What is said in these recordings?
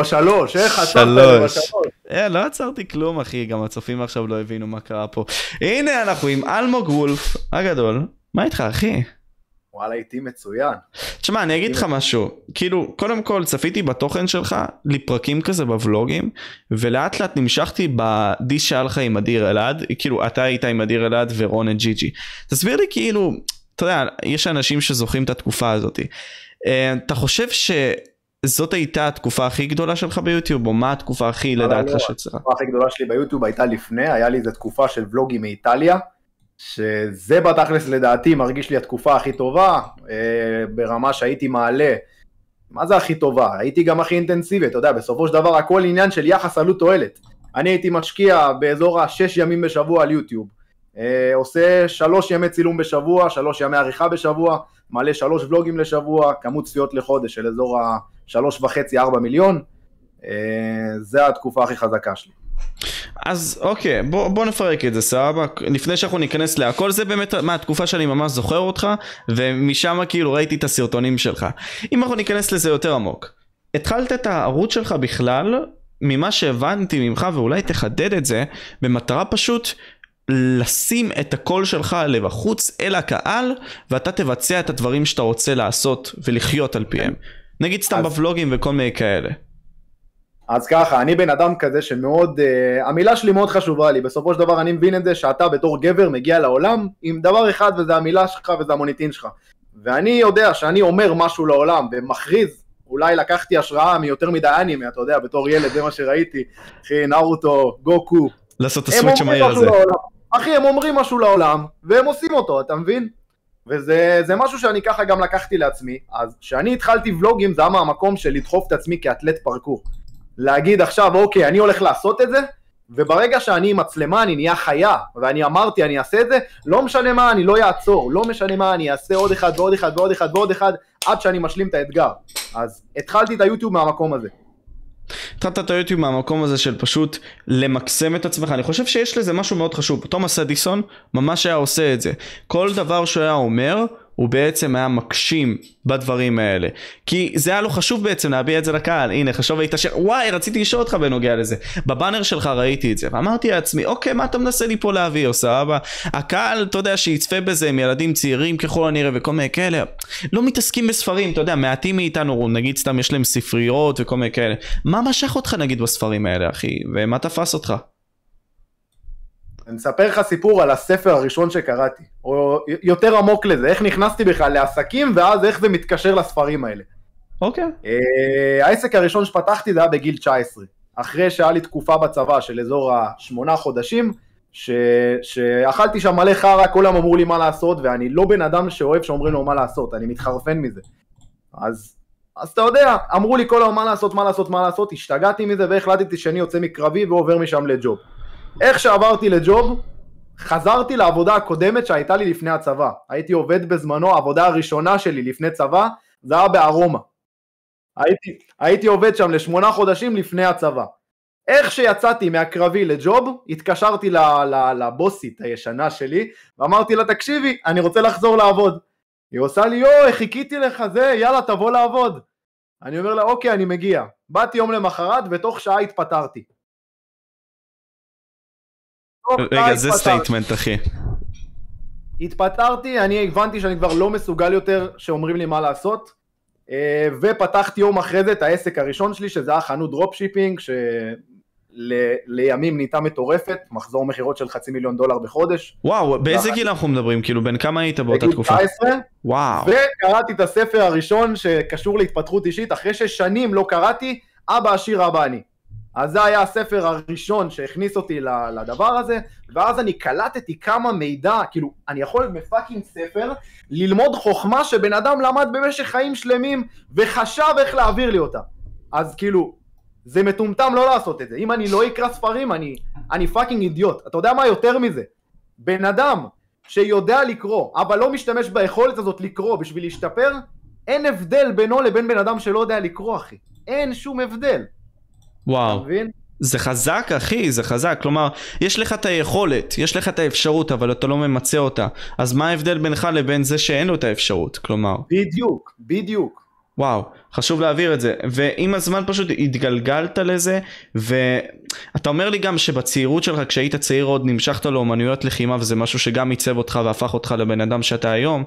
בשלוש, איך עצרת בשלוש? אה, לא עצרתי כלום אחי, גם הצופים עכשיו לא הבינו מה קרה פה. הנה אנחנו עם אלמוג וולף הגדול, מה איתך אחי? וואלה, איתי מצוין. תשמע, אני אגיד לך משהו, כאילו, קודם כל צפיתי בתוכן שלך, לפרקים כזה בוולוגים, ולאט לאט נמשכתי בדיש שהיה לך עם אדיר אלעד, כאילו, אתה היית עם אדיר אלעד ורון את ג'י ג'י. תסביר לי כאילו, אתה יודע, יש אנשים שזוכרים את התקופה הזאת. אה, אתה חושב שזאת הייתה התקופה הכי גדולה שלך ביוטיוב, או מה התקופה הכי לדעתך לא, שצריכה? התקופה הכי גדולה שלי ביוטיוב הייתה לפני, היה לי איזה תקופה של ולוגים מאיטליה, שזה בתכלס לדעתי מרגיש לי התקופה הכי טובה, אה, ברמה שהייתי מעלה, מה זה הכי טובה? הייתי גם הכי אינטנסיבי, אתה יודע, בסופו של דבר הכל עניין של יחס עלות תועלת. אני הייתי משקיע באזור השש ימים בשבוע על יוטיוב, עושה שלוש ימי צילום בשבוע, שלוש ימי עריכה בשבוע, מעלה שלוש ולוגים לשבוע, כמות צפיות לחודש של אזור השלוש וחצי, ארבע מיליון, אה, זה התקופה הכי חזקה שלי. אז אוקיי, בוא, בוא נפרק את זה, סבבה? לפני שאנחנו ניכנס להכל, זה באמת מהתקופה שאני ממש זוכר אותך, ומשם כאילו ראיתי את הסרטונים שלך. אם אנחנו ניכנס לזה יותר עמוק, התחלת את הערוץ שלך בכלל, ממה שהבנתי ממך, ואולי תחדד את זה, במטרה פשוט לשים את הקול שלך לבחוץ אל הקהל, ואתה תבצע את הדברים שאתה רוצה לעשות ולחיות על פיהם. נגיד סתם אז... בוולוגים וכל מיני כאלה. אז ככה, אני בן אדם כזה שמאוד, uh, המילה שלי מאוד חשובה לי, בסופו של דבר אני מבין את זה שאתה בתור גבר מגיע לעולם עם דבר אחד וזה המילה שלך וזה המוניטין שלך. ואני יודע שאני אומר משהו לעולם ומכריז, אולי לקחתי השראה מיותר מדי אנימה, אתה יודע, בתור ילד זה מה שראיתי, אחי, נארוטו, גוקו. לעשות את הסוויץ' המהיר הזה. לעולם. אחי, הם אומרים משהו לעולם, והם עושים אותו, אתה מבין? וזה משהו שאני ככה גם לקחתי לעצמי, אז כשאני התחלתי ולוגים זה היה מהמקום של לדחוף את עצמי כאתלט פרקור. להגיד עכשיו, אוקיי, אני הולך לעשות את זה, וברגע שאני עם מצלמה אני נהיה חיה, ואני אמרתי אני אעשה את זה, לא משנה מה אני לא אעצור, לא משנה מה אני אעשה עוד אחד ועוד אחד ועוד אחד ועוד אחד, עד שאני משלים את האתגר. אז התחלתי את היוטיוב מהמקום הזה. התחלת את היוטיוב מהמקום הזה של פשוט למקסם את עצמך, אני חושב שיש לזה משהו מאוד חשוב, תומאס אדיסון ממש היה עושה את זה, כל דבר שהוא היה אומר הוא בעצם היה מקשים בדברים האלה. כי זה היה לו חשוב בעצם להביע את זה לקהל. הנה, חשוב היית ש... וואי, רציתי לשאול אותך בנוגע לזה. בבאנר שלך ראיתי את זה, ואמרתי לעצמי, אוקיי, מה אתה מנסה לי פה להביא, או סבבה? הקהל, אתה יודע, שיצפה בזה עם ילדים צעירים ככל הנראה וכל מיני כאלה, לא מתעסקים בספרים, אתה יודע, מעטים מאיתנו, נגיד סתם יש להם ספריות וכל מיני כאלה. מה משך אותך נגיד בספרים האלה, אחי? ומה תפס אותך? אני אספר לך סיפור על הספר הראשון שקראתי, או יותר עמוק לזה, איך נכנסתי בכלל לעסקים ואז איך זה מתקשר לספרים האלה. אוקיי. Okay. Uh, העסק הראשון שפתחתי זה היה בגיל 19, אחרי שהיה לי תקופה בצבא של אזור השמונה חודשים, ש... שאכלתי שם מלא חרא, כולם אמרו לי מה לעשות, ואני לא בן אדם שאוהב שאומרים לו מה לעשות, אני מתחרפן מזה. אז, אז אתה יודע, אמרו לי כל היום מה לעשות, מה לעשות, מה לעשות, השתגעתי מזה והחלטתי שאני יוצא מקרבי ועובר משם לג'וב. איך שעברתי לג'וב, חזרתי לעבודה הקודמת שהייתה לי לפני הצבא. הייתי עובד בזמנו, העבודה הראשונה שלי לפני צבא, זה היה בארומה. הייתי, הייתי עובד שם לשמונה חודשים לפני הצבא. איך שיצאתי מהקרבי לג'וב, התקשרתי לבוסית הישנה שלי, ואמרתי לה, תקשיבי, אני רוצה לחזור לעבוד. היא עושה לי, יואי, חיכיתי לך זה, יאללה, תבוא לעבוד. אני אומר לה, אוקיי, אני מגיע. באתי יום למחרת, ותוך שעה התפטרתי. רגע, זה statement, אחי. התפטרתי, אני הבנתי שאני כבר לא מסוגל יותר שאומרים לי מה לעשות, אה, ופתחתי יום אחרי זה את העסק הראשון שלי, שזה היה חנות dropshipping, שלימים נהייתה מטורפת, מחזור מכירות של חצי מיליון דולר בחודש. וואו, באיזה גיל אנחנו מדברים? כאילו, בן כמה היית באותה תקופה? בגיל 19. וואו. וקראתי את הספר הראשון שקשור להתפתחות אישית, אחרי ששנים לא קראתי, אבא עשיר אבא אני. אז זה היה הספר הראשון שהכניס אותי לדבר הזה, ואז אני קלטתי כמה מידע, כאילו, אני יכול בפאקינג ספר ללמוד חוכמה שבן אדם למד במשך חיים שלמים וחשב איך להעביר לי אותה. אז כאילו, זה מטומטם לא לעשות את זה. אם אני לא אקרא ספרים, אני, אני fucking אידיוט. אתה יודע מה יותר מזה? בן אדם שיודע לקרוא, אבל לא משתמש ביכולת הזאת לקרוא בשביל להשתפר, אין הבדל בינו לבין בן אדם שלא יודע לקרוא, אחי. אין שום הבדל. וואו. זה חזק אחי, זה חזק, כלומר, יש לך את היכולת, יש לך את האפשרות, אבל אתה לא ממצה אותה. אז מה ההבדל בינך לבין זה שאין לו את האפשרות, כלומר? בדיוק, בדיוק. וואו, חשוב להעביר את זה. ועם הזמן פשוט התגלגלת לזה, ואתה אומר לי גם שבצעירות שלך, כשהיית צעיר עוד נמשכת לאומנויות לחימה, וזה משהו שגם עיצב אותך והפך אותך לבן אדם שאתה היום.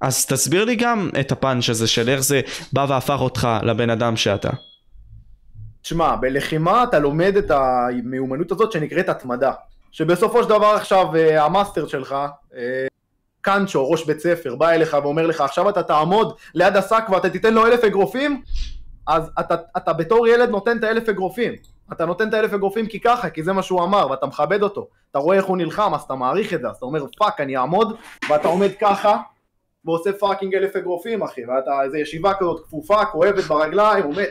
אז תסביר לי גם את הפאנץ' הזה של איך זה בא והפך אותך לבן אדם שאתה. תשמע, בלחימה אתה לומד את המיומנות הזאת שנקראת התמדה. שבסופו של דבר עכשיו אה, המאסטר שלך, אה, קאנצ'ו, ראש בית ספר, בא אליך ואומר לך, עכשיו אתה תעמוד ליד השק ואתה תיתן לו אלף אגרופים, אז אתה, אתה בתור ילד נותן את האלף אגרופים. אתה נותן את האלף אגרופים כי ככה, כי זה מה שהוא אמר, ואתה מכבד אותו. אתה רואה איך הוא נלחם, אז אתה מעריך את זה, אז אתה אומר, fuck, אני אעמוד, ואתה עומד ככה, ועושה fucking אלף אגרופים, אחי, ואתה איזה ישיבה כזאת כפופה, כואבת ברגליים, עומד...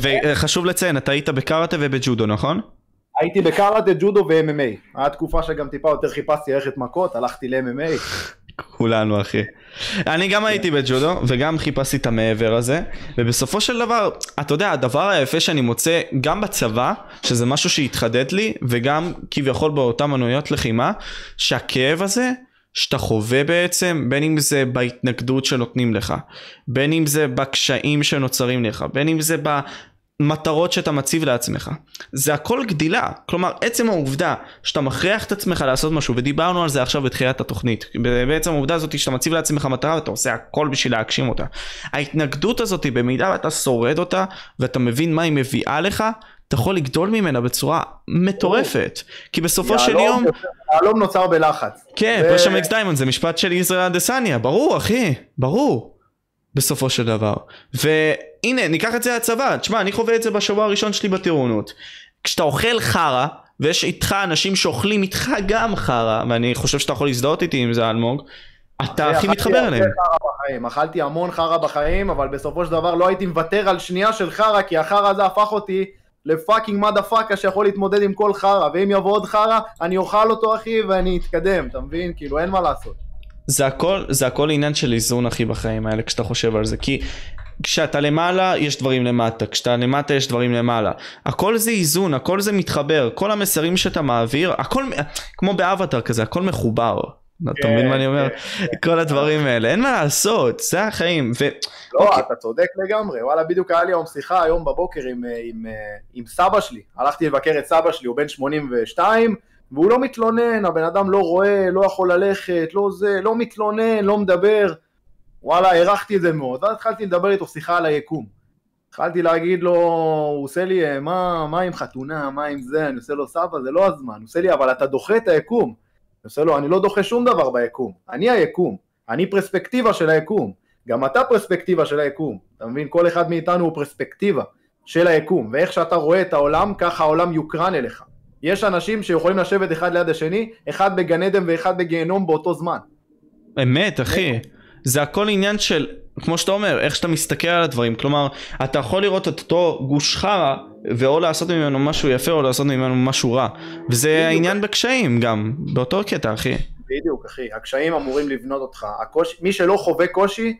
וחשוב לציין, אתה היית בקראטה ובג'ודו, נכון? הייתי בקראטה, ג'ודו ו-MMA. היה תקופה שגם טיפה יותר חיפשתי ללכת מכות, הלכתי ל-MMA. כולנו אחי. אני גם הייתי בג'ודו וגם חיפשתי את המעבר הזה ובסופו של דבר אתה יודע הדבר היפה שאני מוצא גם בצבא שזה משהו שהתחדד לי וגם כביכול באותן מנויות לחימה שהכאב הזה שאתה חווה בעצם, בין אם זה בהתנגדות שנותנים לך, בין אם זה בקשיים שנוצרים לך, בין אם זה במטרות שאתה מציב לעצמך. זה הכל גדילה. כלומר, עצם העובדה שאתה מכריח את עצמך לעשות משהו, ודיברנו על זה עכשיו בתחילת התוכנית, בעצם העובדה הזאת שאתה מציב לעצמך מטרה ואתה עושה הכל בשביל להגשים אותה. ההתנגדות הזאת, במידה ואתה שורד אותה, ואתה מבין מה היא מביאה לך, אתה יכול לגדול ממנה בצורה מטורפת. כי בסופו של יום... יהלום נוצר בלחץ. כן. pressure makes diamond זה משפט של ישראל אדסניה, ברור אחי, ברור. בסופו של דבר. והנה, ניקח את זה לצבא, תשמע, אני חווה את זה בשבוע הראשון שלי בטירונות. כשאתה אוכל חרא, ויש איתך אנשים שאוכלים איתך גם חרא, ואני חושב שאתה יכול להזדהות איתי עם זה אלמוג, אתה הכי מתחבר אליהם. אכלתי המון חרא בחיים, אבל בסופו של דבר לא הייתי מוותר על שנייה של חרא, כי החרא הזה הפך אותי לפאקינג מדה פאקה שיכול להתמודד עם כל חרא, ואם יבוא עוד חרא, אני אוכל אותו אחי ואני אתקדם, אתה מבין? כאילו אין מה לעשות. זה הכל, זה הכל עניין של איזון אחי בחיים האלה כשאתה חושב על זה, כי כשאתה למעלה יש דברים למטה, כשאתה למטה יש דברים למעלה. הכל זה איזון, הכל זה מתחבר, כל המסרים שאתה מעביר, הכל כמו באבטר כזה, הכל מחובר. אתה מבין מה אני אומר? כן, כן. כל הדברים האלה, אין מה לעשות, זה החיים. לא, אוקיי. אתה צודק לגמרי, וואלה, בדיוק היה לי היום שיחה היום בבוקר עם סבא שלי. הלכתי לבקר את סבא שלי, הוא בן 82, והוא לא מתלונן, הבן אדם לא רואה, לא יכול ללכת, לא זה, לא מתלונן, לא מדבר. וואלה, הערכתי את זה מאוד. ואז התחלתי לדבר איתו שיחה על היקום. התחלתי להגיד לו, הוא עושה לי, מה, מה עם חתונה, מה עם זה, אני עושה לו סבא, זה לא הזמן. הוא עושה לי, אבל אתה דוחה את היקום. אני עושה לו, אני לא דוחה שום דבר ביקום, אני היקום, אני פרספקטיבה של היקום, גם אתה פרספקטיבה של היקום, אתה מבין? כל אחד מאיתנו הוא פרספקטיבה של היקום, ואיך שאתה רואה את העולם, ככה העולם יוקרן אליך. יש אנשים שיכולים לשבת אחד ליד השני, אחד בגן עדן ואחד בגיהנום באותו זמן. אמת, אחי. זה הכל עניין של, כמו שאתה אומר, איך שאתה מסתכל על הדברים. כלומר, אתה יכול לראות את אותו גוש חרא, ואו לעשות ממנו משהו יפה או לעשות ממנו משהו רע. וזה בדיוק. העניין בקשיים גם, באותו קטע, אחי. בדיוק, אחי. הקשיים אמורים לבנות אותך. הקוש... מי שלא חווה קושי,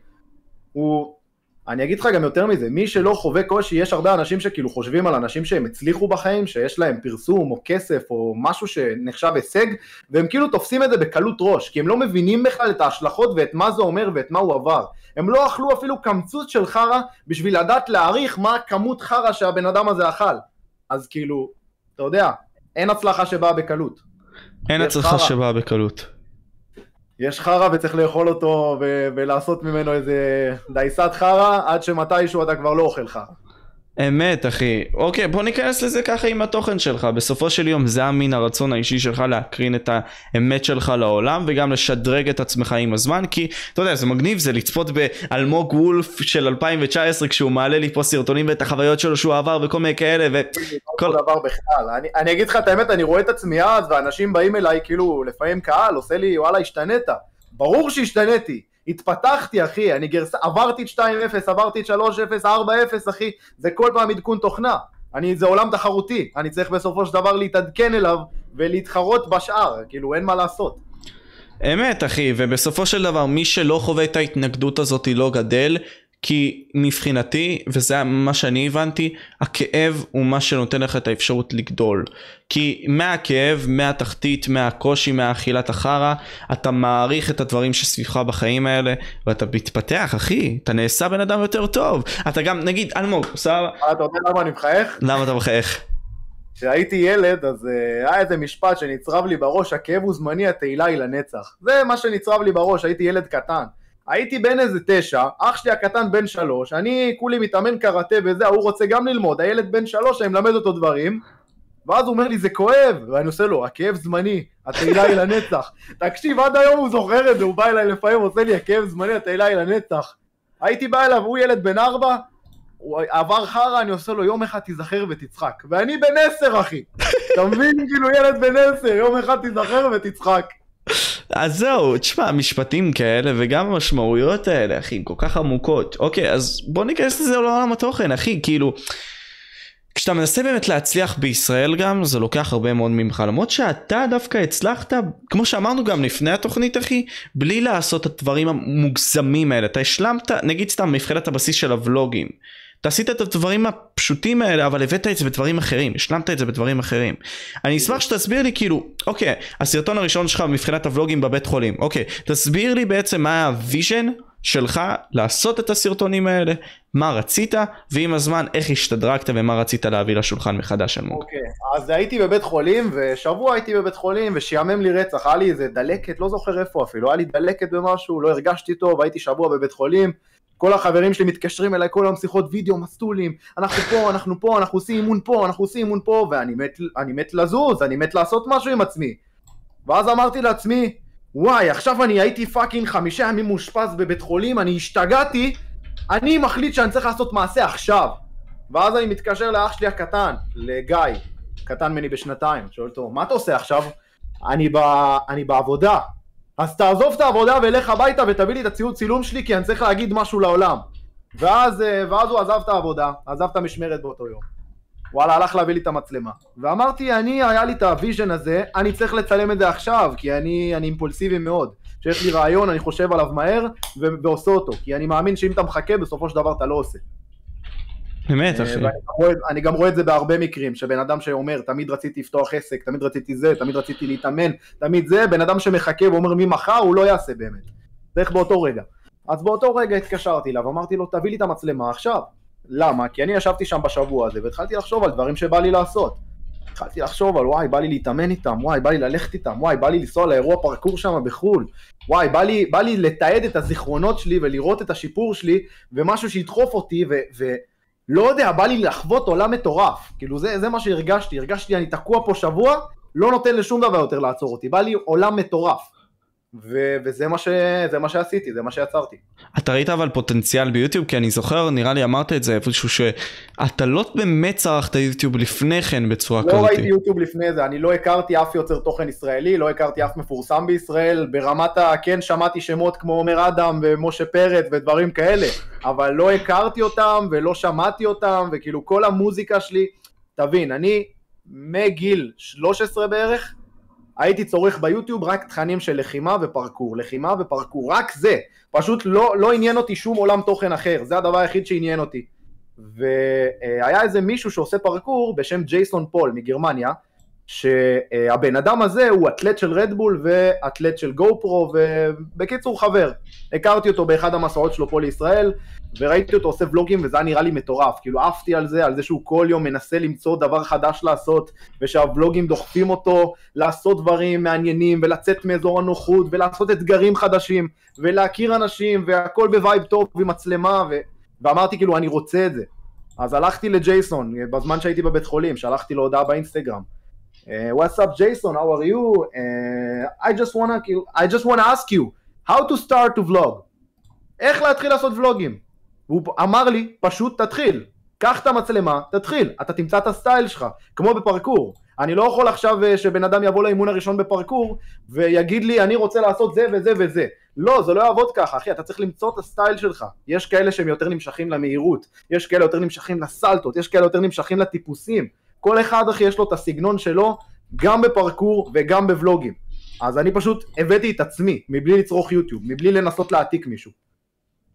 הוא אני אגיד לך גם יותר מזה, מי שלא חווה קושי, יש הרבה אנשים שכאילו חושבים על אנשים שהם הצליחו בחיים, שיש להם פרסום או כסף או משהו שנחשב הישג, והם כאילו תופסים את זה בקלות ראש, כי הם לא מבינים בכלל את ההשלכות ואת מה זה אומר ואת מה הוא עבר. הם לא אכלו אפילו קמצוץ של חרא בשביל לדעת להעריך מה כמות חרא שהבן אדם הזה אכל. אז כאילו, אתה יודע, אין הצלחה שבאה בקלות. אין הצלחה שבאה בקלות. יש חרא וצריך לאכול אותו ו- ולעשות ממנו איזה דייסת חרא, עד שמתישהו אתה כבר לא אוכל חרא. אמת אחי. אוקיי בוא ניכנס לזה ככה עם התוכן שלך. בסופו של יום זה המין הרצון האישי שלך להקרין את האמת שלך לעולם וגם לשדרג את עצמך עם הזמן כי אתה יודע זה מגניב זה לצפות באלמוג וולף של 2019 כשהוא מעלה לי פה סרטונים ואת החוויות שלו שהוא עבר וכל מיני כאלה וכל דבר בכלל. אני, אני אגיד לך את האמת אני רואה את עצמי אז ואנשים באים אליי כאילו לפעמים קהל עושה לי וואלה השתנית. ברור שהשתניתי. התפתחתי אחי, אני גרס... עברתי את 2-0, עברתי את 3-0, 4-0 אחי, זה כל פעם עדכון תוכנה. אני, זה עולם תחרותי, אני צריך בסופו של דבר להתעדכן אליו ולהתחרות בשאר, כאילו אין מה לעשות. אמת אחי, ובסופו של דבר מי שלא חווה את ההתנגדות הזאת לא גדל, כי מבחינתי, וזה מה שאני הבנתי, הכאב הוא מה שנותן לך את האפשרות לגדול. כי מהכאב, מהתחתית, מהקושי, מהאכילת החרא, אתה מעריך את הדברים שסביבך בחיים האלה, ואתה מתפתח, אחי, אתה נעשה בן אדם יותר טוב. אתה גם, נגיד, אלמוג, סבבה? אתה יודע למה אני מחייך? למה אתה מחייך? כשהייתי ילד, אז uh, היה איזה משפט שנצרב לי בראש, הכאב הוא זמני, התהילה היא לנצח. זה מה שנצרב לי בראש, הייתי ילד קטן. הייתי בן איזה תשע, אח שלי הקטן בן שלוש, אני כולי מתאמן קראטה וזה, הוא רוצה גם ללמוד, הילד בן שלוש, אני מלמד אותו דברים, ואז הוא אומר לי, זה כואב, ואני עושה לו, הכאב זמני, התהילה היא לנצח. תקשיב, עד היום הוא זוכר את זה, הוא בא אליי לפעמים, עושה לי, הכאב זמני, התהילה היא לנצח. הייתי בא אליו, הוא ילד בן ארבע, הוא עבר חרא, אני עושה לו, יום אחד תיזכר ותצחק. ואני בן עשר, אחי. אתה מבין? כאילו, ילד בן עשר, יום אחד תיזכר ותצחק. אז זהו, תשמע, משפטים כאלה וגם המשמעויות האלה, אחי, כל כך עמוקות. אוקיי, אז בוא ניכנס לזה לעולם התוכן, אחי, כאילו... כשאתה מנסה באמת להצליח בישראל גם, זה לוקח הרבה מאוד ממך, למרות שאתה דווקא הצלחת, כמו שאמרנו גם לפני התוכנית אחי, בלי לעשות את הדברים המוגזמים האלה, אתה השלמת, נגיד סתם מבחינת הבסיס של הוולוגים, אתה עשית את הדברים הפשוטים האלה אבל הבאת את זה בדברים אחרים השלמת את זה בדברים אחרים אני אשמח שתסביר לי כאילו אוקיי הסרטון הראשון שלך מבחינת הוולוגים בבית חולים אוקיי תסביר לי בעצם מה ה vision שלך לעשות את הסרטונים האלה מה רצית ועם הזמן איך השתדרגת ומה רצית להביא לשולחן מחדש אלמוג. אוקיי אז הייתי בבית חולים ושבוע הייתי בבית חולים ושיאמם לי רצח היה לי איזה דלקת לא זוכר איפה אפילו היה לי דלקת במשהו לא הרגשתי טוב הייתי שבוע בבית חולים כל החברים שלי מתקשרים אליי כל היום שיחות וידאו, מסטולים, אנחנו פה, אנחנו פה, אנחנו עושים אימון פה, אנחנו עושים אימון פה, ואני מת, אני מת לזוז, אני מת לעשות משהו עם עצמי. ואז אמרתי לעצמי, וואי, עכשיו אני הייתי fucking חמישה ימים מאושפז בבית חולים, אני השתגעתי, אני מחליט שאני צריך לעשות מעשה עכשיו. ואז אני מתקשר לאח שלי הקטן, לגיא, קטן ממני בשנתיים, שואל אותו, מה אתה עושה עכשיו? אני, ב... אני בעבודה, אז תעזוב את העבודה ולך הביתה ותביא לי את הציוד צילום שלי כי אני צריך להגיד משהו לעולם. ואז, אה, ואז הוא עזב את העבודה, עזב את המשמרת באותו יום. וואלה, הלך להביא לי את המצלמה. ואמרתי, אני, היה לי את ה vision הזה, אני צריך לצלם את זה עכשיו, כי אני, אני אימפולסיבי מאוד. כשיש לי רעיון, אני חושב עליו מהר ועושה אותו. כי אני מאמין שאם אתה מחכה, בסופו של דבר אתה לא עושה. באמת, אחי. אני גם רואה את זה בהרבה מקרים, שבן אדם שאומר, תמיד רציתי לפתוח עסק, תמיד רציתי זה, תמיד רציתי להתאמן, תמיד זה, בן אדם שמחכה ואומר ממחר, הוא לא יעשה באמת. צריך באותו רגע. אז באותו רגע התקשרתי אליו, אמרתי לו, תביא לי את המצלמה עכשיו. למה? כי אני ישבתי שם בשבוע הזה, והתחלתי לחשוב על דברים שבא לי לעשות. התחלתי לחשוב על וואי, בא לי להתאמן איתם, וואי, בא לי ללכת איתם, וואי, בא לי לנסוע לאירוע פרקור שם בחו"ל, וואי, בא לי, בא לי לתעד את הזיכרונות שלי ולראות את השיפור שלי, ומשהו שידחוף אותי, ו... ו- לא יודע, בא לי לחוות עולם מטורף. כאילו זה, זה מה שהרגשתי, הרגשתי אני תקוע פה שבוע, לא נותן לשום דבר יותר לעצור אותי, בא לי עולם מטורף. ו- וזה מה, ש- מה שעשיתי, זה מה שיצרתי. אתה ראית אבל פוטנציאל ביוטיוב? כי אני זוכר, נראה לי אמרת את זה איפשהו, שאתה לא באמת צרכת יוטיוב לפני כן בצורה לא כזאת. לא ראיתי יוטיוב לפני זה, אני לא הכרתי אף יוצר תוכן ישראלי, לא הכרתי אף מפורסם בישראל, ברמת ה... כן שמעתי שמות כמו עומר אדם ומשה פרץ ודברים כאלה, אבל לא הכרתי אותם ולא שמעתי אותם, וכאילו כל המוזיקה שלי, תבין, אני מגיל 13 בערך, הייתי צורך ביוטיוב רק תכנים של לחימה ופרקור, לחימה ופרקור, רק זה, פשוט לא, לא עניין אותי שום עולם תוכן אחר, זה הדבר היחיד שעניין אותי. והיה איזה מישהו שעושה פרקור בשם ג'ייסון פול מגרמניה, שהבן אדם הזה הוא אתלט של רדבול ואתלט של גו פרו ובקיצור חבר. הכרתי אותו באחד המסעות שלו פה לישראל וראיתי אותו עושה ולוגים וזה היה נראה לי מטורף, כאילו עפתי על זה, על זה שהוא כל יום מנסה למצוא דבר חדש לעשות ושהוולוגים דוחפים אותו לעשות דברים מעניינים ולצאת מאזור הנוחות ולעשות אתגרים חדשים ולהכיר אנשים והכל ב vibe טוב עם מצלמה ו... ואמרתי כאילו אני רוצה את זה. אז הלכתי לג'ייסון בזמן שהייתי בבית חולים, שלחתי לו הודעה באינסטגרם Uh, what's up, Jason? How are you? Uh, I just wanna, I just wanna ask you, how to start to vlog? איך להתחיל לעשות ולוגים? והוא אמר לי, פשוט תתחיל. קח את המצלמה, תתחיל. אתה תמצא את הסטייל שלך, כמו בפרקור. אני לא יכול עכשיו אה, שבן אדם יבוא לאימון הראשון בפרקור ויגיד לי, אני רוצה לעשות זה וזה וזה. לא, זה לא יעבוד ככה, אחי, אתה צריך למצוא את הסטייל שלך. יש כאלה שהם יותר נמשכים למהירות, יש כאלה יותר נמשכים לסלטות, יש כאלה יותר נמשכים לטיפוסים. כל אחד אחי יש לו את הסגנון שלו, גם בפרקור וגם בוולוגים. אז אני פשוט הבאתי את עצמי, מבלי לצרוך יוטיוב, מבלי לנסות להעתיק מישהו.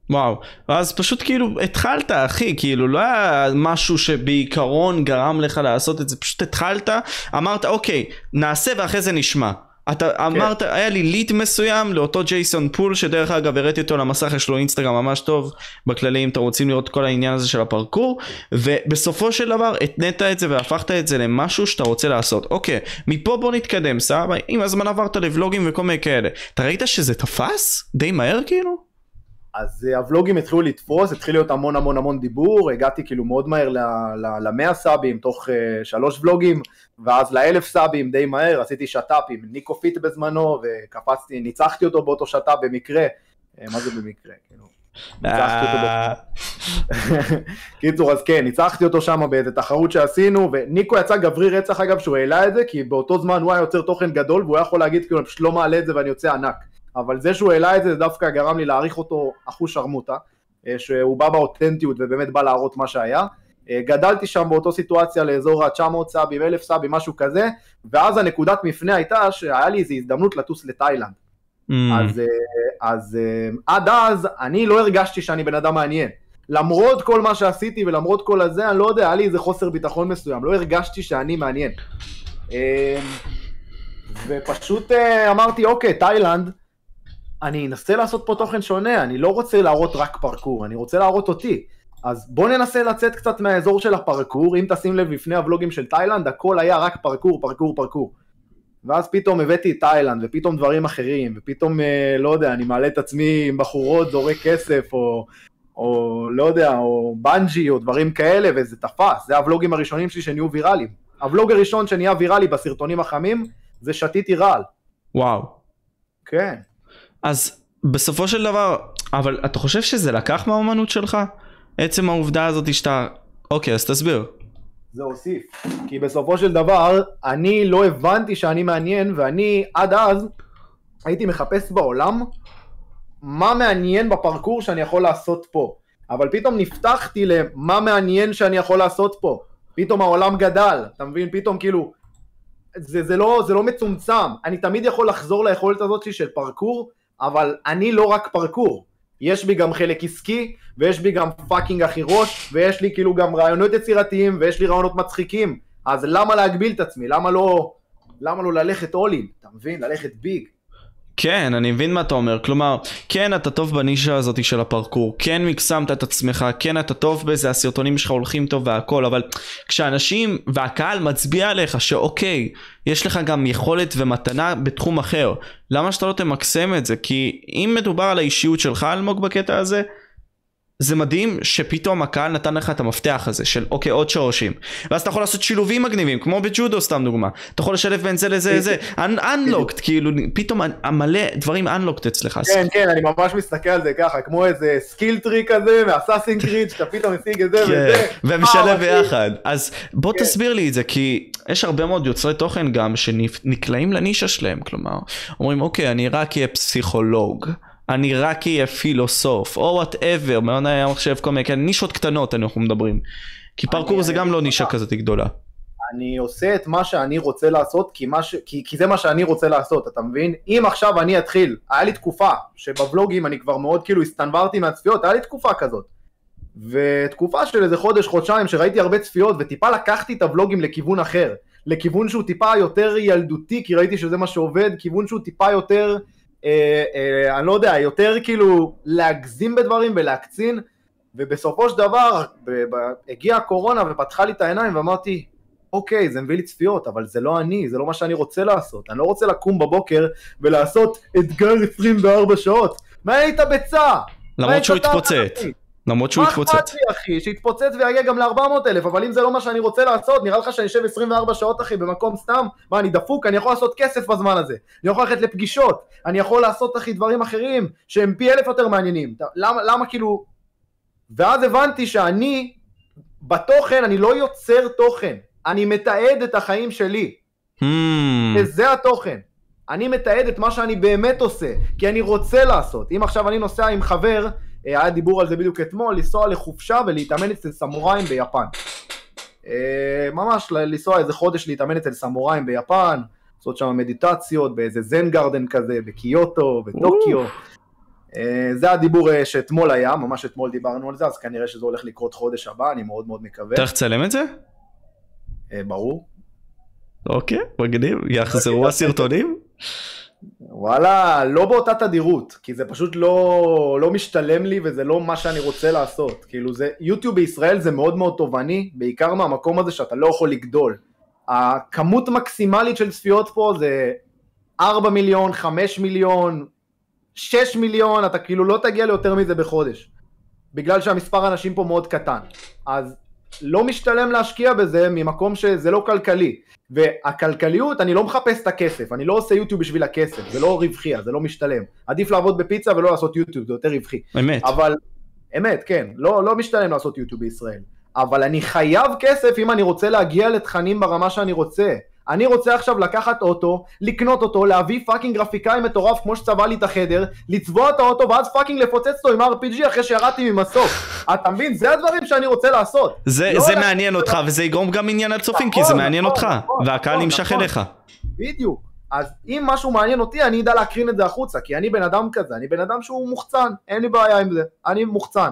וואו, אז פשוט כאילו התחלת אחי, כאילו לא היה משהו שבעיקרון גרם לך לעשות את זה, פשוט התחלת, אמרת אוקיי, נעשה ואחרי זה נשמע. אתה כן. אמרת, היה לי ליט מסוים לאותו ג'ייסון פול, שדרך אגב הראיתי אותו למסך, יש לו אינסטגרם ממש טוב, בכללי אם אתם רוצים לראות כל העניין הזה של הפרקור, ובסופו של דבר התנעת את זה והפכת את זה למשהו שאתה רוצה לעשות. אוקיי, מפה בוא נתקדם, סבבה? עם הזמן עברת לוולוגים וכל מיני כאלה. אתה ראית שזה תפס? די מהר כאילו? אז אה, הוולוגים התחילו לתפוס, התחיל להיות המון המון המון דיבור, הגעתי כאילו מאוד מהר למאה סאבים תוך אה, שלוש ולוגים, ואז לאלף סאבים די מהר, עשיתי שת"פ עם ניקו פיט בזמנו, וקפצתי, ניצחתי אותו באותו שת"פ במקרה, uh, מה זה במקרה, כאילו, ניצחתי אותו קיצור, אז כן, ניצחתי אותו שם באיזה תחרות שעשינו, וניקו יצא גברי רצח אגב שהוא העלה את זה, כי באותו זמן הוא היה יוצר תוכן גדול, והוא היה יכול להגיד כאילו, אני פשוט לא מעלה את זה ואני יוצא ענק. אבל זה שהוא העלה את זה, זה דווקא גרם לי להעריך אותו אחוז שרמוטה, אה, שהוא בא באותנטיות ובאמת בא להראות מה שהיה. אה, גדלתי שם באותו סיטואציה לאזור ה-900 סאבים, 1,000 סאבים, משהו כזה, ואז הנקודת מפנה הייתה שהיה לי איזו הזדמנות לטוס לתאילנד. Mm. אז, אה, אז עד אז אני לא הרגשתי שאני בן אדם מעניין. למרות כל מה שעשיתי ולמרות כל הזה, אני לא יודע, היה לי איזה חוסר ביטחון מסוים, לא הרגשתי שאני מעניין. ופשוט אמרתי, אוקיי, תאילנד, אני אנסה לעשות פה תוכן שונה, אני לא רוצה להראות רק פרקור, אני רוצה להראות אותי. אז בוא ננסה לצאת קצת מהאזור של הפרקור, אם תשים לב לפני הוולוגים של תאילנד, הכל היה רק פרקור, פרקור, פרקור. ואז פתאום הבאתי את תאילנד, ופתאום דברים אחרים, ופתאום, אה, לא יודע, אני מעלה את עצמי עם בחורות, זורק כסף, או, או לא יודע, או בנג'י, או דברים כאלה, וזה תפס, זה הוולוגים הראשונים שלי שנהיו ויראליים. הוולוג הראשון שנהיה ויראלי בסרטונים החמים, זה שתיתי רעל. וואו. כן. אז בסופו של דבר, אבל אתה חושב שזה לקח מהאומנות שלך? עצם העובדה הזאת שאתה... אוקיי, אז תסביר. זה הוסיף, כי בסופו של דבר, אני לא הבנתי שאני מעניין, ואני עד אז הייתי מחפש בעולם מה מעניין בפרקור שאני יכול לעשות פה. אבל פתאום נפתחתי למה מעניין שאני יכול לעשות פה. פתאום העולם גדל, אתה מבין? פתאום כאילו, זה, זה, לא, זה לא מצומצם. אני תמיד יכול לחזור ליכולת הזאת של פרקור, אבל אני לא רק פרקור, יש בי גם חלק עסקי, ויש בי גם fucking הכי ראש, ויש לי כאילו גם רעיונות יצירתיים, ויש לי רעיונות מצחיקים, אז למה להגביל את עצמי? למה לא, למה לא ללכת אולין? אתה מבין? ללכת ביג. כן, אני מבין מה אתה אומר. כלומר, כן, אתה טוב בנישה הזאת של הפרקור, כן מקסמת את עצמך, כן, אתה טוב בזה, הסרטונים שלך הולכים טוב והכל, אבל כשאנשים והקהל מצביע עליך שאוקיי, יש לך גם יכולת ומתנה בתחום אחר, למה שאתה לא תמקסם את זה? כי אם מדובר על האישיות שלך אלמוג בקטע הזה, זה מדהים שפתאום הקהל נתן לך את המפתח הזה של אוקיי עוד שורשים. ואז אתה יכול לעשות שילובים מגניבים כמו בג'ודו סתם דוגמה. אתה יכול לשלב בין זה לזה לזה. unlocked כאילו פתאום מלא דברים unlocked אצלך. כן כן אני ממש מסתכל על זה ככה כמו איזה skill tree כזה מאסאסין קריד שאתה פתאום משיג את זה כן, וזה. ומשלב אה, ביחד. אז בוא כן. תסביר לי את זה כי יש הרבה מאוד יוצרי תוכן גם שנקלעים לנישה שלהם. כלומר אומרים אוקיי אני רק אהיה פסיכולוג אני רק אהיה פילוסוף, או whatever, מעוני המחשב, כל מיני כאלה, נישות קטנות אנחנו מדברים. כי פרקור זה גם לא נישה כזאת גדולה. אני עושה את מה שאני רוצה לעשות, כי, ש... כי, כי זה מה שאני רוצה לעשות, אתה מבין? אם עכשיו אני אתחיל, היה לי תקופה שבבלוגים אני כבר מאוד כאילו הסתנוורתי מהצפיות, היה לי תקופה כזאת. ותקופה של איזה חודש, חודשיים, שראיתי הרבה צפיות, וטיפה לקחתי את הבלוגים לכיוון אחר. לכיוון שהוא טיפה יותר ילדותי, כי ראיתי שזה מה שעובד, כיוון שהוא טיפה יותר... אה, אה, אני לא יודע, יותר כאילו להגזים בדברים ולהקצין, ובסופו של דבר הגיעה הקורונה ופתחה לי את העיניים ואמרתי, אוקיי, זה מביא לי צפיות, אבל זה לא אני, זה לא מה שאני רוצה לעשות. אני לא רוצה לקום בבוקר ולעשות אתגר 24 שעות. מה היית ביצה? למרות שהוא התפוצץ. למרות שהוא יתפוצץ. מה אכפת לי אחי, שיתפוצץ ויגיע גם ל-400 אלף, אבל אם זה לא מה שאני רוצה לעשות, נראה לך שאני אשב 24 שעות אחי במקום סתם? מה, אני דפוק? אני יכול לעשות כסף בזמן הזה. אני יכול ללכת לפגישות, אני יכול לעשות אחי דברים אחרים שהם פי אלף יותר מעניינים. למה, למה כאילו... ואז הבנתי שאני, בתוכן, אני לא יוצר תוכן, אני מתעד את החיים שלי. Hmm. וזה התוכן. אני מתעד את מה שאני באמת עושה, כי אני רוצה לעשות. אם עכשיו אני נוסע עם חבר, היה דיבור על זה בדיוק אתמול, לנסוע לחופשה ולהתאמן אצל סמוראים ביפן. אה, ממש לנסוע איזה חודש להתאמן אצל סמוראים ביפן, לעשות שם מדיטציות באיזה זן גרדן כזה, בקיוטו, בטוקיו. אה, זה הדיבור אה, שאתמול היה, ממש אתמול דיברנו על זה, אז כנראה שזה הולך לקרות חודש הבא, אני מאוד מאוד מקווה. אתה הולך לצלם את זה? אה, ברור. אוקיי, מגניב, יחזרו הסרטונים? וואלה, לא באותה תדירות, כי זה פשוט לא, לא משתלם לי וזה לא מה שאני רוצה לעשות. כאילו זה, יוטיוב בישראל זה מאוד מאוד תובעני, בעיקר מהמקום הזה שאתה לא יכול לגדול. הכמות מקסימלית של צפיות פה זה 4 מיליון, 5 מיליון, 6 מיליון, אתה כאילו לא תגיע ליותר מזה בחודש. בגלל שהמספר האנשים פה מאוד קטן. אז לא משתלם להשקיע בזה ממקום שזה לא כלכלי. והכלכליות, אני לא מחפש את הכסף, אני לא עושה יוטיוב בשביל הכסף, זה לא רווחי, זה לא משתלם. עדיף לעבוד בפיצה ולא לעשות יוטיוב, זה יותר רווחי. אמת. אבל, אמת, כן, לא, לא משתלם לעשות יוטיוב בישראל. אבל אני חייב כסף אם אני רוצה להגיע לתכנים ברמה שאני רוצה. אני רוצה עכשיו לקחת אוטו, לקנות אותו, להביא fucking גרפיקאי מטורף כמו שצבע לי את החדר, לצבוע את האוטו ואז fucking לפוצץ אותו עם RPG אחרי שירדתי ממסוק. אתה מבין? זה הדברים שאני רוצה לעשות. זה, לא זה מעניין אותך וזה יגרום גם עניין לצופים כי זה נכון, מעניין נכון, אותך נכון, והקהל נכון, נמשך נכון. אליך. בדיוק. אז אם משהו מעניין אותי, אני אדע להקרין את זה החוצה, כי אני בן אדם כזה, אני בן אדם שהוא מוחצן, אין לי בעיה עם זה, אני מוחצן.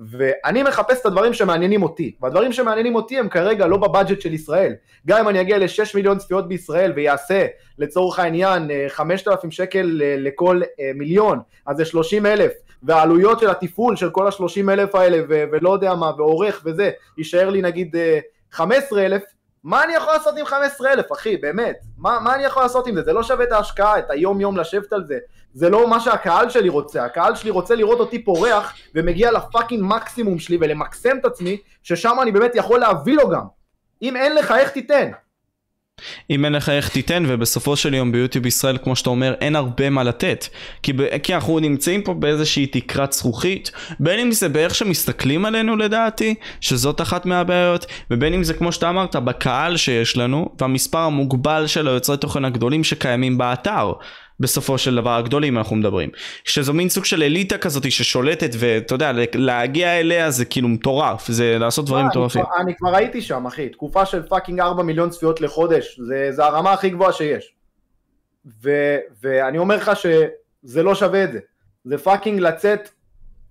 ואני מחפש את הדברים שמעניינים אותי, והדברים שמעניינים אותי הם כרגע לא ב budget של ישראל. גם אם אני אגיע ל-6 מיליון צפיות בישראל ויעשה לצורך העניין אה, 5,000 שקל אה, לכל אה, מיליון, אז זה 30 אלף, והעלויות של התפעול של כל ה-30 אלף האלה, ולא יודע מה, ועורך וזה, יישאר לי נגיד אה, 15 אלף, מה אני יכול לעשות עם 15 אלף, אחי, באמת? מה, מה אני יכול לעשות עם זה? זה לא שווה את ההשקעה, את היום יום לשבת על זה. זה לא מה שהקהל שלי רוצה, הקהל שלי רוצה לראות אותי פורח ומגיע לפאקינג מקסימום שלי ולמקסם את עצמי, ששם אני באמת יכול להביא לו גם. אם אין לך, איך תיתן? אם אין לך איך תיתן ובסופו של יום ביוטיוב ישראל כמו שאתה אומר אין הרבה מה לתת. כי, ב- כי אנחנו נמצאים פה באיזושהי תקרת זכוכית בין אם זה באיך שמסתכלים עלינו לדעתי שזאת אחת מהבעיות ובין אם זה כמו שאתה אמרת בקהל שיש לנו והמספר המוגבל של היוצרי תוכן הגדולים שקיימים באתר בסופו של דבר הגדולים אנחנו מדברים שזו מין סוג של אליטה כזאת ששולטת ואתה יודע להגיע אליה זה כאילו מטורף זה לעשות דברים אני מטורפים אני כבר הייתי שם, אחי. תקופה של fucking 4 מיליון צפיות לחודש, זה, זה הרמה הכי גבוהה שיש. ו, ואני אומר לך שזה לא שווה את זה. זה fucking לצאת,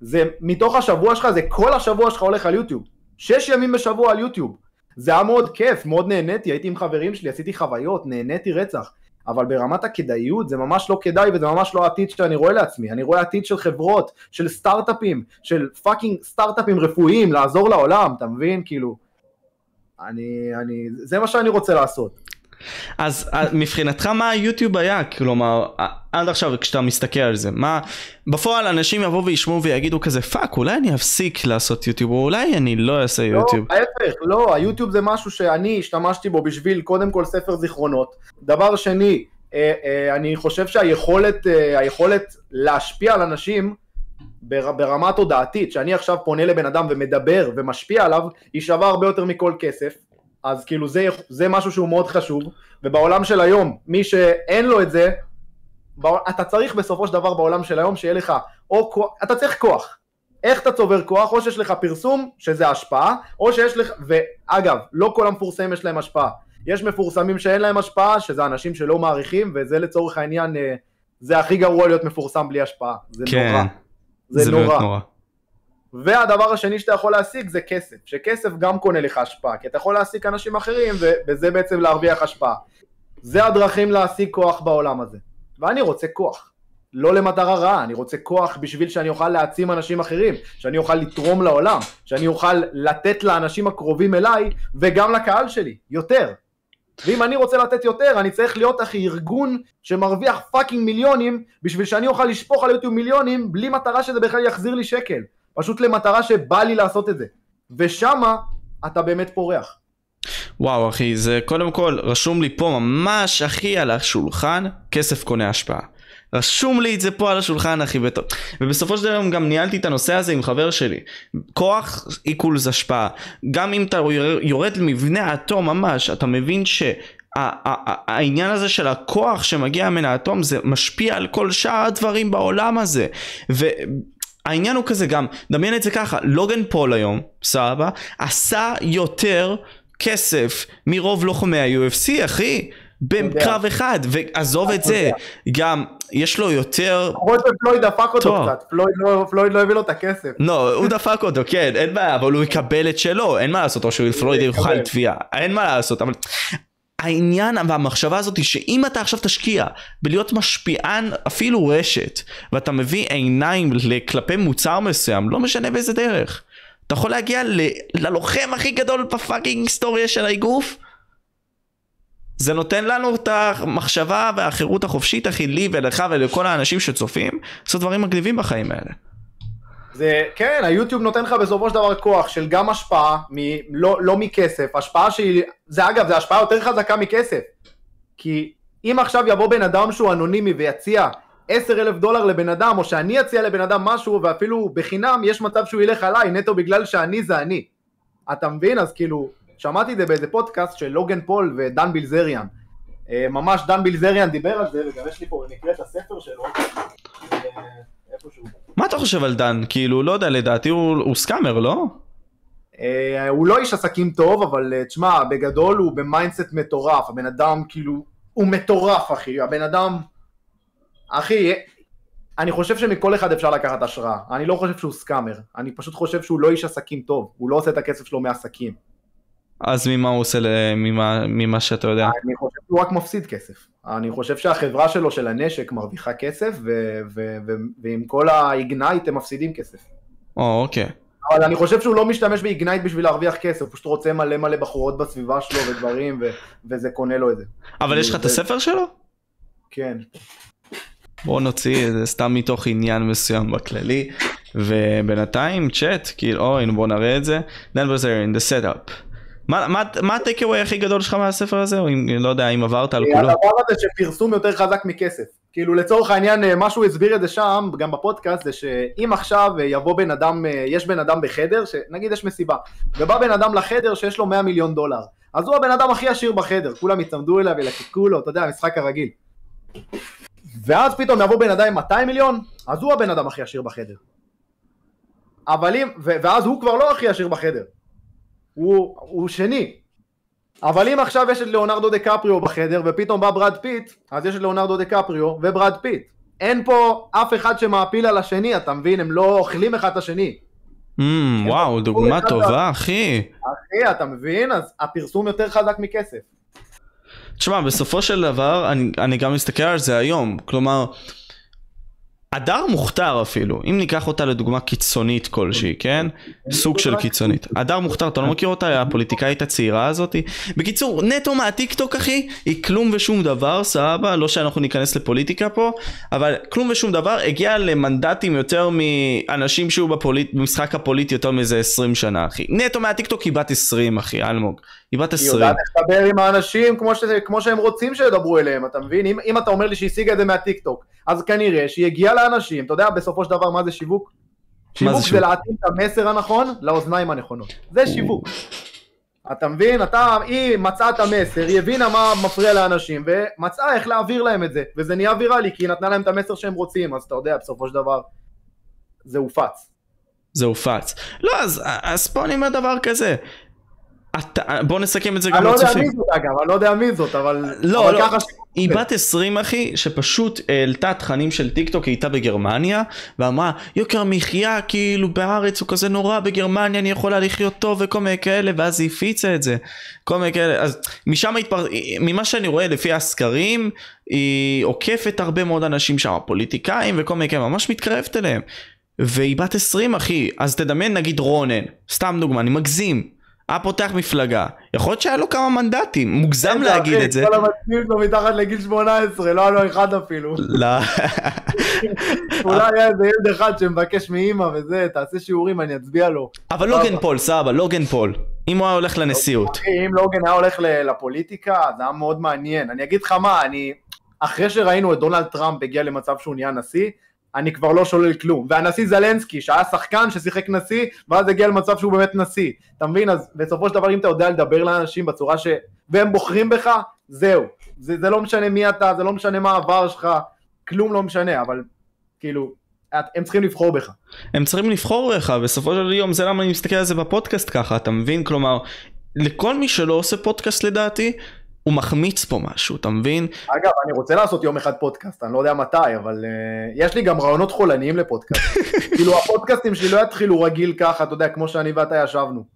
זה מתוך השבוע שלך, זה כל השבוע שלך הולך על יוטיוב. שש ימים בשבוע על יוטיוב. זה היה מאוד כיף, מאוד נהניתי, הייתי עם חברים שלי, עשיתי חוויות, נהניתי רצח. אבל ברמת הכדאיות זה ממש לא כדאי וזה ממש לא העתיד שאני רואה לעצמי. אני רואה עתיד של חברות, של סטארט-אפים, של fucking סטארט-אפים רפואיים, לעזור לעולם, אתה מבין? כאילו... אני, אני, זה מה שאני רוצה לעשות. אז אה, מבחינתך מה היוטיוב היה? כלומר, אה, עד עכשיו כשאתה מסתכל על זה, מה... בפועל אנשים יבואו וישמעו ויגידו כזה fuck, אולי אני אפסיק לעשות יוטיוב, או אולי אני לא אעשה יוטיוב. לא, ההפך, לא, היוטיוב זה משהו שאני השתמשתי בו בשביל קודם כל ספר זיכרונות. דבר שני, אה, אני חושב שהיכולת היכולת להשפיע על אנשים בר, ברמה תודעתית, שאני עכשיו פונה לבן אדם ומדבר ומשפיע עליו, היא שווה הרבה יותר מכל כסף. אז כאילו זה, זה משהו שהוא מאוד חשוב, ובעולם של היום, מי שאין לו את זה, אתה צריך בסופו של דבר בעולם של היום שיהיה לך, או כוח, אתה צריך כוח. איך אתה צובר כוח? או שיש לך פרסום, שזה השפעה, או שיש לך, ואגב, לא כל המפורסמים יש להם השפעה. יש מפורסמים שאין להם השפעה, שזה אנשים שלא מעריכים, וזה לצורך העניין, אה, זה הכי גרוע להיות מפורסם בלי השפעה. זה כן, נורא. זה, זה נורא. נורא. והדבר השני שאתה יכול להשיג זה כסף, שכסף גם קונה לך השפעה, כי אתה יכול להעסיק אנשים אחרים ובזה בעצם להרוויח השפעה. זה הדרכים להשיג כוח בעולם הזה. ואני רוצה כוח. לא למטרה רעה, אני רוצה כוח בשביל שאני אוכל להעצים אנשים אחרים, שאני אוכל לתרום לעולם, שאני אוכל לתת לאנשים הקרובים אליי וגם לקהל שלי, יותר. ואם אני רוצה לתת יותר, אני צריך להיות אחי ארגון שמרוויח fucking מיליונים בשביל שאני אוכל לשפוך על יוטיוב מיליונים בלי מטרה שזה בכלל יחזיר לי שקל. פשוט למטרה שבא לי לעשות את זה. ושמה אתה באמת פורח. וואו אחי, זה קודם כל רשום לי פה ממש אחי על השולחן, כסף קונה השפעה. רשום לי את זה פה על השולחן אחי, בת... ובסופו של דבר גם ניהלתי את הנושא הזה עם חבר שלי. כוח איקולס השפעה. גם אם אתה יורד למבנה האטום ממש, אתה מבין ש... העניין הזה של הכוח שמגיע מן האטום זה משפיע על כל שאר הדברים בעולם הזה והעניין הוא כזה גם דמיין את זה ככה לוגן פול היום סבבה עשה יותר כסף מרוב לוחמי ה-UFC אחי בקרב אחד, ועזוב את זה, גם יש לו יותר... למרות שפלויד דפק אותו. קצת, פלויד לא- פלויד לא הביא לו את הכסף. לא, הוא דפק אותו, כן, אין בעיה, אבל הוא יקבל את שלו, אין מה לעשות, או שהוא פלויד יוכל יקבל. תביעה, אין מה לעשות, אבל העניין והמחשבה הזאת היא שאם אתה עכשיו תשקיע בלהיות משפיען אפילו רשת, ואתה מביא עיניים כלפי מוצר מסוים, לא משנה באיזה דרך, אתה יכול להגיע ל- ללוחם הכי גדול בפאקינג היסטוריה של האגרוף? זה נותן לנו את המחשבה והחירות החופשית אחי לי ולך ולכל האנשים שצופים לעשות דברים מגניבים בחיים האלה. זה, כן, היוטיוב נותן לך בסופו של דבר כוח של גם השפעה, מ, לא, לא מכסף, השפעה שהיא, זה אגב, זה השפעה יותר חזקה מכסף. כי אם עכשיו יבוא בן אדם שהוא אנונימי ויציע 10 אלף דולר לבן אדם, או שאני אציע לבן אדם משהו, ואפילו בחינם, יש מצב שהוא ילך עליי, נטו בגלל שאני זה אני. אתה מבין? אז כאילו, שמעתי את זה באיזה פודקאסט של לוגן פול ודן בילזריאן. אה, ממש דן בילזריאן דיבר על זה, וגם יש לי פה במקרה את הספר שלו. אה, איפשהו. מה אתה חושב על דן? כאילו, לא יודע, לדעתי הוא, הוא scammer, לא? אה, הוא לא איש עסקים טוב, אבל אה, תשמע, בגדול הוא ב mindset מטורף, הבן אדם כאילו, הוא מטורף אחי, הבן אדם, אחי, אה, אני חושב שמכל אחד אפשר לקחת השראה, אני לא חושב שהוא סקאמר, אני פשוט חושב שהוא לא איש עסקים טוב, הוא לא עושה את הכסף שלו מעסקים, אז ממה הוא עושה, ממה, ממה שאתה יודע? אני חושב שהוא רק מפסיד כסף, אני חושב שהחברה שלו של הנשק מרוויחה כסף, ו- ו- ו- ועם כל האיגנייט הם מפסידים כסף. או, אוקיי. אבל אני חושב שהוא לא משתמש באיגנייט בשביל להרוויח כסף, הוא פשוט רוצה מלא מלא בחורות בסביבה שלו ודברים, ו- וזה קונה לו את זה. אבל יש לך את הספר שלו? כן. בוא נוציא את זה סתם מתוך עניין מסוים בכללי. ובינתיים צ'אט, כאילו, אוי, בוא נראה את זה. Dan Bazarian, the setup. מה- מה- מה הטייקווי הכי גדול שלך מהספר הזה? או אם, לא יודע, אם עברת על כולו. הדבר הזה שפרסום יותר חזק מכסף. כאילו לצורך העניין, אה, מה שהוא הסביר את זה שם, גם בפודקאסט, זה שאם עכשיו אה, יבוא בן אדם, אה, יש בן אדם בחדר, שנגיד יש מסיבה, ובא בן אדם לחדר שיש לו 100 מיליון דולר, אז הוא הבן אדם הכי עשיר בחדר, כולם יצמדו אליו ילקקו לו, אתה יודע, המשחק הרגיל. ואז פתאום יבוא בן אדם עם 200 מיליון, אז הוא הבן אדם הכי עשיר בחדר. אבל אם, ואז הוא כבר לא הכי עשיר בחדר, הוא, הוא שני, אבל אם עכשיו יש את ליאונרדו דה קפריו בחדר ופתאום בא ברד פיט, אז יש את ליאונרדו דה קפריו וברד פיט. אין פה אף אחד שמאפיל על השני, אתה מבין? הם לא אוכלים אחד את השני. Mm, וואו, דוגמה טובה, אחי. אחי, אתה מבין? אז הפרסום יותר חזק מכסף. תשמע, בסופו של דבר, אני, אני גם מסתכל על זה היום. כלומר, הדר מוכתר אפילו, אם ניקח אותה לדוגמה קיצונית כלשהי, כן? סוג של קיצונית. הדר מוכתר, אתה לא מכיר אותה, הפוליטיקאית הצעירה הזאתי? בקיצור, נטו מהטיקטוק אחי, היא כלום ושום דבר, סבבה? לא שאנחנו ניכנס לפוליטיקה פה, אבל כלום ושום דבר, הגיע למנדטים יותר מאנשים שהיו בפוליט, במשחק הפוליטי יותר מאיזה 20 שנה, אחי. נטו מהטיקטוק היא בת 20, אחי, אלמוג. היא בת היא 20. יודעת איך לדבר עם האנשים כמו, ש... כמו שהם רוצים שידברו אליהם, אתה מבין? אם, אם אתה אומר לי שהיא השיגה את זה מהטיקטוק, אז כנראה שהיא הגיעה לאנשים, אתה יודע בסופו של דבר מה זה שיווק? שיווק זה, שיווק? להתאים את המסר הנכון לאוזניים הנכונות. זה שיווק. אתה מבין? אתה, היא מצאה את המסר, היא הבינה מה מפריע לאנשים, ומצאה איך להעביר להם את זה, וזה נהיה ויראלי, כי היא נתנה להם את המסר שהם רוצים, אז אתה יודע, בסופו של דבר, זה הופץ. זה הופץ. לא, אז, אז פה אני אומר דבר כזה. אתה, בוא נסכם את זה אני גם לא יודע לצופים. מי זאת אגב, אני לא יודע מי זאת, אבל... לא, אבל לא, ככה היא בת 20 אחי, שפשוט העלתה תכנים של טיק טוק, היא הייתה בגרמניה, ואמרה, יוקר מחיה כאילו בארץ הוא כזה נורא, בגרמניה אני יכולה לחיות טוב וכל מיני כאלה, ואז היא הפיצה את זה, כל מיני כאלה, אז משם התפר... ממה שאני רואה לפי הסקרים, היא עוקפת הרבה מאוד אנשים שם, פוליטיקאים וכל מיני כאלה, ממש מתקרבת אליהם. והיא בת 20 אחי, אז תדמיין נגיד רונן, סתם דוגמה, אני מגזים. היה פותח מפלגה, יכול להיות שהיה לו כמה מנדטים, מוגזם להגיד את זה. כל המצביעים שלו מתחת לגיל 18, לא היה לו אחד אפילו. לא. אולי היה איזה ילד אחד שמבקש מאימא וזה, תעשה שיעורים, אני אצביע לו. אבל לוגן פול, סבבה, לוגן פול. אם הוא היה הולך לנשיאות. אם לוגן היה הולך לפוליטיקה, זה היה מאוד מעניין. אני אגיד לך מה, אני... אחרי שראינו את דונלד טראמפ הגיע למצב שהוא נהיה נשיא, אני כבר לא שולל כלום. והנשיא זלנסקי, שהיה שחקן ששיחק נשיא, ואז הגיע למצב שהוא באמת נשיא. אתה מבין? אז בסופו של דבר, אם אתה יודע לדבר לאנשים בצורה ש... והם בוחרים בך, זהו. זה, זה לא משנה מי אתה, זה לא משנה מה העבר שלך, כלום לא משנה, אבל כאילו, הם צריכים לבחור בך. הם צריכים לבחור בך, בסופו של יום זה למה אני מסתכל על זה בפודקאסט ככה, אתה מבין? כלומר, לכל מי שלא עושה פודקאסט לדעתי, הוא מחמיץ פה משהו, אתה מבין? אגב, אני רוצה לעשות יום אחד פודקאסט, אני לא יודע מתי, אבל uh, יש לי גם רעיונות חולניים לפודקאסט. כאילו הפודקאסטים שלי לא יתחילו רגיל ככה, אתה יודע, כמו שאני ואתה ישבנו.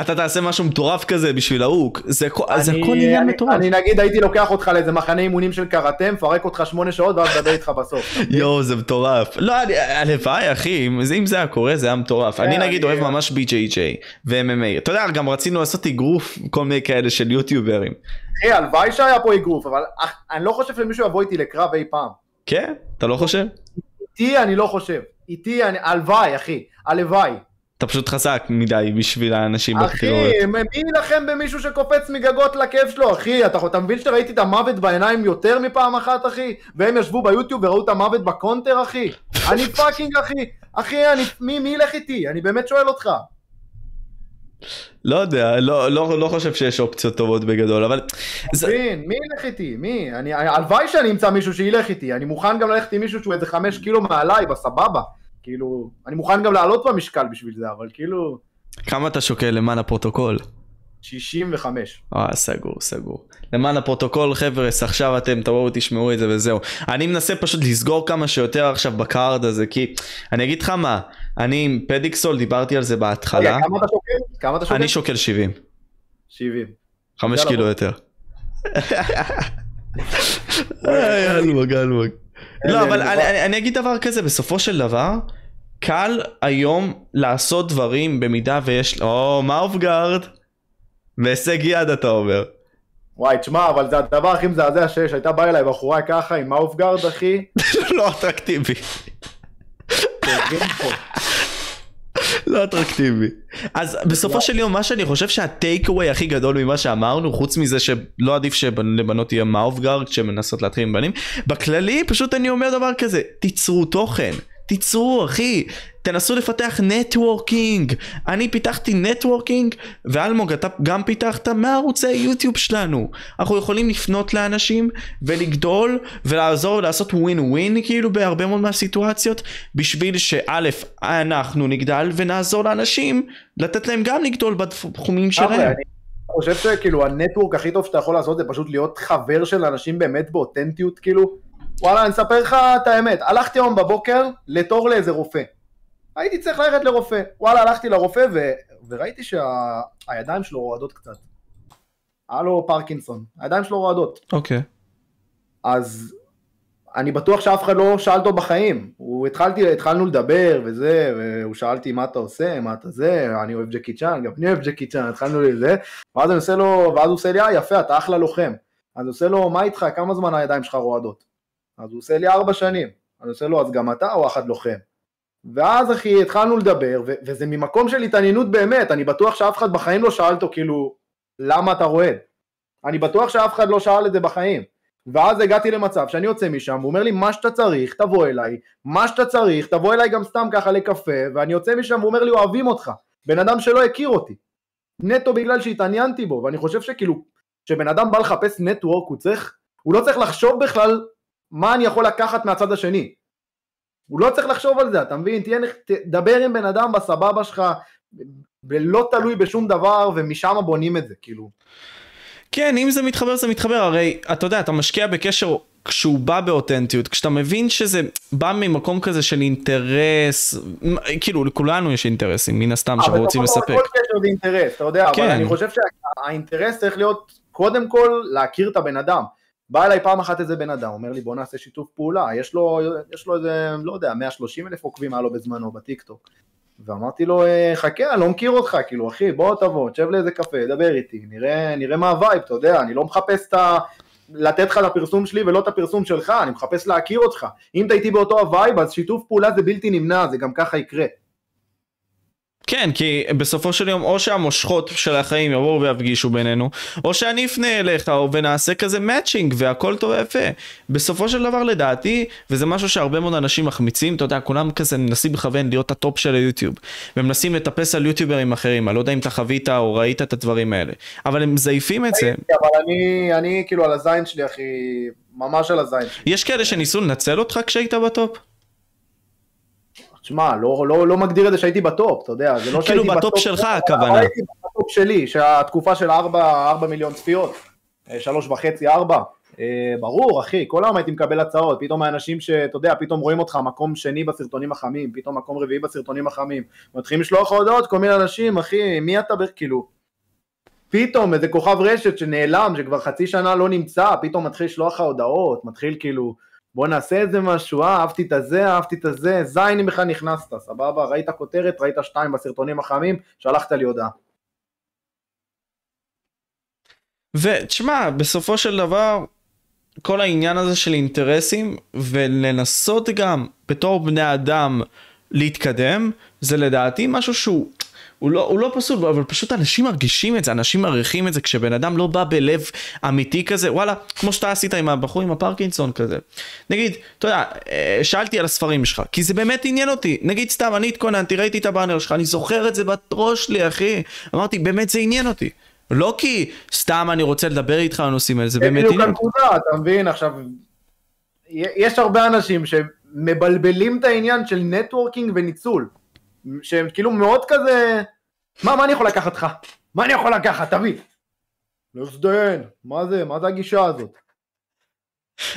אתה תעשה משהו מטורף כזה בשביל ההוק, זה, זה הכל עניין מטורף. אני נגיד הייתי לוקח אותך לאיזה מחנה אימונים של קראטה, מפרק אותך שמונה שעות ואז מדבר איתך בסוף. יואו זה מטורף. לא, הלוואי אחי, אם זה- היה קורה זה היה מטורף. אני כן, נגיד אוהב ממש BJJ ו-MMA. אתה יודע, גם רצינו לעשות אגרוף, כל מיני כאלה של יוטיוברים. אחי, הלוואי שהיה פה אגרוף, אבל אני לא חושב שמישהו יבוא איתי לקרב אי פעם. כן? אתה לא חושב? איתי אני לא חושב. איתי אני, הלוואי, אחי, הלוואי. אתה פשוט חזק מדי בשביל האנשים בתקשורת. אחי, מי יילחם במישהו שקופץ מגגות לכיף שלו, אחי? אתה, אתה מבין שראיתי את המוות בעיניים יותר מפעם אחת, אחי? והם ישבו ביוטיוב וראו את המוות ב Counter, אחי? אני fucking, אחי. אחי, אני, מי, מי ילך איתי? אני באמת שואל אותך. לא יודע, לא, לא, לא חושב שיש אופציות טובות בגדול, אבל... זה... מבין, מי ילך איתי? מי? אני, הלוואי שאני אמצא מישהו שילך איתי. אני מוכן גם ללכת עם מישהו שהוא איזה חמש קילו מעליי, בסבבה. כאילו, אני מוכן גם לעלות במשקל בשביל זה, אבל כאילו... כמה אתה שוקל למען הפרוטוקול? 65. אה, סגור, סגור. למען הפרוטוקול, חבר'ס, עכשיו אתם תבואו תשמעו את זה וזהו. אני מנסה פשוט לסגור כמה שיותר עכשיו ב card הזה, כי אני אגיד לך מה, אני עם פדיקסול, דיברתי על זה רגע, בהתחלה, כמה אתה שוקל? כמה אתה שוקל? אני שוקל 70, 70. 5 יאללה, קילו. יותר. אלמוג, אלמוג. לא, אבל אני- אני- אני- אגיד דבר כזה, בסופו של דבר, קל היום לעשות דברים במידה ויש, או, mouthguard, בהישג יד אתה אומר. וואי, תשמע, אבל זה הדבר הכי מזעזע שיש, הייתה באה אליי בחורה ככה עם mouthguard, אחי. לא אטרקטיבי. לא אטרקטיבי. אז בסופו של יום מה שאני חושב שה takeaway הכי גדול ממה שאמרנו חוץ מזה שלא עדיף שלבנות יהיה mouthguard כשהן מנסות להתחיל עם בנים בכללי פשוט אני אומר דבר כזה תיצרו תוכן. תיצרו אחי תנסו לפתח networking אני פיתחתי נטוורקינג ואלמוג אתה גם פיתחת מערוצי יוטיוב שלנו אנחנו יכולים לפנות לאנשים ולגדול ולעזור לעשות ווין ווין כאילו בהרבה מאוד מהסיטואציות בשביל שא' אנחנו נגדל ונעזור לאנשים לתת להם גם לגדול בתחומים שלהם. אני חושב שכאילו הנטוורק הכי טוב שאתה יכול לעשות זה פשוט להיות חבר של אנשים באמת באותנטיות, כאילו. וואלה, אני אספר לך את האמת. הלכתי היום בבוקר לתור לאיזה רופא. הייתי צריך ללכת לרופא. וואלה, הלכתי לרופא ו... וראיתי שהידיים שלו רועדות קצת. היה לו פרקינסון, הידיים שלו רועדות. אוקיי. אז אני בטוח שאף אחד לא שאל אותו בחיים. הוא התחלתי, התחלנו לדבר וזה, והוא שאל אותי מה אתה עושה, מה אתה זה, אני אוהב ג'קי צ'אן, גם אני אוהב ג'קי צ'אן, התחלנו לזה, ואז אני עושה לו, ואז הוא עושה לי, אה יפה, אתה אחלה לוחם. אז הוא עושה לו, מה איתך, כמה זמן הידיים שלך רועדות? אז הוא עושה לי ארבע שנים. אני עושה לו, אז גם אתה או אחד לוחם? ואז אחי, התחלנו לדבר, ו- וזה ממקום של התעניינות באמת, אני בטוח שאף אחד בחיים לא שאל אותו, כאילו, למה אתה רועד? אני בטוח שאף אחד לא שאל את זה בחיים. ואז הגעתי למצב שאני יוצא משם, הוא אומר לי, מה שאתה צריך, תבוא אליי, מה שאתה צריך, תבוא אליי גם סתם ככה לקפה, ואני יוצא משם, הוא אומר לי, אוהבים אותך. בן אדם שלא הכיר אותי. נטו בגלל שהתעניינתי בו, ואני חושב שכאילו, כשבן אדם בא לחפש נטוורק, הוא צריך, הוא לא צריך לחשוב בכלל מה אני יכול לקחת מהצד השני. הוא לא צריך לחשוב על זה, אתה מבין? תהיה, תדבר עם בן אדם בסבבה שלך, ולא תלוי בשום דבר, ומשם בונים את זה, כאילו. כן, אם זה מתחבר זה מתחבר, הרי אתה יודע, אתה משקיע בקשר כשהוא בא באותנטיות, כשאתה מבין שזה בא ממקום כזה של אינטרס, כאילו לכולנו יש אינטרסים, מן הסתם שאנחנו רוצים אבל לספק. כל קשר זה אינטרס, אתה יודע, כן. אבל אני חושב שהאינטרס צריך להיות קודם כל להכיר את הבן אדם. בא אליי פעם אחת איזה בן אדם, אומר לי בוא נעשה שיתוף פעולה, יש לו, יש לו איזה, לא יודע, 130 אלף עוקבים היה לו בזמנו בטיקטוק. ואמרתי לו, "אה, חכה, אני לא מכיר אותך, כאילו, אחי, בוא תבוא, תשב לאיזה קפה, דבר איתי, נראה, נראה מה ה vibe, אתה יודע, אני לא מחפש את ה... לתת לך את הפרסום שלי ולא את הפרסום שלך, אני מחפש להכיר אותך. אם אתה איתי באותו ה vibe, אז שיתוף פעולה זה בלתי נמנע, זה גם ככה יקרה. כן, כי בסופו של יום או שהמושכות של החיים יבואו ויפגישו בינינו, או שאני אפנה אליך ונעשה כזה matching והכל טוב ויפה. בסופו של דבר לדעתי, וזה משהו שהרבה מאוד אנשים מחמיצים, אתה יודע, כולם כזה מנסים לכוון להיות ה top של היוטיוב, ומנסים לטפס על יוטיוברים אחרים, אני לא יודע אם אתה חווית או ראית את הדברים האלה, אבל הם מזייפים את זה. אבל אני, אני כאילו על הזין שלי, אחי, ממש על הזין שלי. יש כאלה שניסו לנצל אותך כשהיית ב top? תשמע, לא, לא, לא מגדיר את זה שהייתי ב top, אתה יודע, זה לא כאילו שהייתי ב top שלך, אבל הכוונה. הייתי ב top שלי, שהתקופה של 4, 4 מיליון צפיות. אה, שלוש וחצי, ארבע. אה, ברור, אחי, כל היום הייתי מקבל הצעות, פתאום האנשים שאתה יודע, פתאום רואים אותך מקום שני בסרטונים החמים, פתאום מקום רביעי בסרטונים החמים, מתחילים לשלוח הודעות, כל מיני אנשים, אחי, מי אתה, כאילו, פתאום איזה כוכב רשת שנעלם, שכבר חצי שנה לא נמצא, פתאום מתחיל לשלוח לך הודעות, מתחיל כאילו, בוא נעשה איזה משהו, אה, אהבתי את הזה, אהבתי את הזה, זין אם בכלל נכנסת, סבבה, ראית כותרת, ראית שתיים בסרטונים החמים, שלחת לי הודעה. ותשמע, בסופו של דבר, כל העניין הזה של אינטרסים, ולנסות גם בתור בני אדם להתקדם, זה לדעתי משהו שהוא הוא לא, הוא לא פסול, אבל פשוט אנשים מרגישים את זה, אנשים מעריכים את זה כשבן אדם לא בא בלב אמיתי כזה, וואלה, כמו שאתה עשית עם הבחור עם הפרקינסון כזה. נגיד, אתה יודע, אה, שאלתי על הספרים שלך, כי זה באמת עניין אותי. נגיד סתם, אני התכוננתי, ראיתי את הבאנר שלך, אני זוכר את זה בראש שלי, אחי. אמרתי, באמת זה עניין אותי. לא כי סתם אני רוצה לדבר איתך על הנושאים האלה, זה באמת עניין אותי. אתה מבין, עכשיו, יש הרבה אנשים שמבלבלים את העניין של נטוורקינג וניצול. שהם כאילו מאוד כזה, מה, מה אני יכול לקחת לך? מה אני יכול לקחת? תביא. לא להזדיין, מה זה, מה זה הגישה הזאת?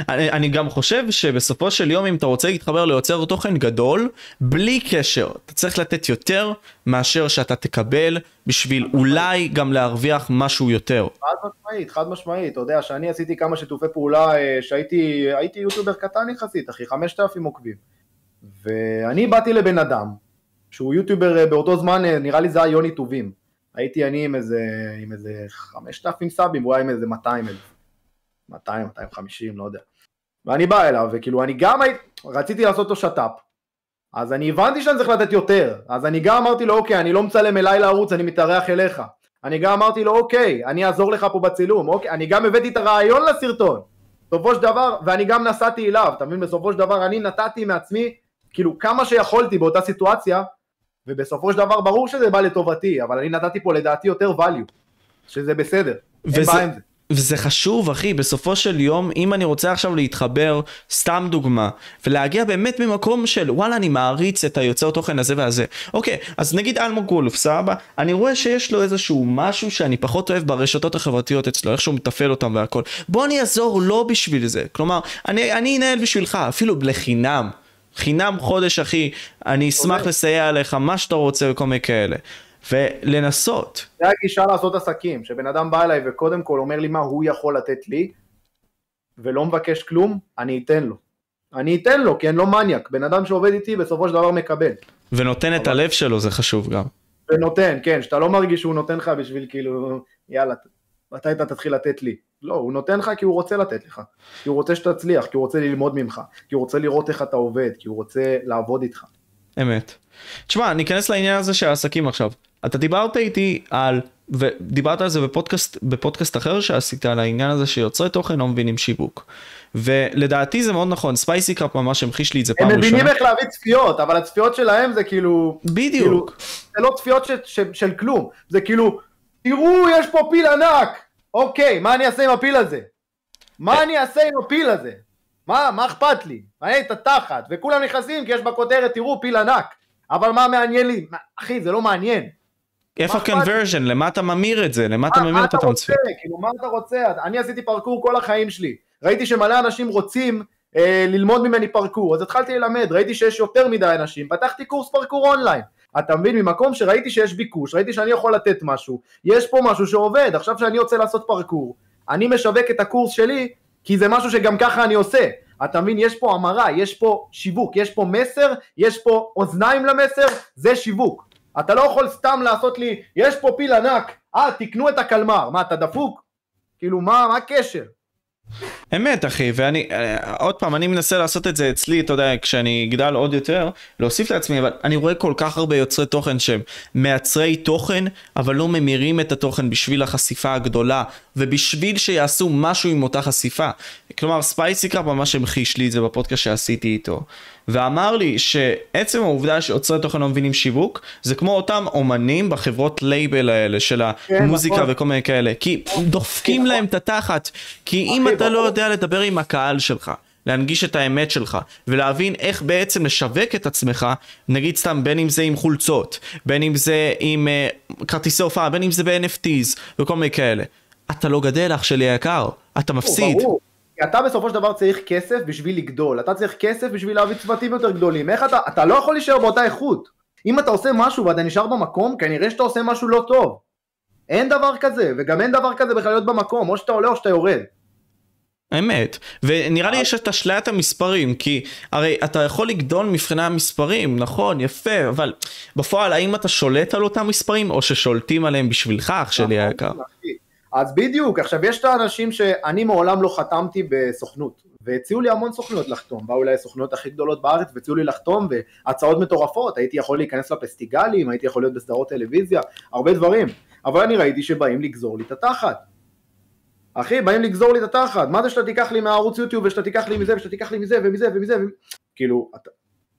אני, אני גם חושב שבסופו של יום אם אתה רוצה להתחבר ליוצר תוכן גדול, בלי קשר, אתה צריך לתת יותר מאשר שאתה תקבל בשביל אולי גם להרוויח משהו יותר. חד משמעית, חד משמעית, אתה יודע שאני עשיתי כמה שיתופי פעולה אה, שהייתי יוטיובר קטן יחסית אחי, 5,000 עוקבים. ואני באתי לבן אדם שהוא יוטיובר אה, באותו זמן, אה, נראה לי זה היה יוני טובים. הייתי אני עם איזה, עם איזה 5,000 סאבים, הוא היה עם איזה 200 אלף. 200, 250, לא יודע. ואני בא אליו, וכאילו אני גם הייתי, רציתי לעשות לו שת"פ, אז אני הבנתי שאני צריך לתת יותר, אז אני גם אמרתי לו, אוקיי, אני לא מצלם אליי לערוץ, אני מתארח אליך. אני גם אמרתי לו, אוקיי, אני אעזור לך פה בצילום, אוקיי, אני גם הבאתי את הרעיון לסרטון. בסופו של דבר, ואני גם נסעתי אליו, אתה מבין? בסופו של דבר אני נתתי מעצמי, כאילו, כמה שיכולתי באותה סיטואציה, ובסופו של דבר ברור שזה בא לטובתי, אבל אני נתתי פה לדעתי יותר value, שזה בסדר, וזה, אין בעיה עם זה. וזה חשוב אחי, בסופו של יום, אם אני רוצה עכשיו להתחבר, סתם דוגמה, ולהגיע באמת ממקום של וואלה אני מעריץ את היוצר תוכן הזה והזה. אוקיי, אז נגיד אלמוג גולוף, סבבה? אני רואה שיש לו איזשהו משהו שאני פחות אוהב ברשתות החברתיות אצלו, איך שהוא מתפעל אותם והכל. בוא אני אעזור לו בשביל זה. כלומר, אני, אני אנהל בשבילך, אפילו לחינם. חינם חודש אחי, אני אשמח לסייע לך, מה שאתה רוצה וכל מיני כאלה. ולנסות. זה הגישה לעשות עסקים, שבן אדם בא אליי וקודם כל אומר לי מה הוא יכול לתת לי, ולא מבקש כלום, אני אתן לו. אני אתן לו, כי אני לא מניאק, בן אדם שעובד איתי בסופו של דבר מקבל. ונותן את הלב שלו, זה חשוב גם. ונותן, כן, שאתה לא מרגיש שהוא נותן לך בשביל כאילו, יאללה, מתי אתה תתחיל לתת לי? לא, הוא נותן לך כי הוא רוצה לתת לך, כי הוא רוצה שתצליח, כי הוא רוצה ללמוד ממך, כי הוא רוצה לראות איך אתה עובד, כי הוא רוצה לעבוד איתך. אמת. תשמע, ניכנס לעניין הזה של העסקים עכשיו. אתה דיברת איתי על, ודיברת על זה בפודקאסט, בפודקאסט אחר שעשית, על העניין הזה שיוצרי תוכן לא מבינים שיווק. ולדעתי זה מאוד נכון, ספייסי קראפ ממש המחיש לי את זה פעם ראשונה. הם מבינים איך להביא צפיות, אבל הצפיות שלהם זה כאילו... בדיוק. כאילו, זה לא צפיות ש, ש, של כלום, זה כאילו, תראו יש פה פיל ענק, אוקיי, מה אני אעשה עם הפיל הזה? מה אני אעשה עם הפיל הזה? מה, מה אכפת לי? מעניין את התחת, וכולם נכנסים כי יש בכותרת, תראו, פיל ענק. אבל מה מעניין לי? אחי, זה לא מעניין. איפה ה-conversion? למה אתה ממיר את זה? למה אתה ממיר את צפיות? כאילו, מה אתה רוצה? אני עשיתי פרקור כל החיים שלי. ראיתי שמלא אנשים רוצים אה, ללמוד ממני פרקור, אז התחלתי ללמד, ראיתי שיש יותר מדי אנשים, פתחתי קורס פרקור אונליין. אתה מבין? ממקום שראיתי שיש ביקוש, ראיתי שאני יכול לתת משהו, יש פה משהו שעובד, עכשיו שאני רוצה לעשות פרקור, אני משווק את הקורס שלי, כי זה משהו שגם ככה אני עושה. אתה מבין? יש פה המרה, יש פה שיווק, יש פה מסר, יש פה אוזניים למסר, זה שיווק. אתה לא יכול סתם לעשות לי, יש פה פיל ענק, אה, תקנו את הקלמר. מה, אתה דפוק? כאילו, מה, מה הקשר? אמת אחי ואני אה, עוד פעם אני מנסה לעשות את זה אצלי אתה יודע כשאני אגדל עוד יותר להוסיף לעצמי אבל אני רואה כל כך הרבה יוצרי תוכן שהם מייצרים תוכן אבל לא ממירים את התוכן בשביל החשיפה הגדולה ובשביל שיעשו משהו עם אותה חשיפה. כלומר ספייסי קראפ ממש המחיש לי את זה בפודקאסט שעשיתי איתו ואמר לי שעצם העובדה שיוצרי תוכן לא מבינים שיווק זה כמו אותם אומנים בחברות לייבל האלה של כן, המוזיקה כן, וכל מיני כאלה כי דופקים להם את התחת כי אם אתה לא יודע לדבר עם הקהל שלך להנגיש את האמת שלך ולהבין איך בעצם לשווק את עצמך נגיד סתם בין אם זה עם חולצות בין אם זה עם uh, כרטיסי הופעה בין אם זה ב-NFTs וכל מיני כאלה אתה לא גדל אח שלי היקר, אתה מפסיד. ברור. כי אתה בסופו של דבר צריך כסף בשביל לגדול, אתה צריך כסף בשביל להביא צוותים יותר גדולים, איך אתה, אתה לא יכול להישאר באותה איכות. אם אתה עושה משהו ואתה נשאר במקום, כנראה שאתה עושה משהו לא טוב. אין דבר כזה, וגם אין דבר כזה בכלל להיות במקום, או שאתה עולה או שאתה יורד. אמת, ונראה לי יש את אשליית המספרים, כי הרי אתה יכול לגדול מבחינה המספרים, נכון, יפה, אבל בפועל האם אתה שולט על אותם מספרים, או ששולטים עליהם בשבילך, אח שלי נכון, היקר? אז בדיוק, עכשיו יש את האנשים שאני מעולם לא חתמתי בסוכנות, והציעו לי המון סוכנויות לחתום, באו אליי הסוכנויות הכי גדולות בארץ והציעו לי לחתום, והצעות מטורפות, הייתי יכול להיכנס לפסטיגלים, הייתי יכול להיות בסדרות טלוויזיה, הרבה דברים, אבל אני ראיתי שבאים לגזור לי את התחת. אחי, באים לגזור לי את התחת, מה זה שאתה תיקח לי מהערוץ יוטיוב ושאתה תיקח לי מזה ושאתה תיקח לי מזה ומזה ומזה, ומזה. כאילו, אתה,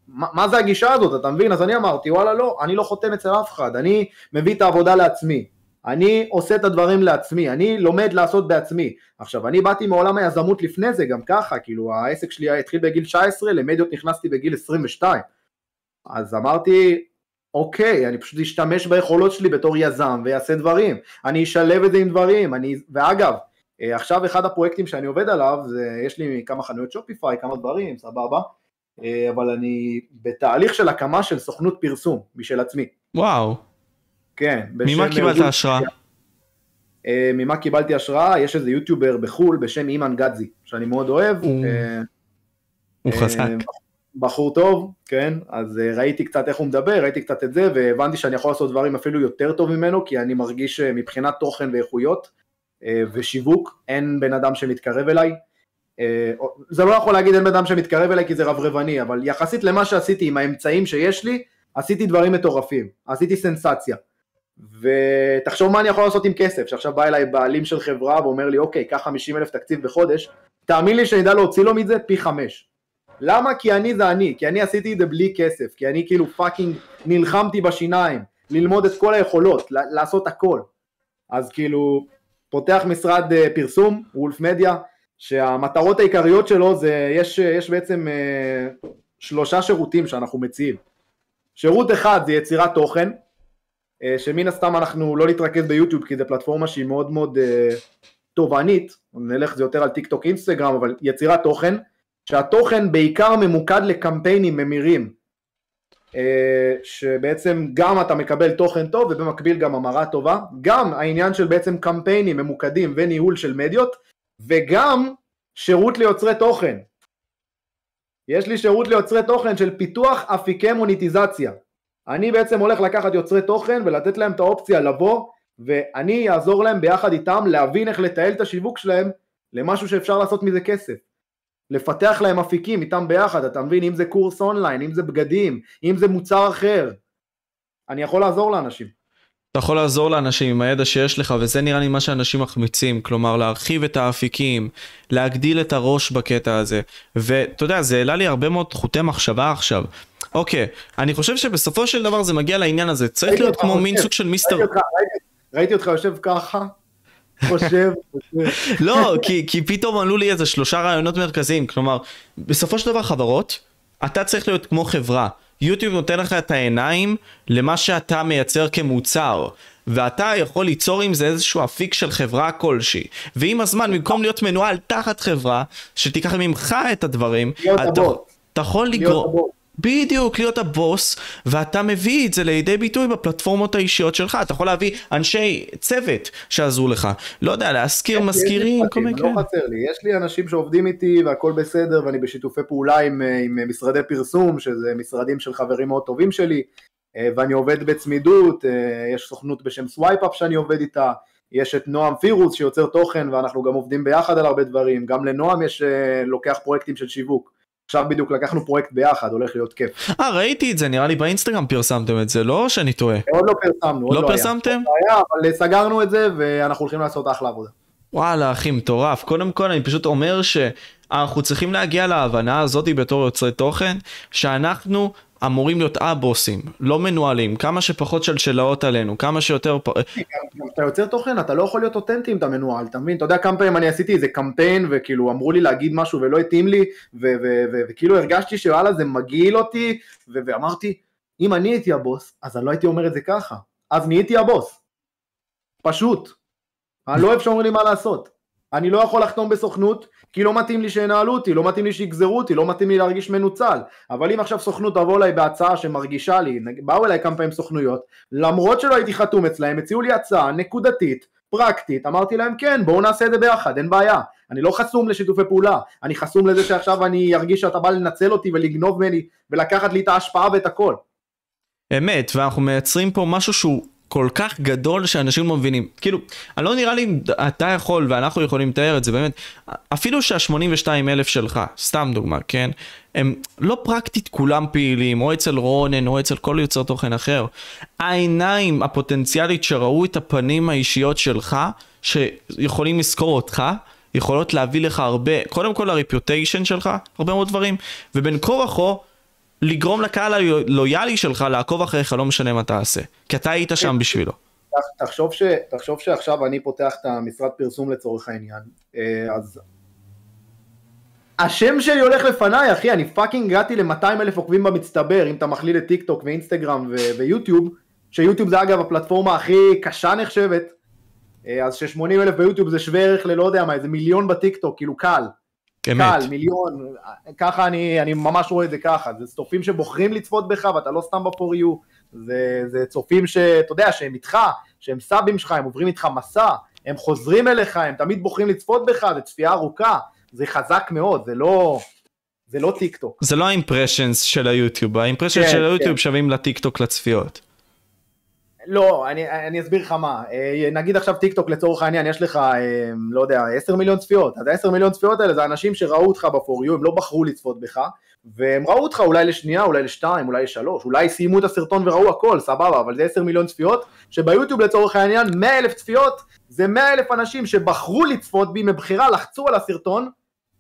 מה, מה זה הגישה הזאת, אתה מבין? אז אני אמרתי, וואלה לא, אני לא חותם אצל אף אחד, אני מביא את העבודה לעצמי, אני עושה את הדברים לעצמי, אני לומד לעשות בעצמי. עכשיו, אני באתי מעולם היזמות לפני זה, גם ככה, כאילו העסק שלי התחיל בגיל 19, למדיות נכנסתי בגיל 22. אז אמרתי, אוקיי, אני פשוט אשתמש ביכולות שלי בתור יזם ויעשה דברים, אני אשלב את זה עם דברים, אני, ואגב, אה, עכשיו אחד הפרויקטים שאני עובד עליו, זה, יש לי כמה חנויות שופיפיי, כמה דברים, סבבה, אה, אבל אני בתהליך של הקמה של סוכנות פרסום משל עצמי. וואו. כן. ממה קיבלת השראה? אה, ממה קיבלתי השראה? יש איזה יוטיובר בחו"ל בשם אימן גדזי, שאני מאוד אוהב. הוא הוא חזק. בחור טוב, כן, אז ראיתי קצת איך הוא מדבר, ראיתי קצת את זה, והבנתי שאני יכול לעשות דברים אפילו יותר טוב ממנו, כי אני מרגיש מבחינת תוכן ואיכויות, אה, ושיווק, אין בן אדם שמתקרב אליי. אה, זה לא יכול להגיד אין בן אדם שמתקרב אליי כי זה רברבני, אבל יחסית למה שעשיתי עם האמצעים שיש לי, עשיתי דברים מטורפים, עשיתי סנסציה. ותחשוב מה אני יכול לעשות עם כסף, שעכשיו בא אליי בעלים של חברה ואומר לי אוקיי, קח 50 אלף תקציב בחודש, תאמין לי שאני אדע להוציא לו מזה פי חמש. למה? כי אני זה אני, כי אני עשיתי את זה בלי כסף, כי אני כאילו פאקינג נלחמתי בשיניים, ללמוד את כל היכולות, לעשות הכל. אז כאילו, פותח משרד אה, פרסום, וולף מדיה, שהמטרות העיקריות שלו זה, יש, יש בעצם אה, שלושה שירותים שאנחנו מציעים. שירות אחד זה יצירת תוכן, שמן הסתם אנחנו לא נתרכז ביוטיוב כי זו פלטפורמה שהיא מאוד מאוד תובענית, נלך זה יותר על טיק טוק אינסטגרם, אבל יצירת תוכן, שהתוכן בעיקר ממוקד לקמפיינים ממירים, אה, שבעצם גם אתה מקבל תוכן טוב ובמקביל גם המרה טובה, גם העניין של בעצם קמפיינים ממוקדים וניהול של מדיות, וגם שירות ליוצרי תוכן. יש לי שירות ליוצרי תוכן של פיתוח אפיקי מוניטיזציה. אני בעצם הולך לקחת יוצרי תוכן ולתת להם את האופציה לבוא, ואני אעזור להם ביחד איתם להבין איך לתעל את השיווק שלהם למשהו שאפשר לעשות מזה כסף. לפתח להם אפיקים איתם ביחד, אתה מבין? אם זה קורס אונליין, אם זה בגדים, אם זה מוצר אחר. אני יכול לעזור לאנשים. אתה יכול לעזור לאנשים עם הידע שיש לך, וזה נראה לי מה שאנשים מחמיצים, כלומר להרחיב את האפיקים, להגדיל את הראש בקטע הזה, ואתה יודע, זה העלה לי הרבה מאוד חוטי מחשבה עכשיו. אוקיי, אני חושב שבסופו של דבר זה מגיע לעניין הזה, צריך להיות כמו מין סוג של מיסטר... ראיתי אותך יושב ככה, חושב, לא, כי, כי פתאום עלו לי איזה שלושה רעיונות מרכזיים, כלומר, בסופו של דבר חברות, אתה צריך להיות כמו חברה. יוטיוב נותן לך את העיניים למה שאתה מייצר כמוצר. ואתה יכול ליצור עם זה איזשהו אפיק של חברה כלשהי. ועם הזמן, במקום להיות מנוהל תחת חברה, שתיקח ממך את הדברים, אתה, אתה יכול לגרום... בדיוק, להיות הבוס, ואתה מביא את זה לידי ביטוי בפלטפורמות האישיות שלך. אתה יכול להביא אנשי צוות שעזרו לך. לא יודע, להזכיר מזכירים, כל מיני כאלה. לא חסר לי, יש לי אנשים שעובדים איתי והכל בסדר, ואני בשיתופי פעולה עם, אה, עם משרדי פרסום, שזה משרדים של חברים מאוד טובים שלי, אה, ואני עובד בצמידות, אה, יש סוכנות בשם סווייפ-אפ שאני עובד איתה, יש את נועם פירוס שיוצר תוכן, ואנחנו גם עובדים ביחד על הרבה דברים, גם לנועם יש, לוקח פרויקטים של שיווק. עכשיו בדיוק לקחנו פרויקט ביחד, הולך להיות כיף. אה, ראיתי את זה, נראה לי באינסטגרם פרסמתם את זה, לא שאני טועה? עוד לא פרסמנו, עוד לא, לא פרסמתם? היה, אבל סגרנו את זה ואנחנו הולכים לעשות אחלה עבודה. וואלה, אחי, מטורף. קודם כל, אני פשוט אומר שאנחנו צריכים להגיע להבנה הזאת בתור יוצרי תוכן, שאנחנו אמורים להיות הבוסים, לא מנוהלים, כמה שפחות שלשלאות עלינו, כמה שיותר... גם אתה יוצר תוכן, אתה לא יכול להיות אותנטי אם אתה מנוהל, אתה מבין? אתה יודע כמה פעמים אני עשיתי איזה קמפיין, וכאילו אמרו לי להגיד משהו ולא התאים לי, וכאילו הרגשתי שוואלה זה מגעיל אותי, ואמרתי, אם אני הייתי הבוס, אז אני לא הייתי אומר את זה ככה, אז נהייתי הבוס. פשוט. אני לא אוהב שאומרים לי מה לעשות. אני לא יכול לחתום בסוכנות, כי לא מתאים לי שינהלו אותי, לא מתאים לי שיגזרו אותי, לא מתאים לי להרגיש מנוצל. אבל אם עכשיו סוכנות תבוא אליי בהצעה שמרגישה לי, באו אליי כמה פעמים סוכנויות, למרות שלא הייתי חתום אצלהם, הציעו לי הצעה נקודתית, פרקטית, אמרתי להם כן, בואו נעשה את זה ביחד, אין בעיה. אני לא חסום לשיתופי פעולה, אני חסום לזה שעכשיו אני ארגיש שאתה בא לנצל אותי ולגנוב ממני ולקחת לי את ההשפעה ואת הכל. אמת, ואנחנו מייצרים פה משהו שהוא כל כך גדול שאנשים לא מבינים. כאילו, אני לא נראה לי אם אתה יכול ואנחנו יכולים לתאר את זה, באמת. אפילו שה-82 אלף שלך, סתם דוגמה, כן? הם לא פרקטית כולם פעילים, או אצל רונן, או אצל כל יוצר תוכן אחר. העיניים הפוטנציאלית שראו את הפנים האישיות שלך, שיכולים לזכור אותך, יכולות להביא לך הרבה, קודם כל ה reputation שלך, הרבה מאוד דברים, ובין כה וכה, לגרום לקהל הלויאלי שלך לעקוב אחריך, לא משנה מה תעשה. כי אתה היית שם בשבילו. תחשוב, ש, תחשוב שעכשיו אני פותח את המשרד פרסום לצורך העניין, אה, אז השם שלי הולך לפניי, אחי, אני fucking הגעתי ל-200 אלף עוקבים במצטבר, אם אתה מכליל את טיק טוק ואינסטגרם ו- ויוטיוב, שיוטיוב זה אגב הפלטפורמה הכי קשה נחשבת, אה, אז ש-80 אלף ביוטיוב זה שווה ערך ללא יודע מה, איזה מיליון בטיק טוק, כאילו קל. אמת. קל, מיליון, ככה אני, אני ממש רואה את זה ככה, זה צופים שבוחרים לצפות בך ואתה לא סתם ב For You, זה, זה צופים שאתה יודע שהם איתך, שהם סאבים שלך, הם עוברים איתך מסע, הם חוזרים אליך, הם תמיד בוחרים לצפות בך, זה צפייה ארוכה, זה חזק מאוד, זה לא, זה לא טיק טוק. זה לא ה impressions של היוטיוב, ה impressions כן, של היוטיוב כן. שווים לטיק טוק לצפיות. לא, אני, אני אסביר לך מה, אה, נגיד עכשיו טיק טוק לצורך העניין, יש לך, אה, לא יודע, 10 מיליון צפיות, אז ה-10 מיליון צפיות האלה זה אנשים שראו אותך ב For You, הם לא בחרו לצפות בך, והם ראו אותך אולי לשנייה, אולי לשתיים, אולי לשלוש, אולי סיימו את הסרטון וראו הכל, סבבה, אבל זה 10 מיליון צפיות, שביוטיוב לצורך העניין 100 אלף צפיות, זה 100 אלף אנשים שבחרו לצפות בי מבחירה, לחצו על הסרטון,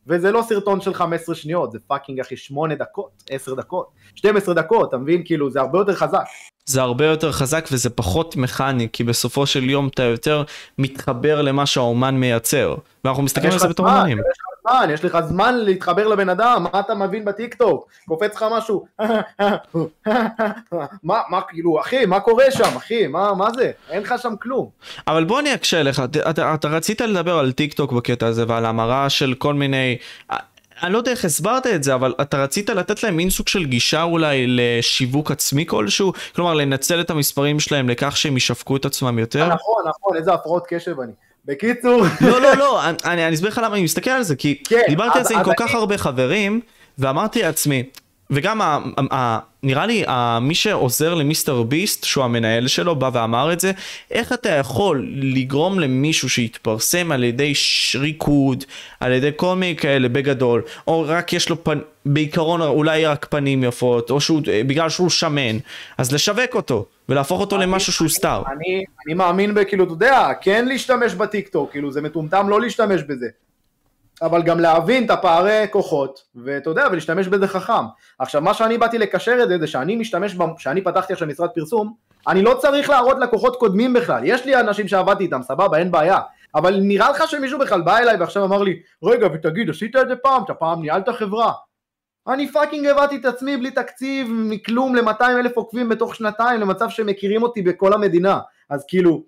וזה לא סרטון של 15 שניות, זה fucking אחי 8 דקות, 10 דקות, 12 דקות, אתה מבין? כאילו זה הרבה יותר חזק. זה הרבה יותר חזק וזה פחות מכני, כי בסופו של יום אתה יותר מתחבר למה שהאומן מייצר. ואנחנו מסתכלים על זה בתור אומנים. יש לך זמן, יש לך זמן להתחבר לבן אדם, מה אתה מבין בטיקטוק? קופץ לך משהו, מה, מה, כאילו, אחי, מה קורה שם, אחי, מה, מה זה? אין לך שם כלום. אבל בוא אני אקשה לך, אתה, אתה, אתה רצית לדבר על טיקטוק בקטע הזה ועל המרה של כל מיני... אני לא יודע איך הסברת את זה, אבל אתה רצית לתת להם מין סוג של גישה אולי לשיווק עצמי כלשהו? כלומר, לנצל את המספרים שלהם לכך שהם ישווקו את עצמם יותר? נכון, נכון, איזה הפרעות קשב אני. בקיצור... לא, לא, לא, אני, אני אסביר לך למה אני מסתכל על זה, כי כן, דיברתי על זה עם כל כך הרבה חברים, ואמרתי לעצמי, וגם ה, ה, נראה לי ה, מי שעוזר למיסטר ביסט, שהוא המנהל שלו, בא ואמר את זה, איך אתה יכול לגרום למישהו שיתפרסם על ידי ריקוד, על ידי כל מיני כאלה בגדול, או רק יש לו פן, בעיקרון אולי רק פנים יפות, או שהוא, בגלל שהוא שמן, אז לשווק אותו, ולהפוך אותו אני, למשהו שהוא סטאר. אני, אני מאמין בכאילו, אתה יודע, כן להשתמש בטיקטוק, כאילו זה מטומטם לא להשתמש בזה. אבל גם להבין את הפערי כוחות, ואתה יודע, ולהשתמש בזה חכם. עכשיו, מה שאני באתי לקשר את זה, זה שאני משתמש, שאני פתחתי עכשיו משרד פרסום, אני לא צריך להראות לקוחות קודמים בכלל. יש לי אנשים שעבדתי איתם, סבבה, אין בעיה. אבל נראה לך שמישהו בכלל בא אליי ועכשיו אמר לי, רגע, ותגיד, עשית את זה פעם, אתה פעם ניהלת חברה. אני fucking הבאתי את עצמי בלי תקציב, מכלום ל-200 אלף עוקבים בתוך שנתיים, למצב שמכירים אותי בכל המדינה. אז כאילו,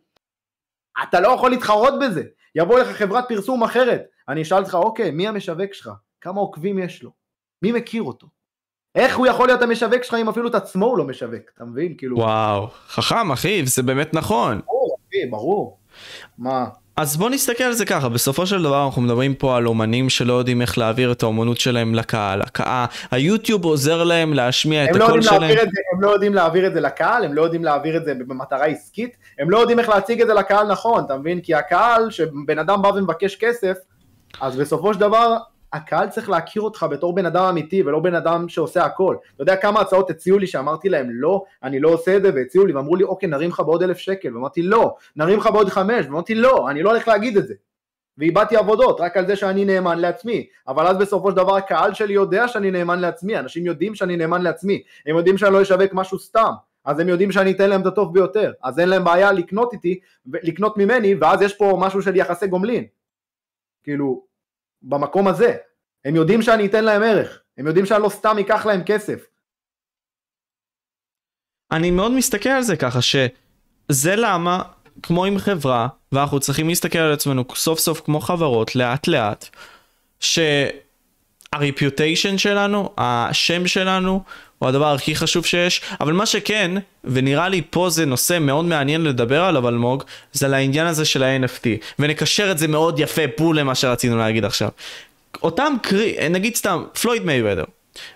אתה לא יכול להתחרות בזה. יבוא לך חברת פרסום אחרת, אני אשאל אותך, אוקיי, מי המשווק שלך? כמה עוקבים יש לו? מי מכיר אותו? איך הוא יכול להיות המשווק שלך אם אפילו את עצמו הוא לא משווק, אתה מבין? כאילו... וואו, חכם אחי, זה באמת נכון. ברור, אחי, ברור. מה? אז בוא נסתכל על זה ככה, בסופו של דבר אנחנו מדברים פה על אומנים שלא יודעים איך להעביר את האומנות שלהם לקהל. הקהל, היוטיוב עוזר להם להשמיע את לא הקול שלהם. זה, הם לא יודעים להעביר את זה לקהל, הם לא יודעים להעביר את זה במטרה עסקית, הם לא יודעים איך להציג את זה לקהל נכון, אתה מבין? כי הקהל, שבן אדם בא ומבקש כסף, אז בסופו של דבר הקהל צריך להכיר אותך בתור בן אדם אמיתי ולא בן אדם שעושה הכל. אתה יודע כמה הצעות הציעו לי שאמרתי להם לא, אני לא עושה את זה, והציעו לי ואמרו לי אוקיי נרים לך בעוד אלף שקל, ואמרתי לא, נרים לך בעוד חמש, ואמרתי לא, אני לא הולך להגיד את זה. ואיבדתי עבודות רק על זה שאני נאמן לעצמי, אבל אז בסופו של דבר הקהל שלי יודע שאני נאמן לעצמי, אנשים יודעים שאני נאמן לעצמי, הם יודעים שאני לא אשווק משהו סתם, אז הם יודעים שאני אתן להם את הטוב ביותר, אז אין להם בעיה לקנות איתי, לקנות ממני, ואז יש פה משהו של יחסי גומלין. כאילו, במקום הזה. הם יודעים שאני אתן להם ערך, הם יודעים שאני לא סתם אקח להם כסף. אני מאוד מסתכל על זה ככה שזה למה כמו עם חברה, ואנחנו צריכים להסתכל על עצמנו סוף סוף כמו חברות, לאט לאט, שהרפיוטיישן שלנו, השם שלנו, הוא הדבר הכי חשוב שיש, אבל מה שכן, ונראה לי פה זה נושא מאוד מעניין לדבר עליו אלמוג, זה על העניין הזה של ה-NFT, ונקשר את זה מאוד יפה בול למה שרצינו להגיד עכשיו. אותם קרי, נגיד סתם, פלויד מייוודר.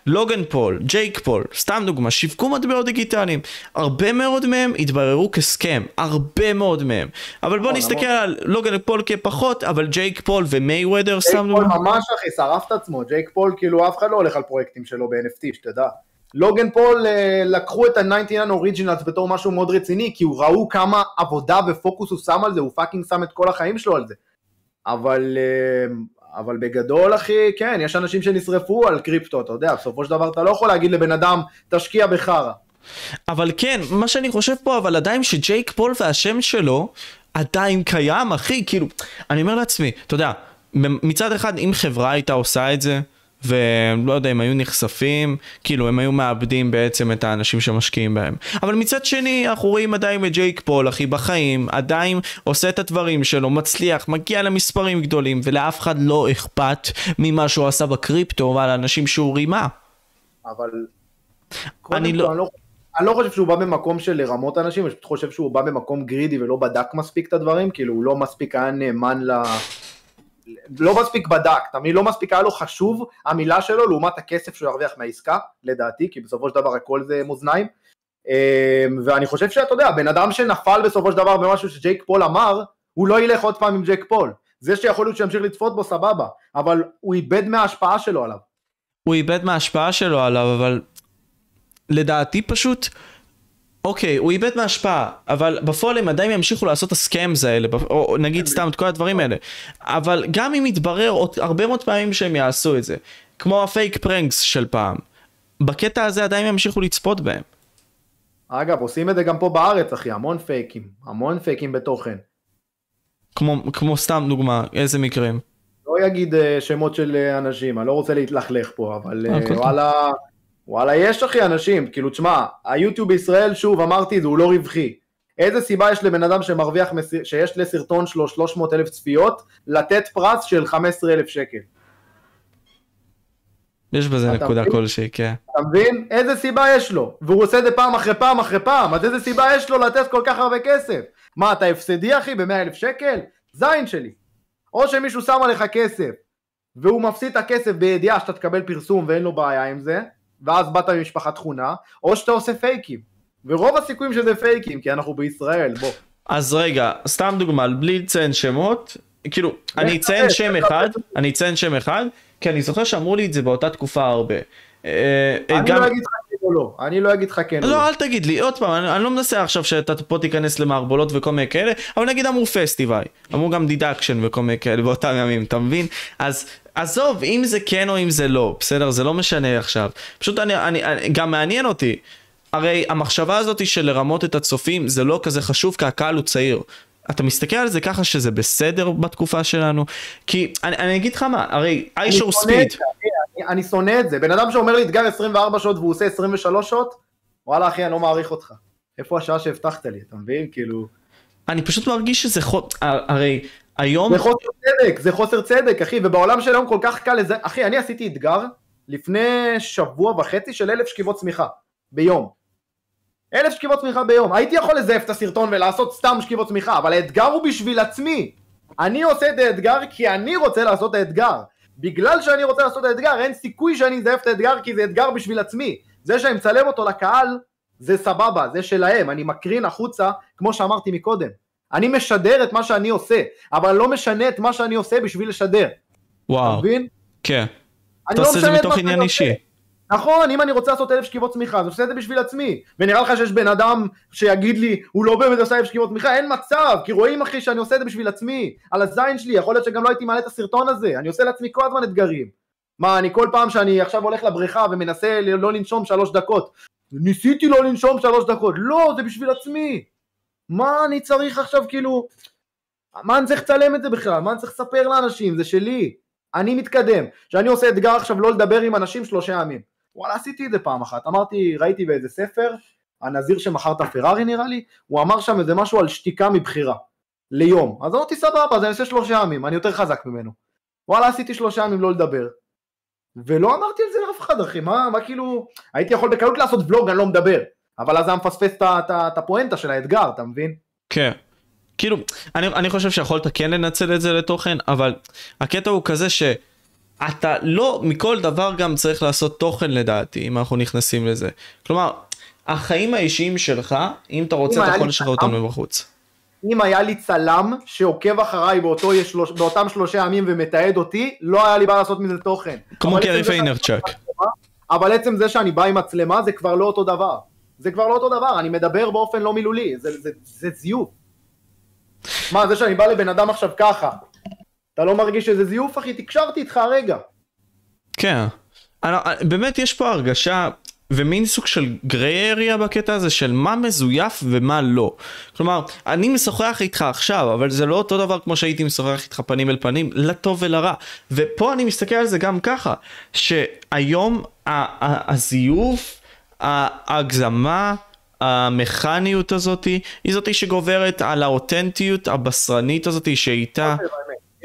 לוגן פול, ג'ייק פול, סתם דוגמה, שיווקו מטבעות דיגיטליים. הרבה מאוד מהם התבררו כ scam, הרבה מאוד מהם. אבל בוא נסתכל על לוגן פול כפחות, אבל ג'ייק פול ומייוודר, סתם דוגמה. ג'ייק פול ממש אחי, שרף את עצמו, ג'ייק פול כאילו אף אחד לא הולך על פרויקטים שלו ב-NFT, שתדע. לוגן פול אה, לקחו את ה-99 Originals בתור משהו מאוד רציני, כי הוא ראו כמה עבודה ופוקוס הוא שם על זה, הוא fucking שם את כל החיים שלו על זה. אבל אה, אבל בגדול אחי, כן, יש אנשים שנשרפו על קריפטו, אתה יודע, בסופו של דבר אתה לא יכול להגיד לבן אדם, תשקיע בחרא. אבל כן, מה שאני חושב פה, אבל עדיין שג'ייק פול והשם שלו עדיין קיים, אחי, כאילו, אני אומר לעצמי, אתה יודע, מצד אחד, אם חברה הייתה עושה את זה, ולא יודע אם היו נחשפים, כאילו הם היו מאבדים בעצם את האנשים שמשקיעים בהם. אבל מצד שני אנחנו רואים עדיין את ג'ייק פול אחי בחיים, עדיין עושה את הדברים שלו, מצליח, מגיע למספרים גדולים ולאף אחד לא אכפת ממה שהוא עשה בקריפטו ועל האנשים שהוא רימה. אבל אני לא... אני לא... אני לא חושב שהוא בא במקום של לרמות אנשים, אני פשוט חושב שהוא בא במקום גרידי ולא בדק מספיק את הדברים, כאילו הוא לא מספיק היה נאמן ל... לא מספיק בדק, תמיד לא מספיק היה לו חשוב המילה שלו לעומת הכסף שהוא ירוויח מהעסקה, לדעתי, כי בסופו של דבר הכל זה מאזניים. אמ, ואני חושב שאתה יודע, בן אדם שנפל בסופו של דבר במשהו שג'ייק פול אמר, הוא לא ילך עוד פעם עם ג'ייק פול. זה שיכול להיות שימשיך לצפות בו סבבה, אבל הוא איבד מההשפעה שלו עליו. הוא איבד מההשפעה שלו עליו, אבל לדעתי פשוט אוקיי, הוא איבד מההשפעה, אבל בפועל הם עדיין ימשיכו לעשות את ה scams האלה, או נגיד סתם את כל הדברים האלה. אבל גם אם יתברר עוד הרבה מאוד פעמים שהם יעשו את זה, כמו הפייק פרנקס של פעם, בקטע הזה עדיין ימשיכו לצפות בהם. אגב, עושים את זה גם פה בארץ, אחי, המון פייקים, המון פייקים בתוכן. כמו, כמו סתם דוגמה, איזה מקרים? לא אגיד uh, שמות של uh, אנשים, אני לא רוצה להתלכלך פה, אבל uh, וואלה... וואלה, יש אחי אנשים, כאילו, תשמע, היוטיוב בישראל, שוב, אמרתי, זה הוא לא רווחי. איזה סיבה יש לבן אדם שמרוויח, שיש לסרטון שלו 300 אלף צפיות, לתת פרס של 15 אלף שקל? יש בזה נקודה כלשהי, כן. אתה מבין? איזה סיבה יש לו? והוא עושה את זה פעם אחרי פעם אחרי פעם, אז איזה סיבה יש לו לתת כל כך הרבה כסף? מה, אתה הפסדי אחי ב-100 אלף שקל? זין שלי. או שמישהו שם עליך כסף, והוא מפסיד את הכסף בידיעה שאתה תקבל פרסום ואין לו בעיה עם זה, ואז באת ממשפחה נכונה, או שאתה עושה פייקים. ורוב הסיכויים שזה פייקים, כי אנחנו בישראל, בוא. אז רגע, סתם דוגמה, בלי לציין שמות, כאילו, אני אציין שם אחד, אני אציין שם אחד, כי אני זוכר שאמרו לי את זה באותה תקופה הרבה. אה, אני לא אגיד לך או לא, אני לא אגיד לך כן לא. לא, אל תגיד לי, עוד פעם, אני לא מנסה עכשיו שאתה פה תיכנס למערבולות וכל מיני כאלה, אבל נגיד אמרו פסטיבל, אמרו גם דידקשן וכל מיני כאלה באותם ימים, אתה מבין? אז עזוב, אם זה כן או אם זה לא, בסדר? זה לא משנה עכשיו. פשוט אני, אני, אני גם מעניין אותי. הרי המחשבה הזאת של לרמות את הצופים זה לא כזה חשוב כי הקהל הוא צעיר. אתה מסתכל על זה ככה שזה בסדר בתקופה שלנו? כי אני, אני אגיד לך מה, הרי I show speed. אני, שונא את זה, בן אדם שאומר לי אתגר 24 שעות והוא עושה 23 שעות, וואלה אחי אני לא מעריך אותך. איפה השעה שהבטחת לי, אתה מבין? כאילו... אני פשוט מרגיש שזה חוד... הרי היום... זה חוסר צדק, זה חוסר צדק, אחי, ובעולם של היום כל כך קל לזה, אחי, אני עשיתי אתגר לפני שבוע וחצי של אלף שכיבות צמיחה, ביום. אלף שכיבות צמיחה ביום. הייתי יכול לזייף את הסרטון ולעשות סתם שכיבות צמיחה, אבל האתגר הוא בשביל עצמי. אני עושה את האתגר כי אני רוצה לעשות את האתגר. בגלל שאני רוצה לעשות את האתגר, אין סיכוי שאני אזייף את האתגר כי זה אתגר בשביל עצמי. זה שאני מצלם אותו לקהל, זה סבבה, זה שלהם, אני מקרין החוצה, כמו שאמרתי מקודם. אני משדר את מה שאני עושה, אבל לא משנה את מה שאני עושה בשביל לשדר. וואו. אתה מבין? כן. אתה לא עושה את זה מתוך עניין אישי. נכון, אם אני רוצה לעשות אלף שכיבות צמיחה, אז עושה את זה בשביל עצמי. ונראה לך שיש בן אדם שיגיד לי, הוא לא באמת עושה אלף שכיבות צמיחה, אין מצב, כי רואים אחי שאני עושה את זה בשביל עצמי, על הזין שלי, יכול להיות שגם לא הייתי מעלה את הסרטון הזה, אני עושה לעצמי כל הזמן אתגרים. מה, אני כל פעם שאני עכשיו הולך לבריכה ומנסה לא לנשום שלוש דקות, ניסיתי לא לנשום שלוש דקות, לא, זה בשביל עצמי. מה אני צריך עכשיו כאילו, מה אני צריך לצלם את זה בכלל? מה אני צריך לספר לאנשים? זה שלי. אני מתקדם. כשאני עושה אתגר עכשיו לא לדבר עם אנשים שלושה ימים. וואלה עשיתי את זה פעם אחת. אמרתי, ראיתי באיזה ספר, הנזיר שמכר את הפרארי נראה לי, הוא אמר שם איזה משהו על שתיקה מבחירה, ליום. אז אמרתי סבבה, אז אני אעשה שלושה ימים, אני יותר חזק ממנו. וואלה, עשיתי שלושה ימים לא לדבר. ולא אמרתי על זה לאף אחד, אחי, מה, מה כאילו, הייתי יכול בקלות לעשות ולוג, אני לא מדבר. אבל אז היה מפספס את הפואנטה של האתגר, אתה מבין? כן. כאילו, אני, אני חושב שיכולת כן לנצל את זה לתוכן, אבל הקטע הוא כזה שאתה לא, מכל דבר גם צריך לעשות תוכן לדעתי, אם אנחנו נכנסים לזה. כלומר, החיים האישיים שלך, אם אתה רוצה, אתה יכול לשחרר אותם מבחוץ. אם היה לי צלם שעוקב אחריי באותו שלוש, באותם שלושה ימים ומתעד אותי, לא היה לי בעיה לעשות מזה תוכן. כמו גארי ויינרצ'אק. אבל עצם זה שאני בא עם מצלמה זה כבר לא אותו דבר. זה כבר לא אותו דבר, אני מדבר באופן לא מילולי, זה, זה, זה זיוף. מה, זה שאני בא לבן אדם עכשיו ככה, אתה לא מרגיש שזה זיוף אחי? תקשרתי איתך הרגע. כן. אני, באמת יש פה הרגשה, ומין סוג של גריי אריה בקטע הזה של מה מזויף ומה לא. כלומר, אני משוחח איתך עכשיו, אבל זה לא אותו דבר כמו שהייתי משוחח איתך פנים אל פנים, לטוב ולרע. ופה אני מסתכל על זה גם ככה, שהיום הזיוף, ההגזמה, המכניות הזאתי, היא זאתי שגוברת על האותנטיות הבשרנית הזאתי שאיתה...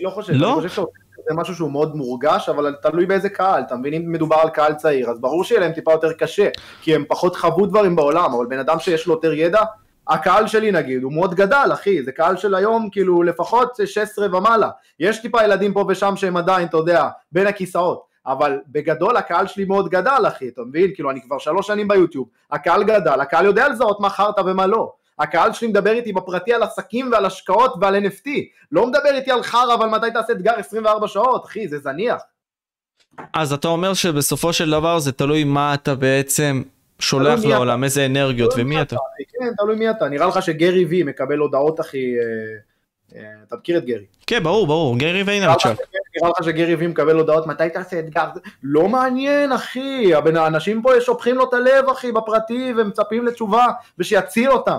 אני לא חושב, לא? אני חושב זה משהו שהוא מאוד מורגש, אבל תלוי באיזה קהל, אתה מבין? אם מדובר על קהל צעיר, אז ברור שיהיה להם טיפה יותר קשה, כי הם פחות חוו דברים בעולם, אבל בן אדם שיש לו יותר ידע, הקהל שלי נגיד, הוא מאוד גדל, אחי, זה קהל של היום, כאילו, לפחות 16 ומעלה. יש טיפה ילדים פה ושם שהם עדיין, אתה יודע, בין הכיסאות. אבל בגדול הקהל שלי מאוד גדל אחי, אתה מבין? כאילו אני כבר שלוש שנים ביוטיוב, הקהל גדל, הקהל יודע לזהות מה חרטא ומה לא. הקהל שלי מדבר איתי בפרטי על עסקים ועל השקעות ועל NFT, לא מדבר איתי על חרא ועל מתי תעשה אתגר 24 שעות, אחי, זה זניח. אז אתה אומר שבסופו של דבר זה תלוי מה אתה בעצם שולח לעולם, איזה אנרגיות ומי אתה. כן, תלוי מי אתה, נראה לך שגרי וי מקבל הודעות אחי, אה, אה, אתה מכיר את גרי. כן, ברור, ברור, גרי ויינרצ'אק. נראה לך שגרי וי מקבל הודעות מתי תעשה אתגר, לא מעניין אחי, האנשים פה שופכים לו את הלב אחי בפרטי ומצפים לתשובה ושיציל אותם.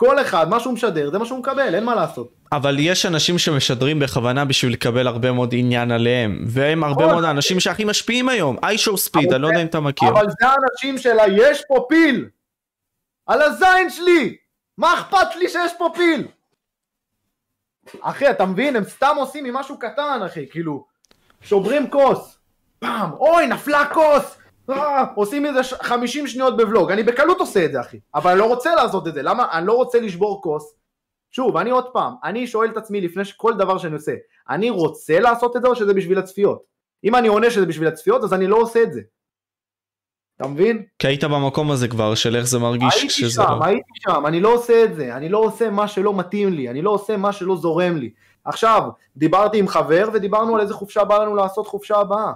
כל אחד, מה שהוא משדר, זה מה שהוא מקבל, אין מה לעשות. אבל יש אנשים שמשדרים בכוונה בשביל לקבל הרבה מאוד עניין עליהם, והם הרבה מאוד האנשים שהכי משפיעים היום, איישור ספיד, אני לא יודע אם אתה מכיר. אבל זה האנשים שלה, יש פה פיל! על הזין שלי! מה אכפת לי שיש פה פיל? אחי, אתה מבין? הם סתם עושים ממשהו קטן, אחי, כאילו, שוברים כוס, פעם, אוי, נפלה כוס, עושים איזה 50 שניות בוולוג, אני בקלות עושה את זה אחי, אבל אני לא רוצה לעשות את זה, למה? אני לא רוצה לשבור כוס, שוב, אני עוד פעם, אני שואל את עצמי לפני כל דבר שאני עושה, אני רוצה לעשות את זה או שזה בשביל הצפיות? אם אני עונה שזה בשביל הצפיות אז אני לא עושה את זה. אתה מבין? כי היית במקום הזה כבר של איך זה מרגיש הייתי שזה שם, לא... הייתי שם, אני לא עושה את זה, אני לא עושה מה שלא מתאים לי, אני לא עושה מה שלא זורם לי. עכשיו, דיברתי עם חבר ודיברנו על איזה חופשה בא לנו לעשות חופשה הבאה.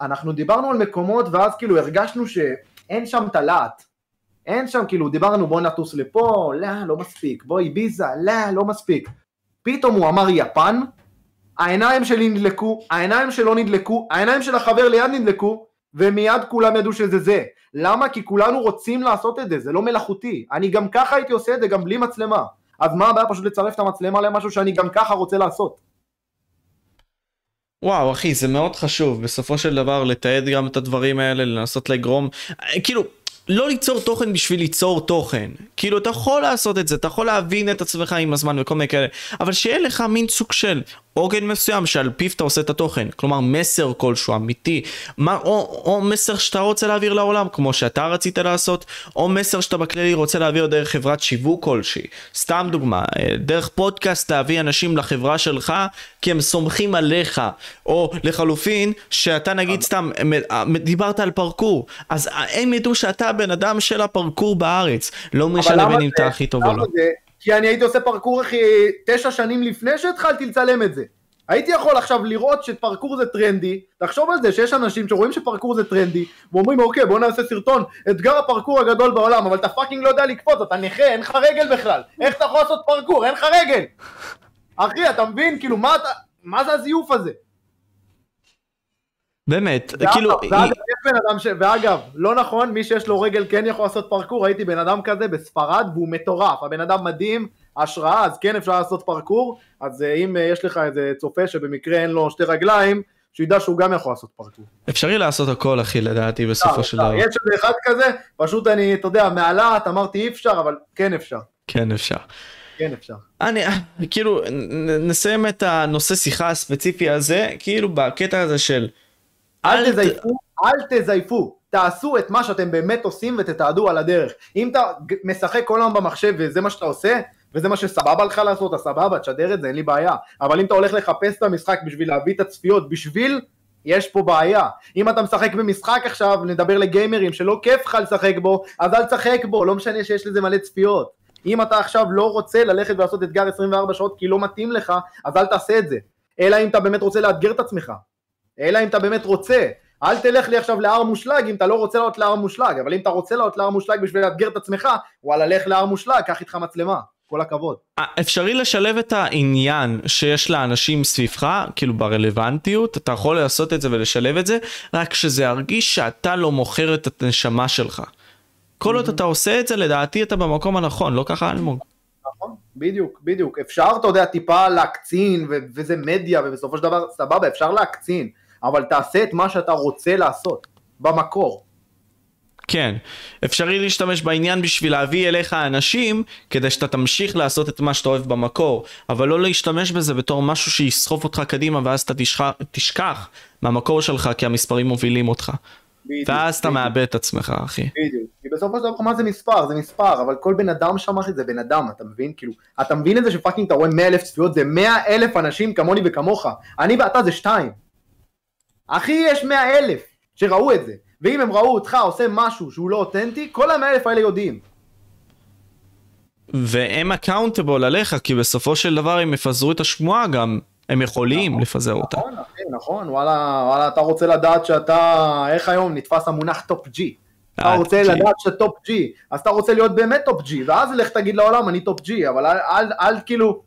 אנחנו דיברנו על מקומות ואז כאילו הרגשנו שאין שם את הלהט. אין שם, כאילו דיברנו בוא נטוס לפה, לא, לא מספיק, בואי ביזה, לא, לא מספיק. פתאום הוא אמר יפן, העיניים שלי נדלקו, העיניים שלו נדלקו, העיניים של החבר ליד נדלקו, ומיד כולם ידעו שזה זה. למה? כי כולנו רוצים לעשות את זה, זה לא מלאכותי. אני גם ככה הייתי עושה את זה גם בלי מצלמה. אז מה הבעיה פשוט לצרף את המצלמה למשהו שאני גם ככה רוצה לעשות? וואו אחי זה מאוד חשוב בסופו של דבר לתעד גם את הדברים האלה לנסות לגרום כאילו לא ליצור תוכן בשביל ליצור תוכן. כאילו, אתה יכול לעשות את זה, אתה יכול להבין את עצמך עם הזמן וכל מיני כאלה, אבל שיהיה לך מין סוג של עוגן מסוים שעל פיו אתה עושה את התוכן. כלומר, מסר כלשהו אמיתי, מה, או, או מסר שאתה רוצה להעביר לעולם, כמו שאתה רצית לעשות, או מסר שאתה בכללי רוצה להעביר דרך חברת שיווק כלשהי. סתם דוגמה, אה, דרך פודקאסט להביא אנשים לחברה שלך, כי הם סומכים עליך, או לחלופין, שאתה נגיד סתם, אה, דיברת על פרקור, אז הם ידעו שאתה הבן אדם של הפרקור בארץ, לא משנה בין אם אתה הכי טוב או לא. כי אני הייתי עושה פרקור אחי תשע שנים לפני שהתחלתי לצלם את זה. הייתי יכול עכשיו לראות שפרקור זה טרנדי, תחשוב על זה שיש אנשים שרואים שפרקור זה טרנדי ואומרים אוקיי בוא נעשה סרטון אתגר הפרקור הגדול בעולם אבל אתה fucking לא יודע לקפוץ אתה נכה אין לך רגל בכלל. איך אתה יכול לעשות פרקור? אין לך רגל. אחי אתה מבין? כאילו מה אתה מה זה הזיוף הזה? באמת, כאילו... ואגב, ש... ואגב, לא נכון, מי שיש לו רגל כן יכול לעשות פרקור, ראיתי בן אדם כזה בספרד והוא מטורף, הבן אדם מדהים, השראה, אז כן אפשר לעשות פרקור, אז אה, אם אה, יש לך איזה צופה שבמקרה אין לו שתי רגליים, שידע שהוא גם יכול לעשות פרקור. אפשרי לעשות הכל אחי לדעתי בסופו של דבר. יש איזה אחד כזה, פשוט אני, אתה יודע, מהלהט אמרתי אי אפשר, אבל כן אפשר. כן אפשר. כן אפשר. אני כאילו נסיים את הנושא שיחה הספציפי הזה כאילו בקטע הזה של אל תזייפו, אל תזייפו, תעשו את מה שאתם באמת עושים ותתעדו על הדרך. אם אתה משחק כל היום במחשב וזה מה שאתה עושה, וזה מה שסבבה לך לעשות, אז סבבה, תשדר את זה, אין לי בעיה. אבל אם אתה הולך לחפש את המשחק בשביל להביא את הצפיות, בשביל, יש פה בעיה. אם אתה משחק במשחק עכשיו, נדבר לגיימרים שלא כיף לך לשחק בו, אז אל תשחק בו, לא משנה שיש לזה מלא צפיות. אם אתה עכשיו לא רוצה ללכת ולעשות אתגר 24 שעות כי לא מתאים לך, אז אל תעשה את זה. אלא אם אתה באמת רוצה לאתגר את עצמך. אלא אם אתה באמת רוצה. אל תלך לי עכשיו להר מושלג אם אתה לא רוצה לעלות להר מושלג, אבל אם אתה רוצה לעלות להר מושלג בשביל לאתגר את עצמך, וואלה לך להר מושלג, קח איתך מצלמה. כל הכבוד. אה, אפשרי לשלב את העניין שיש לאנשים סביבך, כאילו ברלוונטיות, אתה יכול לעשות את זה ולשלב את זה, רק שזה ירגיש שאתה לא מוכר את הנשמה שלך. כל עוד אתה עושה את זה, לדעתי אתה במקום הנכון, לא ככה אלמוג. נכון, בדיוק, בדיוק. אפשר, אתה יודע, טיפה להקצין, וזה מדיה, ובסופו של דבר, סבבה, אפשר להקצין, אבל תעשה את מה שאתה רוצה לעשות, במקור. כן, אפשרי להשתמש בעניין בשביל להביא אליך אנשים כדי שאתה תמשיך לעשות את מה שאתה אוהב במקור, אבל לא להשתמש בזה בתור משהו שיסחוף אותך קדימה ואז אתה תשכח, תשכח מהמקור שלך כי המספרים מובילים אותך. בדיוק, ואז אתה מאבד את עצמך אחי. בדיוק, כי בסופו של דבר מה זה מספר? זה מספר, אבל כל בן אדם שם אחי זה בן אדם, אתה מבין? כאילו, אתה מבין את זה שפאקינג אתה רואה 100 אלף צפיות, זה 100 אלף אנשים כמוני וכמוך, אני ואתה זה שתיים. אחי יש 100 אלף שראו את זה. ואם הם ראו אותך עושה משהו שהוא לא אותנטי, כל המאה אלף האלה יודעים. והם accountable עליך, כי בסופו של דבר הם יפזרו את השמועה גם, הם יכולים נכון, לפזר נכון, אותה. נכון, נכון, וואלה, וואלה, אתה רוצה לדעת שאתה, איך היום נתפס המונח top G. אתה אה, רוצה לדעת ש top G, אז אתה רוצה להיות באמת top G, ואז לך תגיד לעולם אני top G, אבל אל, אל, אל כאילו,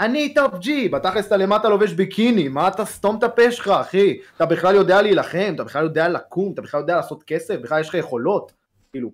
אני Top G, בתכלס אתה למטה לובש ביקיני, מה אתה סתום את הפה שלך, אחי? אתה בכלל יודע להילחם, אתה בכלל יודע לקום, אתה בכלל יודע לעשות כסף, בכלל יש לך יכולות, כאילו.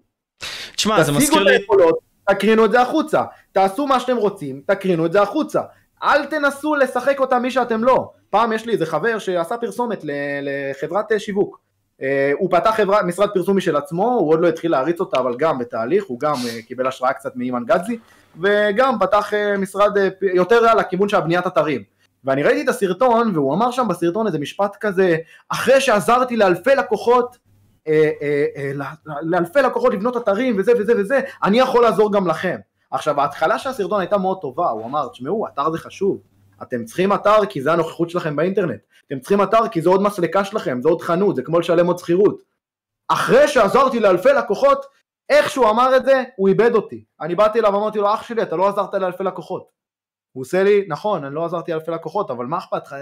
תשמע, זה מזכיר לי... היכולות, תקרינו את זה החוצה, תעשו מה שאתם רוצים, תקרינו את זה החוצה. אל תנסו לשחק אותה מי שאתם לא. פעם יש לי איזה חבר שעשה פרסומת לחברת אה, שיווק. אה, הוא פתח חברה, משרד פרסום משל עצמו, הוא עוד לא התחיל להריץ אותה, אבל גם בתהליך, הוא גם אה, קיבל השראה קצת מאימן גדזי, וגם פתח uh, משרד uh, יותר על הכיוון של הבניית אתרים. ואני ראיתי את הסרטון, והוא אמר שם בסרטון איזה משפט כזה, אחרי שעזרתי לאלפי לקוחות, uh, uh, uh, לאלפי לקוחות לבנות אתרים וזה וזה וזה, אני יכול לעזור גם לכם. עכשיו, ההתחלה של הסרטון הייתה מאוד טובה, הוא אמר, תשמעו, אתר זה חשוב, אתם צריכים אתר כי זה הנוכחות שלכם באינטרנט, אתם צריכים אתר כי זה עוד מסלקה שלכם, זה עוד חנות, זה כמו לשלם עוד שכירות. אחרי שעזרתי לאלפי לקוחות, איך שהוא אמר את זה, הוא איבד אותי. אני באתי אליו ואמרתי לו, אח שלי, אתה לא עזרת לאלפי לקוחות. הוא עושה לי, נכון, אני לא עזרתי לאלפי לקוחות, אבל מה אכפת לך?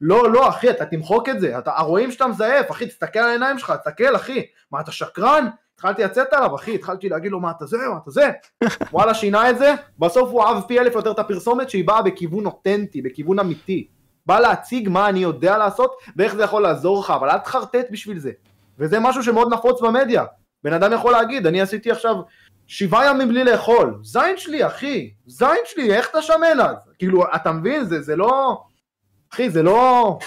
לא, לא, אחי, אתה תמחוק את זה, אתה, רואים שאתה מזייף, אחי, תסתכל על העיניים שלך, תסתכל, אחי, מה, אתה שקרן? התחלתי לצאת עליו, אחי, התחלתי להגיד לו, מה אתה זה, מה אתה זה? וואלה, שינה את זה, בסוף הוא אהב פי אלף יותר את הפרסומת שהיא באה בכיוון אותנטי, בכיוון אמיתי. בא להציג מה אני יודע לעשות ואיך זה יכול לעזור לך, אבל אל תחרטט בשביל זה. וזה משהו שמאוד נפוץ במדיה. בן אדם יכול להגיד, אני עשיתי עכשיו שבעה ימים בלי לאכול. זין שלי, אחי, זין שלי, איך אתה שמן אז? כאילו, אתה מבין? זה, זה לא... אחי, זה לא...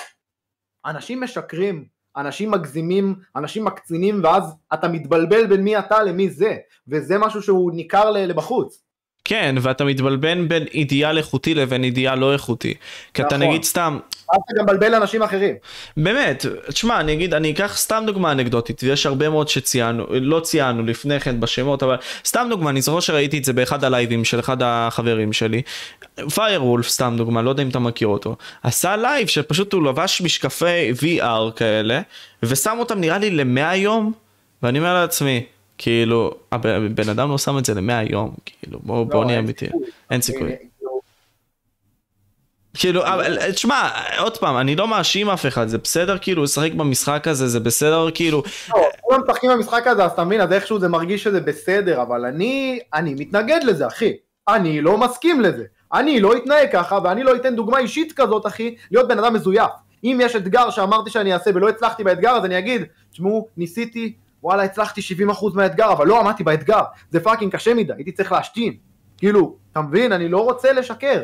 אנשים משקרים, אנשים מגזימים, אנשים מקצינים, ואז אתה מתבלבל בין מי אתה למי זה, וזה משהו שהוא ניכר לבחוץ. כן, ואתה מתבלבן בין אידיאל איכותי לבין אידיאל לא איכותי. כי אתה נכון. נגיד סתם... אתה גם מבלבל אנשים אחרים. באמת, תשמע, אני אגיד, אני אקח סתם דוגמה אנקדוטית, ויש הרבה מאוד שציינו, לא ציינו לפני כן בשמות, אבל סתם דוגמה, אני זוכר שראיתי את זה באחד הלייבים של אחד החברים שלי. פיירוולף, סתם דוגמה, לא יודע אם אתה מכיר אותו. עשה לייב שפשוט הוא לבש משקפי VR כאלה, ושם אותם נראה לי למאה יום, ואני אומר לעצמי, כאילו, הבן אדם לא שם את זה למאה יום, כאילו, בוא, בוא לא, נהיה אמיתי, אין סיכוי. כאילו, אבל תשמע, עוד פעם, אני לא מאשים אף אחד, זה בסדר כאילו לשחק במשחק הזה, זה בסדר כאילו... לא, כולם משחקים במשחק הזה, אז אתה מבין, אז איכשהו זה מרגיש שזה בסדר, אבל אני, אני מתנגד לזה, אחי. אני לא מסכים לזה. אני לא אתנהג ככה, ואני לא אתן דוגמה אישית כזאת, אחי, להיות בן אדם מזויף. אם יש אתגר שאמרתי שאני אעשה ולא הצלחתי באתגר, אז אני אגיד, תשמעו, ניסיתי, וואלה הצלחתי 70% מהאתגר, אבל לא עמדתי באתגר, זה fucking קשה מדי, הייתי צריך להשתין. כאילו, אתה מבין? אני לא רוצה לשקר.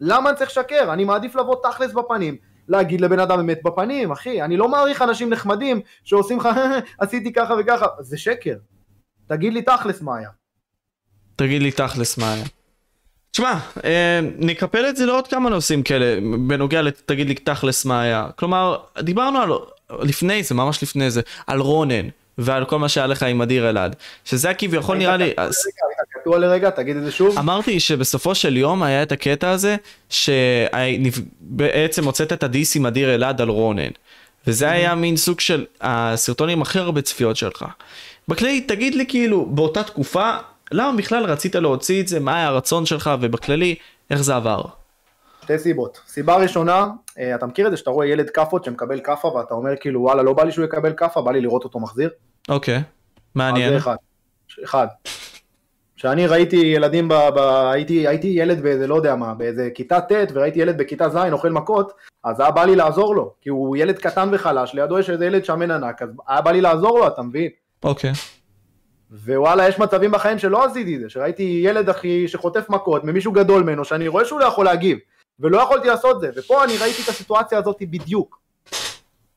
למה אני צריך לשקר? אני מעדיף לבוא תכלס בפנים, להגיד לבן אדם אמת בפנים, אחי. אני לא מעריך אנשים נחמדים שעושים לך, עשיתי ככה וככה, זה שקר. תגיד לי תכלס מה היה. תגיד לי תכלס מה היה. תשמע, אה, נקפל את זה לעוד כמה נושאים כאלה, בנוגע לתגיד לי תכלס מה היה. כלומר, דיברנו על, לפני זה, ממש לפני זה, על רונן, ועל כל מה שהיה לך עם אדיר אלעד, שזה כביכול נראה לי... קטוע לרגע, תגיד את זה שוב. אמרתי שבסופו של יום היה את הקטע הזה, שבעצם הוצאת את הדיס עם אדיר אלעד על רונן. וזה היה מין סוג של הסרטון עם הכי הרבה צפיות שלך. בכללי, תגיד לי כאילו, באותה תקופה, למה בכלל רצית להוציא את זה, מה היה הרצון שלך, ובכללי, איך זה עבר? שתי סיבות. סיבה ראשונה, אה, אתה מכיר את זה שאתה רואה ילד כאפות שמקבל כאפה ואתה אומר כאילו וואלה לא בא לי שהוא יקבל כאפה, בא לי לראות אותו מחזיר? אוקיי, מעניין. אחד. אחד. כשאני ראיתי ילדים, ב, ב, הייתי, הייתי ילד באיזה, לא יודע מה, באיזה כיתה ט' וראיתי ילד בכיתה ז' אוכל מכות, אז היה בא לי לעזור לו, כי הוא ילד קטן וחלש, לידו יש איזה ילד שמן ענק, אז היה בא לי לעזור לו, אתה מבין? אוקיי. ווואלה, יש מצבים בחיים שלא עשיתי את זה, שראיתי ילד אחי שחוטף מכות ממישהו גדול ממנו, שאני רואה שהוא לא יכול להגיב, ולא יכולתי לעשות זה, ופה אני ראיתי את הסיטואציה הזאת בדיוק.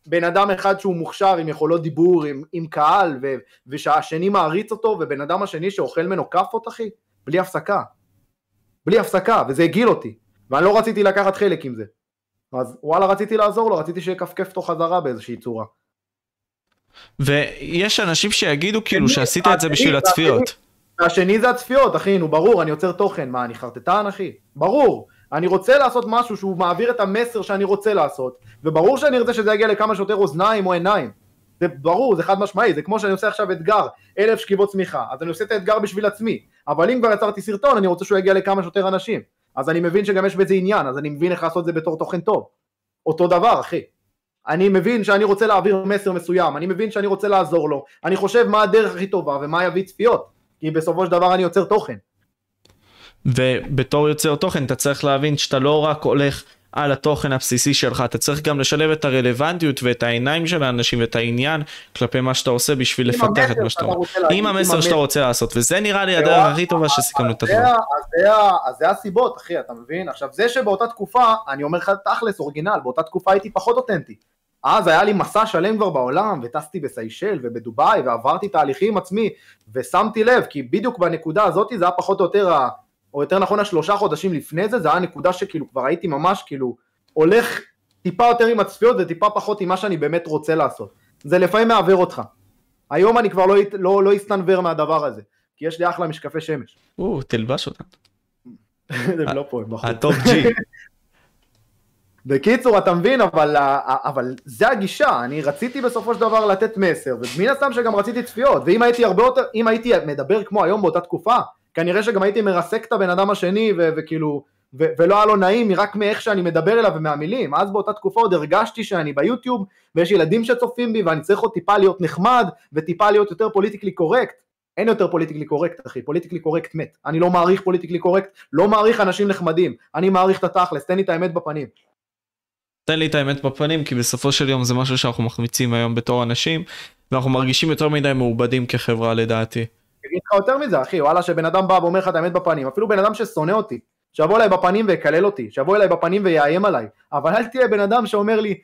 בן אדם אחד שהוא מוכשר עם יכולות דיבור, עם, עם קהל, ו, ושהשני מעריץ אותו, ובן אדם השני שאוכל ממנו כאפות אחי, בלי הפסקה. בלי הפסקה, וזה הגעיל אותי, ואני לא רציתי לקחת חלק עם זה. אז וואלה רציתי לעזור לו, רציתי שיכפכף אותו חזרה באיזושהי צורה. ויש אנשים שיגידו כאילו השני- שעשית את זה השני- בשביל הצפיות. והשני זה הצפיות, אחי, נו ברור, אני יוצר תוכן, מה, אני חרטטן, אחי? ברור. אני רוצה לעשות משהו שהוא מעביר את המסר שאני רוצה לעשות, וברור שאני ארצה שזה יגיע לכמה שיותר אוזניים או עיניים. זה ברור, זה חד משמעי, זה כמו שאני עושה עכשיו אתגר, אלף שכיבות צמיחה, אז אני עושה את האתגר בשביל עצמי, אבל אם כבר יצרתי סרטון, אני רוצה שהוא יגיע לכמה שיותר אנשים. אז אני מבין שגם יש בזה עניין, אז אני מבין איך לעשות את זה בתור תוכן טוב. אותו דבר, אחי. אני מבין שאני רוצה להעביר מסר מסוים, אני מבין שאני רוצה לעזור לו, אני חושב מה הדרך הכי טובה ומה יביא צפיות, כי בסופו של דבר אני יוצר תוכן. ובתור יוצר תוכן אתה צריך להבין שאתה לא רק הולך על התוכן הבסיסי שלך, אתה צריך גם לשלב את הרלוונטיות ואת העיניים של האנשים ואת העניין כלפי מה שאתה עושה בשביל לפתח את מה שאתה אומר. רוצה עם המסר שאתה. רוצה לעשות, וזה נראה לי הדרך הכי טובה שסיכמנו את אז הדבר. זה ה- אז זה הסיבות, אחי, אתה מבין? עכשיו, זה שבאותה תקופה, אני אומר לך תכלס, אורגינל, באותה תקופה הייתי פחות אותנטי. אז היה לי מסע שלם כבר בעולם, וטסתי בסיישל ובדובאי, ועברתי תהליכים עצמי, ושמתי לב, כי בדיוק בנקודה הזאת זה היה פחות או יותר, או יותר נכון השלושה חודשים לפני זה, זה היה הנקודה שכאילו כבר הייתי ממש כאילו הולך טיפה יותר עם הצפיות וטיפה פחות עם מה שאני באמת רוצה לעשות. זה לפעמים מעוור אותך. היום אני כבר לא, לא, לא אסתנוור מהדבר הזה, כי יש לי אחלה משקפי שמש. או, תלבש אותם. הם לא פה, הם בחוץ. ה-Top G. בקיצור, אתה מבין, אבל, אבל זה הגישה, אני רציתי בסופו של דבר לתת מסר, ומן הסתם שגם רציתי צפיות, ואם הייתי הרבה יותר, אם הייתי מדבר כמו היום באותה תקופה, כנראה שגם הייתי מרסק את הבן אדם השני, ו- וכאילו, ו- ולא היה לו נעים רק מאיך שאני מדבר אליו ומהמילים, אז באותה תקופה עוד הרגשתי שאני ביוטיוב, ויש ילדים שצופים בי, ואני צריך עוד טיפה להיות נחמד, וטיפה להיות יותר politically correct. אין יותר politically correct אחי, politically correct מת. אני לא מעריך politically correct, לא מעריך אנשים נחמדים, אני מעריך את התכלס, תן לי את האמת בפנים. תן לי את האמת בפנים כי בסופו של יום זה משהו שאנחנו מחמיצים היום בתור אנשים ואנחנו מרגישים יותר מדי מעובדים כחברה לדעתי. אני אגיד לך יותר מזה אחי, וואלה שבן אדם בא ואומר לך את האמת בפנים, אפילו בן אדם ששונא אותי, שיבוא אליי בפנים ויקלל אותי, שיבוא אליי בפנים ויאיים עליי, אבל אל תהיה בן אדם שאומר לי,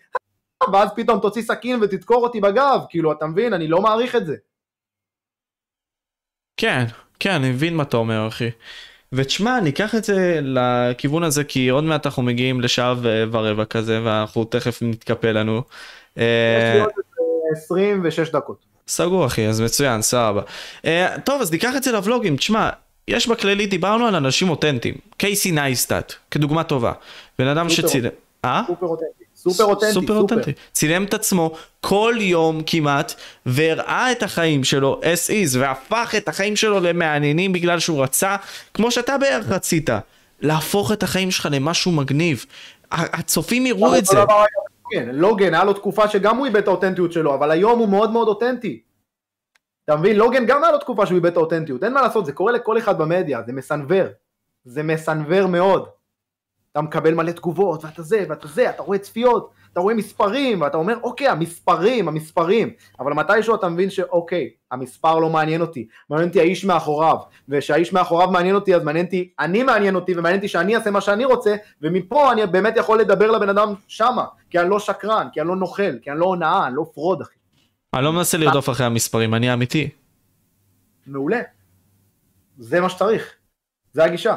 "אה", ואז פתאום תוציא סכין ותדקור אותי בגב, כאילו אתה מבין, אני לא מעריך את זה. כן, כן, אני מבין מה אתה אומר אחי. ותשמע, ניקח את זה לכיוון הזה כי עוד מעט אנחנו מגיעים לשעה ורבע כזה ואנחנו תכף נתקפל לנו. יש אה, לי עוד איזה 26 דקות. סגור אחי, אז מצוין, סבבה. אה, טוב, אז ניקח את זה לוולוגים, תשמע, יש בכללי, דיברנו על אנשים אותנטיים. קייסי נייסטאט, כדוגמה טובה. בן אדם שצילם... אה? סופר אותנטי, סופר אותנטי, סופר. אותנטי. צילם את עצמו כל יום כמעט, והראה את החיים שלו as is, והפך את החיים שלו למעניינים בגלל שהוא רצה, כמו שאתה בערך רצית, להפוך את החיים שלך למשהו מגניב. הצופים יראו את זה. לוגן, לוגן היה לו תקופה שגם הוא איבד את האותנטיות שלו, אבל היום הוא מאוד מאוד אותנטי. אתה מבין? לוגן גם היה לו תקופה שהוא איבד את האותנטיות, אין מה לעשות, זה קורה לכל אחד במדיה, זה מסנוור. זה מסנוור מאוד. אתה מקבל מלא תגובות, ואתה זה, ואתה זה, אתה רואה צפיות, אתה רואה מספרים, ואתה אומר, אוקיי, המספרים, המספרים, אבל מתישהו אתה מבין שאוקיי, המספר לא מעניין אותי, מעניין אותי האיש מאחוריו, וכשהאיש מאחוריו מעניין אותי, אז מעניין אותי, אני מעניין אותי, ומעניין אותי שאני אעשה מה שאני רוצה, ומפה אני באמת יכול לדבר לבן אדם שמה, כי אני לא שקרן, כי אני לא נוכל, כי אני לא הונאה, אני לא fraud, אחי. אני לא מנסה לרדוף אחרי המספרים, אני אמיתי. מעולה. זה מה שצריך. זה הגישה.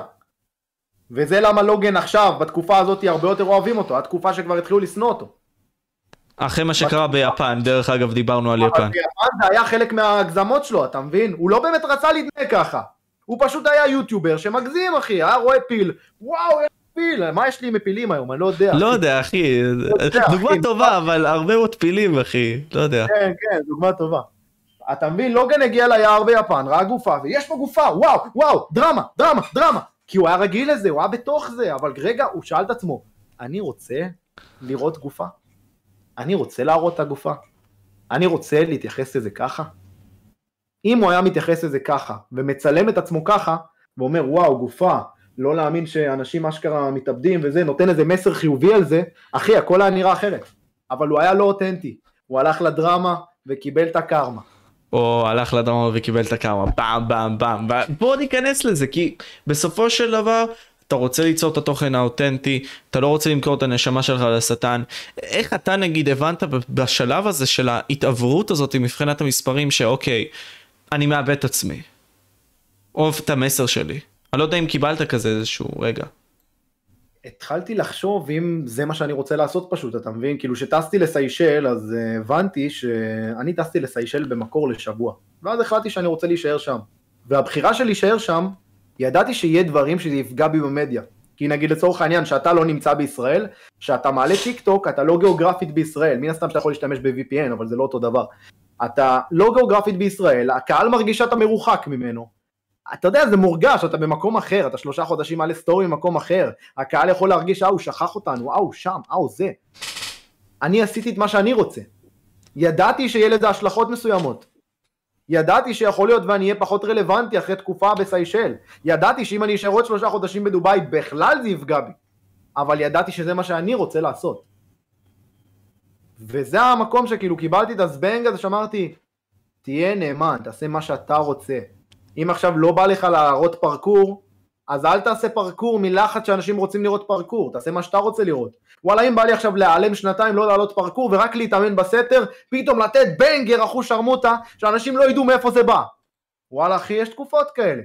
וזה למה לוגן עכשיו, בתקופה הזאת, הרבה יותר אוהבים אותו, התקופה שכבר התחילו לשנוא אותו. אחרי מה שקרה ביפן, דרך אגב דיברנו על יפן. ביפן זה היה חלק מההגזמות שלו, אתה מבין? הוא לא באמת רצה להתנהג ככה. הוא פשוט היה יוטיובר שמגזים, אחי, היה רואה פיל, וואו, יש פיל, מה יש לי עם מפילים היום? אני לא יודע. לא אחי. יודע אחי, דוגמה. טובה אבל הרבה מאוד פילים אחי, לא יודע. כן, כן, דוגמה טובה. אתה מבין, לוגן הגיע ליער ביפן, ראה גופה, ויש פה גופה, וואו, וואו, דרמה, דרמה, דרמה. כי הוא היה רגיל לזה, הוא היה בתוך זה, אבל רגע, הוא שאל את עצמו, אני רוצה לראות גופה? אני רוצה להראות את הגופה? אני רוצה להתייחס לזה ככה? אם הוא היה מתייחס לזה ככה, ומצלם את עצמו ככה, ואומר, וואו, גופה, לא להאמין שאנשים אשכרה מתאבדים וזה, נותן איזה מסר חיובי על זה, אחי, הכל היה נראה אחרת. אבל הוא היה לא אותנטי, הוא הלך לדרמה וקיבל את הקרמה. או הלך לדרום וקיבל את הקרמה, באם באם באם, באם. בוא ניכנס לזה כי בסופו של דבר אתה רוצה ליצור את התוכן האותנטי, אתה לא רוצה למכור את הנשמה שלך לשטן. איך אתה נגיד הבנת בשלב הזה של ההתעברות הזאת מבחינת המספרים שאוקיי, אני מאבד את עצמי. או את המסר שלי. אני לא יודע אם קיבלת כזה איזשהו רגע. התחלתי לחשוב אם זה מה שאני רוצה לעשות פשוט, אתה מבין? כאילו שטסתי לסיישל, אז uh, הבנתי שאני טסתי לסיישל במקור לשבוע. ואז החלטתי שאני רוצה להישאר שם. והבחירה של להישאר שם, ידעתי שיהיה דברים שזה יפגע בי במדיה. כי נגיד לצורך העניין, שאתה לא נמצא בישראל, שאתה מעלה טיק טוק, אתה לא גיאוגרפית בישראל, מן הסתם שאתה יכול להשתמש ב-VPN, אבל זה לא אותו דבר. אתה לא גיאוגרפית בישראל, הקהל מרגיש שאתה מרוחק ממנו, אתה יודע, זה מורגש, אתה במקום אחר, אתה שלושה חודשים מעלה סטורי במקום אחר, הקהל יכול להרגיש, אה, הוא שכח אותנו, אה, הוא שם, אה, הוא זה. אני עשיתי את מה שאני רוצה. ידעתי שיהיה לזה השלכות מסוימות. ידעתי שיכול להיות ואני אהיה פחות רלוונטי אחרי תקופה בסיישל. ידעתי שאם אני אשאר עוד שלושה חודשים בדובאי, בכלל זה יפגע בי. אבל ידעתי שזה מה שאני רוצה לעשות. וזה המקום שכאילו קיבלתי את הזבנג הזה שאמרתי, תהיה נאמן, תעשה מה שאתה רוצה. אם עכשיו לא בא לך להראות פרקור, אז אל תעשה פרקור מלחץ שאנשים רוצים לראות פרקור, תעשה מה שאתה רוצה לראות. וואלה, אם בא לי עכשיו להיעלם שנתיים, לא לעלות פרקור ורק להתאמן בסתר, פתאום לתת בנגר אחוז שרמוטה, שאנשים לא ידעו מאיפה זה בא. וואלה, אחי, יש תקופות כאלה.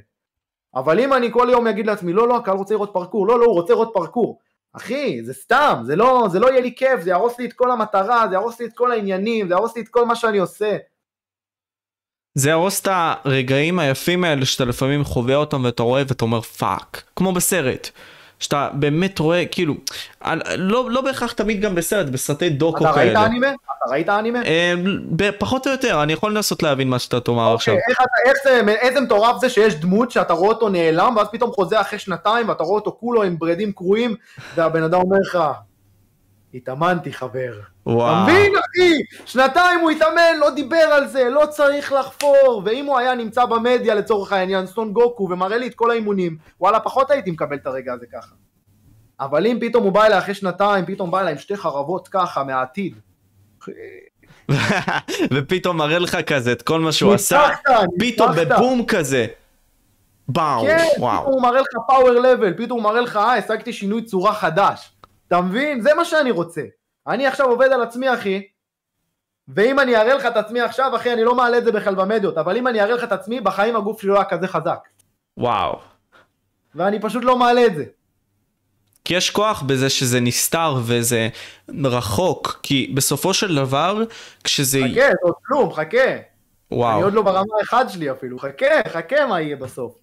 אבל אם אני כל יום אגיד לעצמי, לא, לא, הקהל רוצה לראות פרקור, לא, לא, הוא רוצה לראות פרקור. אחי, זה סתם, זה לא, זה לא יהיה לי כיף, זה יהרוס לי את כל המטרה, זה יהרוס לי את כל העניינים, זה יהרוס לי את כל מה שאני עושה. זה יהרוס את הרגעים היפים האלה שאתה לפעמים חווה אותם ואתה רואה ואתה אומר fuck, כמו בסרט. שאתה באמת רואה כאילו, לא, לא בהכרח תמיד גם בסרט, בסרטי דוקו אתה כאלה. ראית אנימה? אתה ראית אנימה? אה, פחות או יותר, אני יכול לנסות להבין מה שאתה תאמר עכשיו. אוקיי, איך אתה, איך זה, איזה מטורף זה שיש דמות שאתה רואה אותו נעלם, ואז פתאום חוזר אחרי שנתיים, ואתה רואה אותו כולו עם ברדים קרועים, והבן אדם אומר לך, התאמנתי חבר. אתה וואו. מבין אחי? שנתיים הוא התאמן, לא דיבר על זה, לא צריך לחפור, ואם הוא היה נמצא במדיה לצורך העניין, סטון גוקו, ומראה לי את כל האימונים, וואלה, פחות הייתי מקבל את הרגע הזה ככה. אבל אם פתאום הוא בא אליי אחרי שנתיים, פתאום בא אליי עם שתי חרבות ככה, מהעתיד. ופתאום מראה לך כזה את כל מה שהוא עשה, פתאום. בבום כזה. באו, כן, וואו. פתאום הוא מראה לך פאוור לבל, פתאום הוא מראה לך, אה, השגתי שינוי צורה חדש. אתה מבין? זה מה שאני רוצה. אני עכשיו עובד על עצמי, אחי, ואם אני אראה לך את עצמי עכשיו, אחי, אני לא מעלה את זה בכלל במדיות, אבל אם אני אראה לך את עצמי, בחיים הגוף שלי לא היה כזה חזק. וואו. ואני פשוט לא מעלה את זה. כי יש כוח בזה שזה נסתר וזה רחוק, כי בסופו של דבר, כשזה... חכה, זה עוד כלום, חכה. אני וואו. עוד לא ברמה האחד שלי אפילו, חכה, חכה מה יהיה בסוף.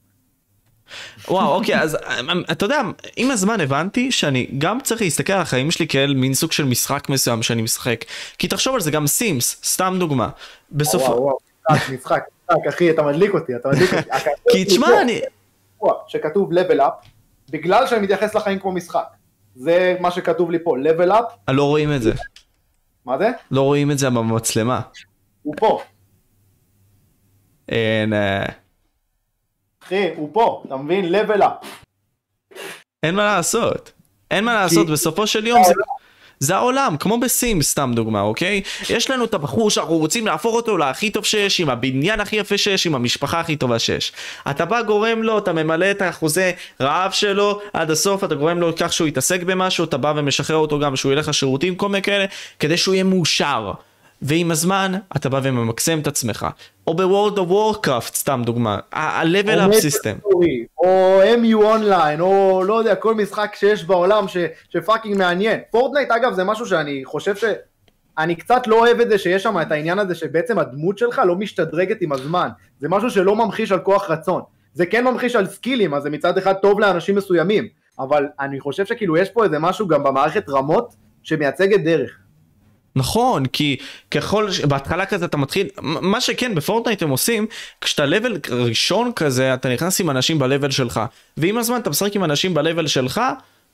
וואו, אוקיי, אז אמ, אתה יודע, עם הזמן הבנתי שאני גם צריך להסתכל על החיים שלי כאל מין סוג של משחק מסוים שאני משחק. כי תחשוב על זה, גם סימס, סתם דוגמה. בסוף... וואו, וואו, משחק, משחק, אחי, אתה מדליק אותי, אתה מדליק אותי. כי תשמע, אני... שכתוב level up, בגלל שאני מתייחס לחיים כמו משחק. זה מה שכתוב לי פה, level up, לא רואים את זה. מה זה? לא רואים את זה במצלמה. הוא פה. אין, אה, אחי, הוא פה, אתה מבין? level up. אין מה לעשות. אין מה לעשות, בסופו של יום זה... זה העולם, כמו בסים סתם דוגמה, אוקיי? יש לנו את הבחור שאנחנו רוצים להפוך אותו להכי טוב שיש, עם הבניין הכי יפה שיש, עם המשפחה הכי טובה שיש. אתה בא גורם לו, אתה ממלא את האחוזי רעב שלו עד הסוף, אתה גורם לו כך שהוא יתעסק במשהו, אתה בא ומשחרר אותו גם שהוא ילך לשירותים, כל מיני כאלה, כדי שהוא יהיה מאושר. ועם הזמן אתה בא וממקסם את עצמך. או בוורד אוף וורקראפט, סתם דוגמה, ה-level up system. או MU אונליין, או לא יודע, כל משחק שיש בעולם ש, שפאקינג מעניין. פורטנייט אגב זה משהו שאני חושב ש... אני קצת לא אוהב את זה שיש שם את העניין הזה שבעצם הדמות שלך לא משתדרגת עם הזמן. זה משהו שלא ממחיש על כוח רצון. זה כן ממחיש על סקילים, אז זה מצד אחד טוב לאנשים מסוימים. אבל אני חושב שכאילו יש פה איזה משהו גם במערכת רמות שמייצגת דרך. נכון, כי ככל, בהתחלה כזה אתה מתחיל, מה שכן בפורטנייט הם עושים, כשאתה לבל ראשון כזה, אתה נכנס עם אנשים בלבל שלך, ועם הזמן אתה משחק עם אנשים בלבל שלך,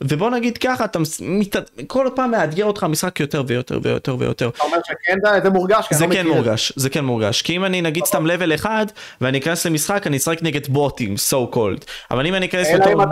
ובוא נגיד ככה, אתה מת... כל פעם מאתגר אותך המשחק יותר ויותר ויותר ויותר. אתה אומר שכן זה מורגש? זה לא כן מורגש, זה כן מורגש. כי אם אני נגיד סתם לבל אחד, ואני אכנס למשחק, אני אשחק נגד בוטים, so called. אבל אם אני אכנס לתור...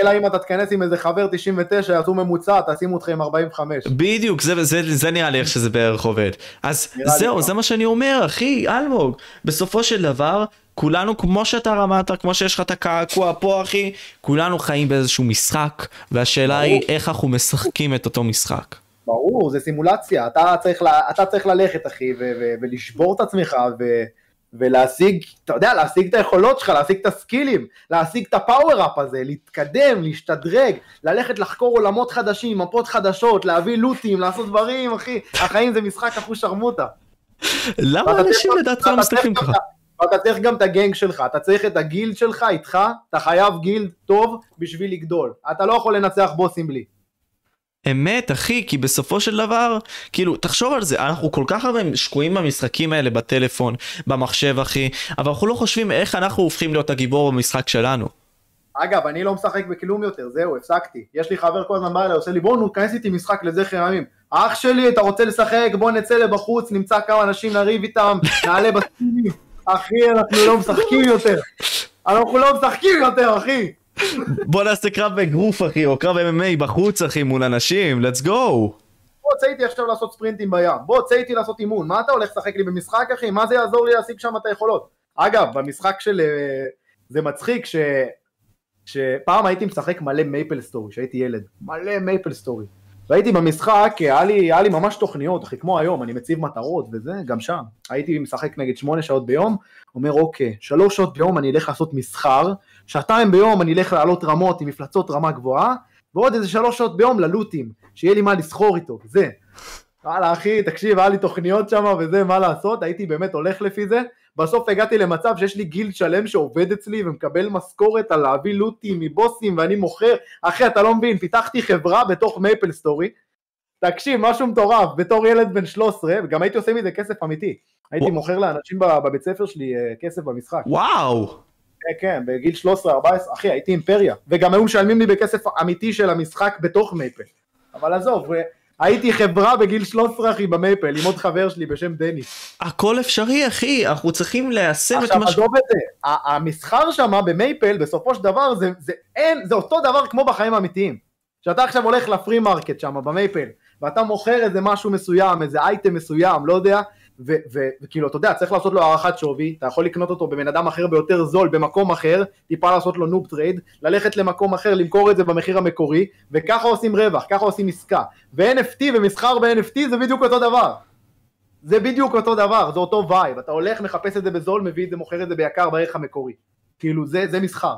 אלא אם אתה תכנס עם איזה חבר 99, יעשו ממוצע, תשימו אותך עם 45. בדיוק, זה, זה, זה נראה לי איך שזה בערך עובד. אז זהו, זה מה שאני אומר, אחי, אלמוג. בסופו של דבר, כולנו כמו שאתה רמת, כמו שיש לך את הקעקוע פה אחי, כולנו חיים באיזשהו משחק, והשאלה ברור. היא איך אנחנו משחקים את אותו משחק. ברור, זה סימולציה, אתה צריך, ל, אתה צריך ללכת אחי, ו- ו- ולשבור את עצמך, ו- ולהשיג, אתה יודע, להשיג את היכולות שלך, להשיג את הסקילים, להשיג את הפאוור-אפ הזה, להתקדם, להשתדרג, ללכת לחקור עולמות חדשים, מפות חדשות, להביא לוטים, לעשות דברים, אחי, החיים זה משחק אחוז שרמוטה. למה אנשים לדעתך לא מסתכלים ככה? ואתה צריך גם את הגנג שלך, אתה צריך את הגילד שלך איתך, אתה חייב גילד טוב בשביל לגדול. אתה לא יכול לנצח בוסים בלי. אמת אחי כי בסופו של דבר כאילו תחשוב על זה אנחנו כל כך הרבה שקועים במשחקים האלה בטלפון במחשב אחי אבל אנחנו לא חושבים איך אנחנו הופכים להיות הגיבור במשחק שלנו. אגב אני לא משחק בכלום יותר זהו הפסקתי יש לי חבר כל הזמן בא אליי עושה לי בואו ניכנס איתי משחק לזכר ימים אח שלי אתה רוצה לשחק בוא נצא לבחוץ נמצא כמה אנשים נריב איתם נעלה בסטימים אחי, אנחנו לא משחקים יותר. אנחנו לא משחקים יותר, אחי. בוא נעשה קרב באגרוף, אחי, או קרב MMA בחוץ, אחי, מול אנשים, let's go. בוא, צא איתי עכשיו לעשות ספרינטים בים. בוא, צא איתי לעשות אימון. מה אתה הולך לשחק לי במשחק, אחי? מה זה יעזור לי להשיג שם את היכולות? אגב, במשחק של... אה, זה מצחיק ש... שפעם הייתי משחק מלא מייפל סטורי, כשהייתי ילד. מלא מייפל סטורי. והייתי במשחק, היה לי, היה לי ממש תוכניות, אחי, כמו היום, אני מציב מטרות וזה, גם שם. הייתי משחק נגיד שמונה שעות ביום, אומר אוקיי, שלוש שעות ביום אני אלך לעשות מסחר, שעתיים ביום אני אלך לעלות רמות עם מפלצות רמה גבוהה, ועוד איזה שלוש שעות ביום ללוטים, שיהיה לי מה לסחור איתו, זה. וואלה אחי, תקשיב, היה לי תוכניות שם וזה, מה לעשות, הייתי באמת הולך לפי זה, בסוף הגעתי למצב שיש לי guild שלם שעובד אצלי ומקבל משכורת על להביא לוטים מבוסים ואני מוכר, אחי אתה לא מבין, פיתחתי חברה בתוך מייפל סטורי, תקשיב, משהו מטורף, בתור ילד בן 13, וגם הייתי עושה מזה כסף אמיתי, הייתי מוכר לאנשים בבית ספר שלי אה, כסף במשחק. וואו! כן, כן, בגיל 13-14, אחי, הייתי אימפריה, וגם היו משלמים לי בכסף אמיתי של המשחק בתוך מייפל, אבל עזוב, הייתי חברה בגיל 13 אחי במייפל עם עוד חבר שלי בשם דני. הכל אפשרי אחי, אנחנו צריכים ליישם את מה ש... עכשיו עזוב את זה, המסחר שם במייפל בסופו של דבר זה, זה, אין, זה אותו דבר כמו בחיים האמיתיים. שאתה עכשיו הולך ל-free market שם במייפל ואתה מוכר איזה משהו מסוים, איזה אייטם מסוים, לא יודע, וכאילו, אתה יודע, צריך לעשות לו הערכת שווי, אתה יכול לקנות אותו בבן אדם אחר ביותר זול, במקום אחר, טיפה לעשות לו noob trade, ללכת למקום אחר, למכור את זה במחיר המקורי, וככה עושים רווח, ככה עושים עסקה. ו-NFT ומסחר ב-NFT זה בדיוק אותו דבר. זה בדיוק אותו דבר, זה אותו vibe, אתה הולך, מחפש את זה בזול, מביא את זה, מוכר את זה ביקר בערך המקורי. כאילו, זה, זה מסחר.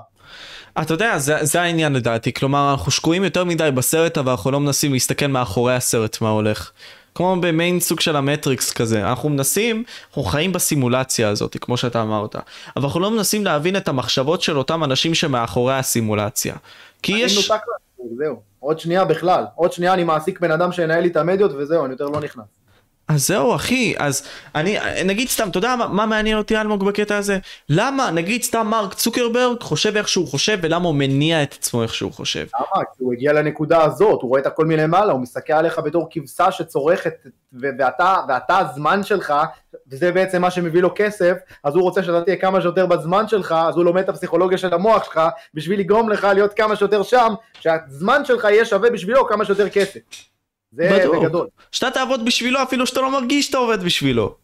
אתה יודע, זה, זה העניין לדעתי, כלומר, אנחנו שקועים יותר מדי בסרט, אבל אנחנו לא מנסים להסתכל מאחורי הסרט מה הולך. כמו במיין סוג של המטריקס כזה, אנחנו מנסים, אנחנו חיים בסימולציה הזאת, כמו שאתה אמרת, אבל אנחנו לא מנסים להבין את המחשבות של אותם אנשים שמאחורי הסימולציה. כי יש... אני נותק זהו, עוד שנייה בכלל, עוד שנייה אני מעסיק בן אדם שינהל לי את המדיות וזהו, אני יותר לא נכנס. אז זהו אחי, אז אני, נגיד סתם, אתה יודע מה, מה מעניין אותי אלמוג בקטע הזה? למה, נגיד סתם מרק צוקרברג חושב איך שהוא חושב ולמה הוא מניע את עצמו איך שהוא חושב? למה? כי הוא הגיע לנקודה הזאת, הוא רואה את הכל מלמעלה, הוא מסתכל עליך בתור כבשה שצורכת, ואתה, ואתה הזמן שלך, וזה בעצם מה שמביא לו כסף, אז הוא רוצה שאתה תהיה כמה שיותר בזמן שלך, אז הוא לומד את הפסיכולוגיה של המוח שלך, בשביל לגרום לך להיות כמה שיותר שם, שהזמן שלך יהיה שווה בשבילו כמה שיותר כסף. זה בטוח. בגדול. שאתה תעבוד בשבילו אפילו שאתה לא מרגיש שאתה עובד בשבילו.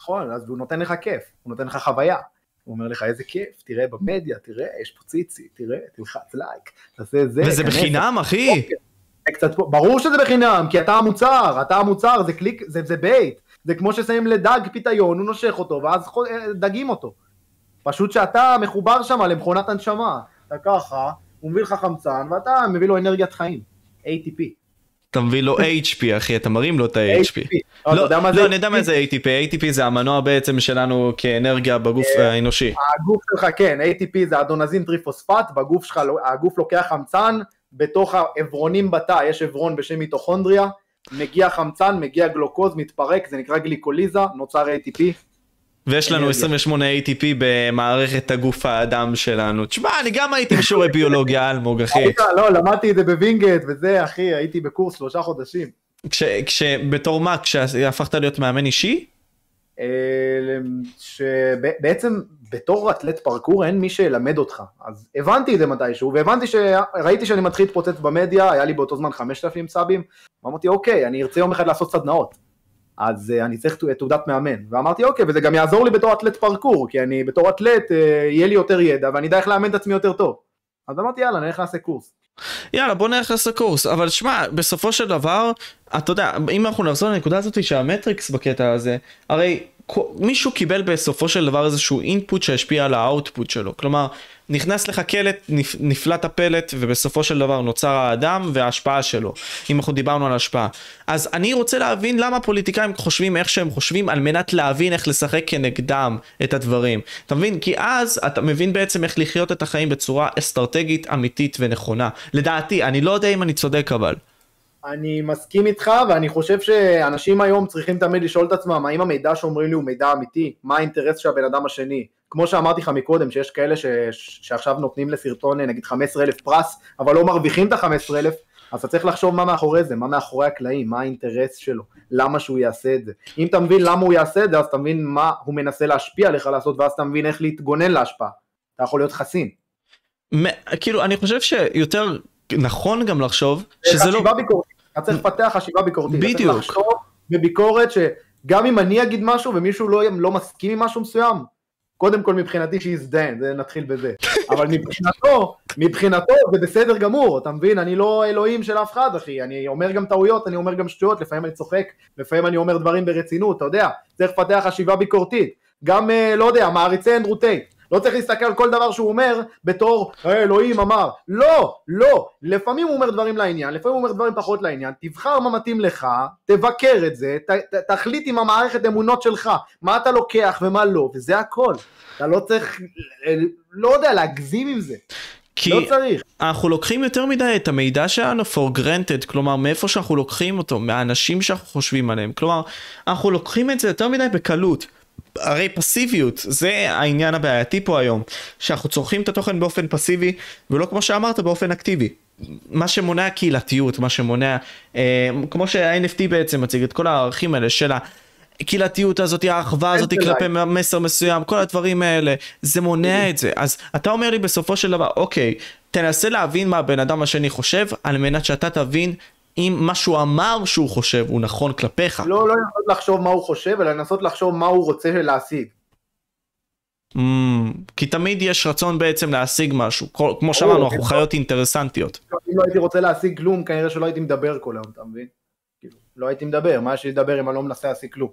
נכון, אז הוא נותן לך כיף, הוא נותן לך חוויה. הוא אומר לך איזה כיף, תראה במדיה, תראה, יש פה ציצי, תראה, תלחץ לייק, תעשה זה. וזה בחינם אחי. קצת ברור שזה בחינם, כי אתה המוצר, אתה המוצר, זה קליק, זה, זה bait. זה כמו ששמים לדג פיתיון, הוא נושך אותו, ואז חו- דגים אותו. פשוט שאתה מחובר שם למכונת הנשמה. אתה ככה, הוא מביא לך חמצן, ואתה מביא לו אנרגיית חיים. ATP. אתה מביא לו HP אחי, אתה מרים לו את ה-HP. לא, לא, אני יודע מה זה ATP, ATP זה המנוע בעצם שלנו כאנרגיה בגוף אה, האנושי. הגוף שלך, כן, ATP זה adenosine triphosphate, בגוף שלך, הגוף לוקח חמצן, בתוך האברונים בתא יש אברון בשם מיטוכונדריה, מגיע חמצן, מגיע גלוקוז, מתפרק, זה נקרא גליקוליזה, נוצר ATP. ויש לנו אנרגיה. 28 ATP במערכת הגוף האדם שלנו. תשמע, אני גם הייתי בשיעורי ביולוגיה אלמוג אחי. היית, לא, למדתי את זה בווינגייט וזה, אחי, הייתי בקורס שלושה חודשים. כש- כשבתור מה, כשהפכת להיות מאמן אישי? אה, שבעצם בתור אתלט פרקור אין מי שילמד אותך, אז הבנתי את זה מתישהו, והבנתי שראיתי שאני מתחיל להתפוצץ במדיה, היה לי באותו זמן 5,000 סאבים, ואמרתי אוקיי, אני ארצה יום אחד לעשות סדנאות, אז אה, אני צריך תעו- תעודת מאמן, ואמרתי אוקיי, וזה גם יעזור לי בתור אתלט פרקור, כי אני בתור אתלט, אה, יהיה לי יותר ידע, ואני אדע איך לאמן את עצמי יותר טוב. אז אמרתי יאללה, נלך נעשה קורס. יאללה בוא נלך לעשות קורס אבל שמע בסופו של דבר אתה יודע אם אנחנו נחזור לנקודה הזאת שהמטריקס בקטע הזה הרי מישהו קיבל בסופו של דבר איזשהו input שהשפיע על ה-output שלו. כלומר נכנס לך קלט נפ, נפלט הפלט ובסופו של דבר נוצר האדם וההשפעה שלו אם אנחנו דיברנו על השפעה. אז אני רוצה להבין למה פוליטיקאים חושבים איך שהם חושבים על מנת להבין איך לשחק כנגדם את הדברים. אתה מבין? כי אז אתה מבין בעצם איך לחיות את החיים בצורה אסטרטגית אמיתית ונכונה. לדעתי אני לא יודע אם אני צודק אבל אני מסכים איתך, ואני חושב שאנשים היום צריכים תמיד לשאול את עצמם, האם המידע שאומרים לי הוא מידע אמיתי? מה האינטרס של הבן אדם השני? כמו שאמרתי לך מקודם, שיש כאלה ש... שעכשיו נותנים לסרטון נגיד 15 אלף פרס, אבל לא מרוויחים את ה-15 אלף, אז אתה צריך לחשוב מה מאחורי זה, מה מאחורי הקלעים, מה האינטרס שלו, למה שהוא יעשה את זה. אם אתה מבין למה הוא יעשה את זה, אז אתה מבין מה הוא מנסה להשפיע עליך לעשות, ואז אתה מבין איך להתגונן להשפעה. אתה יכול להיות חסין. מ- כאילו אני חושב שיותר נכון גם לחשוב שזה לא חשיבה ביקורתית, אתה צריך לפתח חשיבה ביקורתית. אתה בדיוק. צריך לחשוב בביקורת שגם אם אני אגיד משהו ומישהו לא, לא מסכים עם משהו מסוים, קודם כל מבחינתי שיזדיין, זה נתחיל בזה. אבל מבחינתו, מבחינתו זה בסדר גמור, אתה מבין? אני לא אלוהים של אף אחד, אחי. אני אומר גם טעויות, אני אומר גם שטויות, לפעמים אני צוחק, לפעמים אני אומר דברים ברצינות, אתה יודע. צריך לפתח חשיבה ביקורתית. גם, אה, לא יודע, מעריצי אנדרו טייט. לא צריך להסתכל על כל דבר שהוא אומר בתור "אה, אלוהים אמר. לא, לא. לפעמים הוא אומר דברים לעניין, לפעמים הוא אומר דברים פחות לעניין. תבחר מה מתאים לך, תבקר את זה, ת, ת, תחליט עם המערכת אמונות שלך, מה אתה לוקח ומה לא, וזה הכל. אתה לא צריך, לא יודע, להגזים עם זה. כי לא צריך. אנחנו לוקחים יותר מדי את המידע שלנו for granted, כלומר מאיפה שאנחנו לוקחים אותו, מהאנשים שאנחנו חושבים עליהם, כלומר אנחנו לוקחים את זה יותר מדי בקלות. הרי פסיביות זה העניין הבעייתי פה היום שאנחנו צורכים את התוכן באופן פסיבי ולא כמו שאמרת באופן אקטיבי. מה שמונע קהילתיות מה שמונע אה, כמו שה-NFT בעצם מציג את כל הערכים האלה של הקהילתיות הזאת האחווה הזאת כלפי מסר מסוים כל הדברים האלה זה מונע את זה. אז אתה אומר לי בסופו של דבר אוקיי תנסה להבין מה הבן אדם השני חושב על מנת שאתה תבין אם מה שהוא אמר שהוא חושב הוא נכון כלפיך. לא, לא לנסות לחשוב מה הוא חושב, אלא לנסות לחשוב מה הוא רוצה להשיג. Mm, כי תמיד יש רצון בעצם להשיג משהו, כל, כמו שאמרנו, אנחנו חיות אינטרסנטיות. אם לא הייתי רוצה להשיג כלום, כנראה שלא הייתי מדבר כל היום, אתה מבין? כאילו, לא הייתי מדבר, מה יש לי לדבר אם אני לא מנסה להשיג כלום?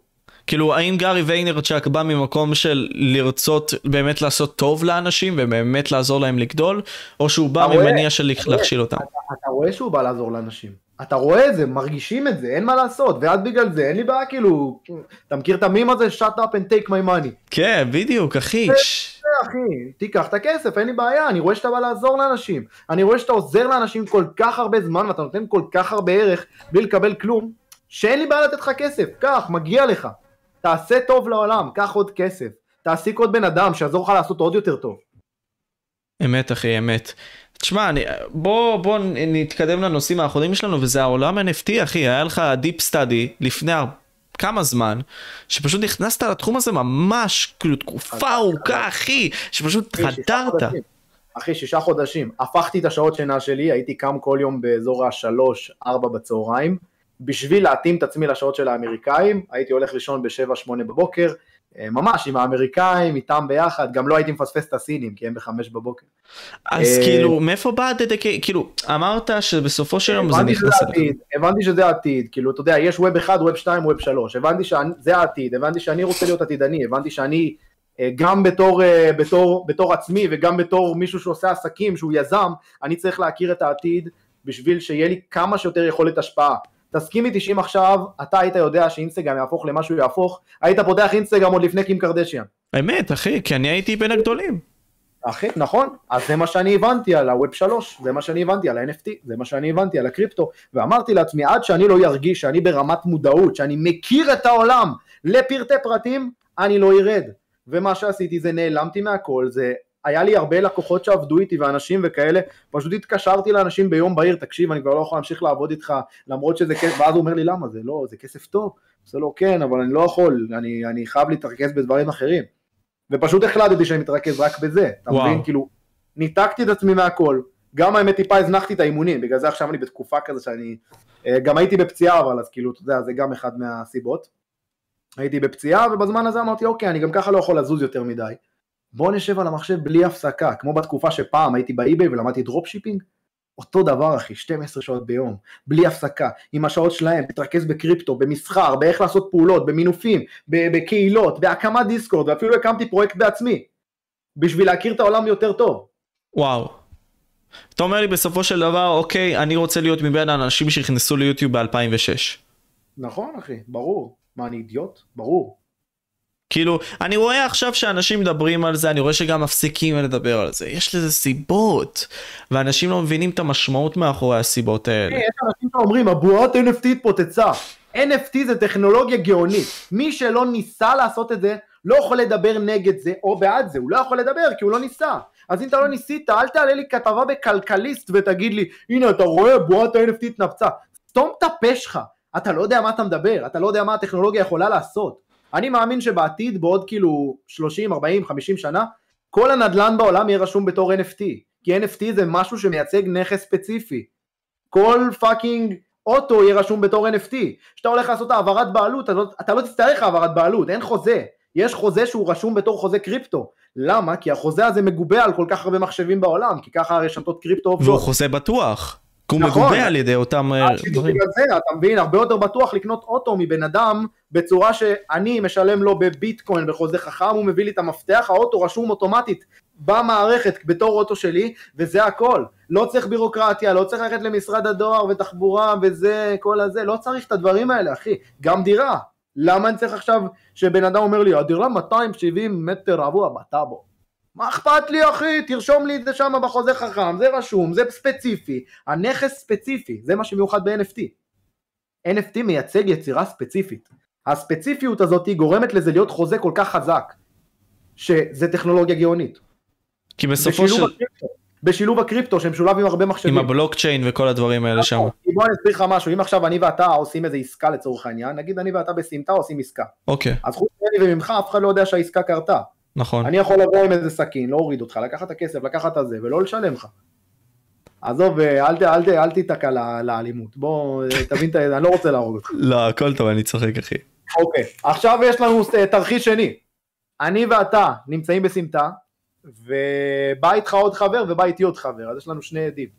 כאילו, האם גארי ויינרצ'ק בא ממקום של לרצות באמת לעשות טוב לאנשים ובאמת לעזור להם לגדול, או שהוא בא? ממניע של? להכשיל אותם? אתה, אתה רואה שהוא בא לעזור לאנשים. אתה רואה את זה, מרגישים את זה, אין מה לעשות, ואז בגלל זה אין לי בעיה, כאילו, אתה מכיר את המים הזה? shut up and take my money. כן, בדיוק, אחי. זה, אחי, תיקח את הכסף, אין לי בעיה, אני רואה שאתה בא לעזור לאנשים. אני רואה שאתה עוזר לאנשים כל כך הרבה זמן, ואתה נותן כל כך הרבה ערך, בלי לקבל כלום. שאין לי בעיה לתת לך כסף, קח, מגיע לך. תעשה טוב לעולם, קח עוד כסף. תעסיק עוד בן אדם שיעזור לך לעשות עוד יותר טוב. אמת אחי, אמת. תשמע, אני, בוא, בוא נתקדם לנושאים האחרונים שלנו, וזה העולם NFT, אחי, היה לך דיפ סטאדי לפני כמה זמן, שפשוט נכנסת לתחום הזה ממש, כאילו תקופה ארוכה, אחי, שפשוט חדרת. אחי, שישה חודשים. הפכתי את השעות שינה שלי, הייתי קם כל יום באזור השלוש, ארבע בצהריים. בשביל להתאים את עצמי לשעות של האמריקאים, הייתי הולך לישון בשבע, שמונה בבוקר, ממש עם האמריקאים, איתם ביחד, גם לא הייתי מפספס את הסינים, כי הם בחמש בבוקר. אז אה, כאילו, מאיפה בא הדדק... כאילו, אמרת שבסופו של יום זה נכנס אליך. הבנתי שזה העתיד, כאילו, אתה יודע, יש ווב 1, ווב 2, ווב 3, הבנתי שזה העתיד, הבנתי שאני רוצה להיות עתידני, הבנתי שאני אה, גם בתור, בתור, בתור עצמי וגם בתור מישהו שעושה עסקים, שהוא יזם, אני צריך להכיר את העתיד בשביל שיהיה לי כמה שיותר יכולת השפעה. תסכים איתי שאם עכשיו אתה היית יודע שאינסטגרם יהפוך למה שהוא יהפוך, היית פותח אינסטגרם עוד לפני קים קרדשיאן. אמת אחי, כי אני הייתי בין הגדולים. אחי, נכון, אז זה מה שאני הבנתי על הווב 3, זה מה שאני הבנתי על ה-NFT, זה מה שאני הבנתי על הקריפטו, ואמרתי לעצמי, עד שאני לא ארגיש שאני ברמת מודעות, שאני מכיר את העולם לפרטי פרטים, אני לא ארד. ומה שעשיתי זה נעלמתי מהכל, זה היה לי הרבה לקוחות שעבדו איתי ואנשים וכאלה, פשוט התקשרתי לאנשים ביום בהיר, תקשיב, אני כבר לא יכול להמשיך לעבוד איתך, למרות שזה כסף, ואז הוא אומר לי, למה? זה לא, זה כסף טוב. זה לא, כן, אבל אני לא יכול, אני, אני חייב להתרכז בדברים אחרים. ופשוט החלטתי שאני מתרכז רק בזה, אתה מבין? כאילו, ניתקתי את עצמי מהכל, גם האמת טיפה הזנחתי את האימונים, בגלל זה עכשיו אני בתקופה כזה שאני, אה, גם הייתי בפציעה אבל, אז כאילו, אתה יודע, זה גם אחד מהסיבות. הייתי בפציעה, ובזמן הזה אמרתי, אוקיי, אני גם ככה לא יכול לזוז יותר מדי. בוא נשב על המחשב בלי הפסקה, כמו בתקופה שפעם הייתי ב-eBay ולמדתי dropshipping, אותו דבר אחי, 12 שעות ביום, בלי הפסקה, עם השעות שלהם, תתרכז בקריפטו, במסחר, באיך לעשות פעולות, במינופים, בקהילות, בהקמת דיסקורד, ואפילו הקמתי פרויקט בעצמי, בשביל להכיר את העולם יותר טוב. וואו. אתה אומר לי בסופו של דבר, אוקיי, אני רוצה להיות מבין האנשים שנכנסו ליוטיוב ב-2006. נכון אחי, ברור. מה, אני אידיוט? ברור. כאילו, אני רואה עכשיו שאנשים מדברים על זה, אני רואה שגם מפסיקים לדבר על זה. יש לזה סיבות, ואנשים לא מבינים את המשמעות מאחורי הסיבות האלה. יש אנשים שאומרים, הבועת NFT התפוצצה. NFT זה טכנולוגיה גאונית. מי שלא ניסה לעשות את זה, לא יכול לדבר נגד זה או בעד זה, הוא לא יכול לדבר כי הוא לא ניסה. אז אם אתה לא ניסית, אל תעלה לי כתבה בכלכליסט ותגיד לי, הנה אתה רואה, בועת ה-NFT התנפצה. סתום את הפה שלך, אתה לא יודע מה אתה מדבר, אתה לא יודע מה הטכנולוגיה יכולה לעשות. אני מאמין שבעתיד, בעוד כאילו 30, 40, 50 שנה, כל הנדלן בעולם יהיה רשום בתור NFT, כי NFT זה משהו שמייצג נכס ספציפי. כל fucking אוטו יהיה רשום בתור NFT. כשאתה הולך לעשות העברת בעלות, אתה לא, אתה לא תצטרך העברת בעלות, אין חוזה. יש חוזה שהוא רשום בתור חוזה קריפטו. למה? כי החוזה הזה מגובה על כל כך הרבה מחשבים בעולם, כי ככה הרשתות קריפטו עובדות. והוא חוזה בטוח. הוא נכון. מגובה על ידי אותם אה, דברים. בגלל זה, אתה מבין, הרבה יותר בטוח לקנות אוטו מבן אדם בצורה שאני משלם לו בביטקוין בחוזה חכם, הוא מביא לי את המפתח, האוטו רשום אוטומטית במערכת בתור אוטו שלי, וזה הכל. לא צריך בירוקרטיה, לא צריך ללכת למשרד הדואר ותחבורה וזה, כל הזה, לא צריך את הדברים האלה, אחי. גם דירה. למה אני צריך עכשיו שבן אדם אומר לי, הדירה 270 מטר רבוע בטאבו. מה אכפת לי אחי, תרשום לי את זה שם בחוזה חכם, זה רשום, זה ספציפי, הנכס ספציפי, זה מה שמיוחד ב-NFT. NFT מייצג יצירה ספציפית. הספציפיות הזאת גורמת לזה להיות חוזה כל כך חזק, שזה טכנולוגיה גאונית. כי בסופו של... הקריפטו, בשילוב הקריפטו שמשולב עם הרבה מחשבים. עם הבלוקצ'יין וכל הדברים האלה שם. בוא אני אסביר לך משהו, אם עכשיו אני ואתה עושים איזה עסקה לצורך העניין, נגיד אני ואתה בסמטה עושים עסקה. אוקיי. אז חוץ ממני וממך אף אחד לא יודע שהעסקה קרתה. נכון. אני יכול לבוא עם איזה סכין, להוריד אותך, לקחת את הכסף, לקחת את זה, ולא לשלם לך. עזוב, אל, אל, אל, אל תיתקע לאלימות, בוא תבין, אני לא רוצה להרוג אותך. לא, הכל טוב, אני צוחק אחי. אוקיי, עכשיו יש לנו תרחיש שני. אני ואתה נמצאים בסמטה, ובא איתך עוד חבר ובא איתי עוד חבר, אז יש לנו שני עדים.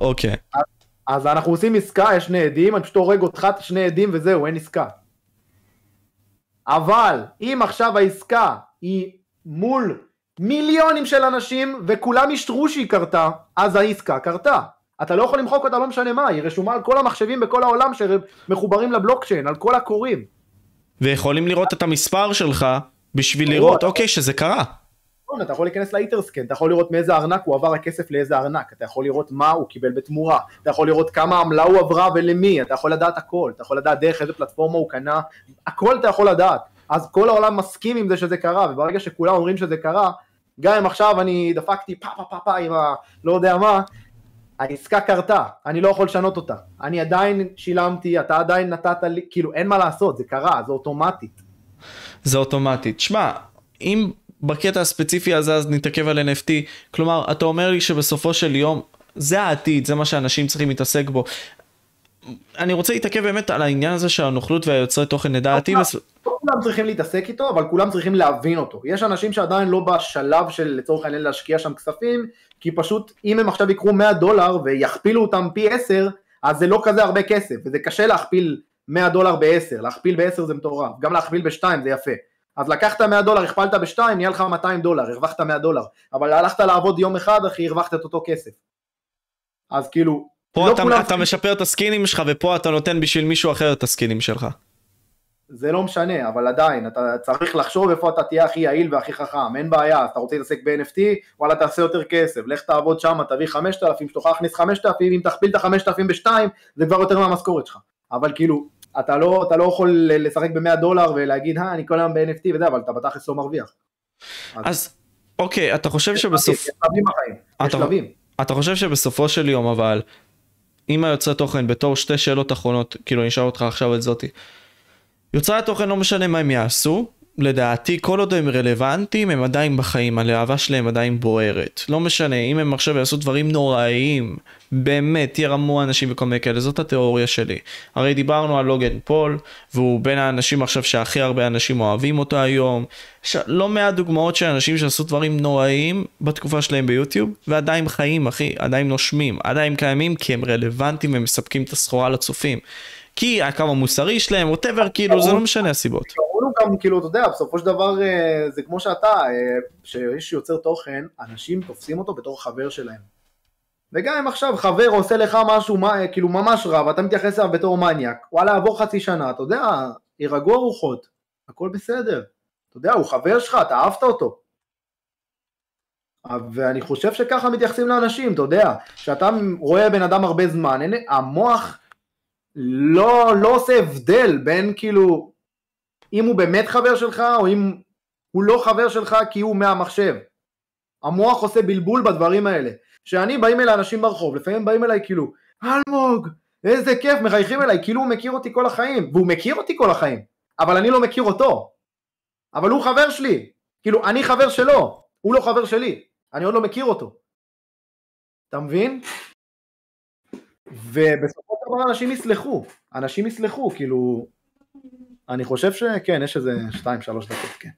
אוקיי. אז, אז אנחנו עושים עסקה, יש שני עדים, אני פשוט הורג אותך, שני עדים וזהו, אין עסקה. אבל אם עכשיו העסקה היא מול מיליונים של אנשים וכולם אישרו שהיא קרתה, אז העסקה קרתה. אתה לא יכול למחוק אותה לא משנה מה, היא רשומה על כל המחשבים בכל העולם שמחוברים לבלוקצ'יין, על כל הקוראים. ויכולים לראות את המספר שלך בשביל לראות, אוקיי, שזה קרה. נכון, אתה יכול להיכנס לאיטרסקן, אתה יכול לראות מאיזה ארנק הוא עבר הכסף לאיזה ארנק, אתה יכול לראות מה הוא קיבל בתמורה, אתה יכול לראות כמה עמלה הוא עברה ולמי, אתה יכול לדעת הכל, אתה יכול לדעת דרך איזה פלטפורמה הוא קנה, הכל אתה יכול לדעת. אז כל העולם מסכים עם זה שזה קרה, וברגע שכולם אומרים שזה קרה, גם אם עכשיו אני דפקתי פה פה פה פה עם ה... לא יודע מה, העסקה קרתה, אני לא יכול לשנות אותה. אני עדיין שילמתי, אתה עדיין נתת לי, כאילו אין מה לעשות, זה קרה, זה אוטומטית. זה אוטומטית. שמע, אם בקטע הספציפי הזה אז נתעכב על NFT, כלומר, אתה אומר לי שבסופו של יום, זה העתיד, זה מה שאנשים צריכים להתעסק בו. אני רוצה להתעכב באמת על העניין הזה של הנוכלות והיוצרי תוכן לדעתי. לא כולם צריכים להתעסק איתו, אבל כולם צריכים להבין אותו. יש אנשים שעדיין לא בשלב של לצורך העניין להשקיע שם כספים, כי פשוט אם הם עכשיו יקחו 100 דולר ויכפילו אותם פי 10, אז זה לא כזה הרבה כסף, וזה קשה להכפיל 100 דולר ב-10, להכפיל ב-10 זה מטורף, גם להכפיל ב-2 זה יפה. אז לקחת 100 דולר, הכפלת ב-2, נהיה לך 200 דולר, הרווחת 100 דולר, אבל הלכת לעבוד יום אחד, אחי, הרווחת את אותו כסף. אז כאילו, פה לא אתה, אתה צריכים... משפר את הסקינים שלך, ופה אתה נותן בשביל מישהו אחר את הסקינים שלך. זה לא משנה, אבל עדיין, אתה צריך לחשוב איפה אתה תהיה הכי יעיל והכי חכם, אין בעיה, אתה רוצה להתעסק ב-NFT, וואלה תעשה יותר כסף, לך תעבוד שם, תביא 5,000, שתוכל להכניס 5,000, אם תכפיל את ה-5,000 ב-2, זה כבר יותר מהמשכורת שלך. אבל כאילו, אתה לא, אתה לא יכול לשחק ב-100 דולר ולהגיד, אה, אני כל היום ב-NFT וזה, אבל אתה בתכלס לא מרוויח. אז, אז אוקיי, אתה חושב שבסוף... יש שלבים בחיים, יש שלבים. אתה חושב שבסופו של יום אבל, אם היוצרי תוכן בתור שתי שאלות אחרונות, כאילו אני אשאל אותך עכשיו את זאתי. יוצרי התוכן לא משנה מה הם יעשו, לדעתי כל עוד הם רלוונטיים הם עדיין בחיים, הלהבה שלהם עדיין בוערת. לא משנה, אם הם עכשיו יעשו דברים נוראיים, באמת ירמו אנשים וכל מיני כאלה, זאת התיאוריה שלי. הרי דיברנו על לוגן פול, והוא בין האנשים עכשיו שהכי הרבה אנשים אוהבים אותו היום. יש לא מעט דוגמאות של אנשים שעשו דברים נוראיים בתקופה שלהם ביוטיוב, ועדיין חיים אחי, עדיין נושמים, עדיין קיימים כי הם רלוונטיים ומספקים את הסחורה לצופים. כי הקו המוסרי שלהם, ווטאבר, כאילו זה לא משנה הסיבות. הוא גם כאילו, אתה יודע, בסופו של דבר אה, זה כמו שאתה, כשיש אה, יוצר תוכן, אנשים תופסים אותו בתור חבר שלהם. וגם אם עכשיו חבר עושה לך משהו מה, כאילו ממש רע, ואתה מתייחס אליו בתור מניאק, וואלה, עבור חצי שנה, אתה יודע, יירגעו הרוחות, הכל בסדר. אתה יודע, הוא חבר שלך, אתה אהבת אותו. ואני חושב שככה מתייחסים לאנשים, אתה יודע, כשאתה רואה בן אדם הרבה זמן, המוח לא, לא עושה הבדל בין כאילו, אם הוא באמת חבר שלך, או אם הוא לא חבר שלך כי הוא מהמחשב. המוח עושה בלבול בדברים האלה. כשאני באים אל האנשים ברחוב, לפעמים באים אליי כאילו, אלמוג, איזה כיף, מחייכים אליי, כאילו הוא מכיר אותי כל החיים, והוא מכיר אותי כל החיים, אבל אני לא מכיר אותו. אבל הוא חבר שלי, כאילו אני חבר שלו, הוא לא חבר שלי, אני עוד לא מכיר אותו. אתה מבין? ובסופו של דבר אנשים יסלחו, אנשים יסלחו, כאילו, אני חושב שכן, יש איזה 2-3 דקות, כן.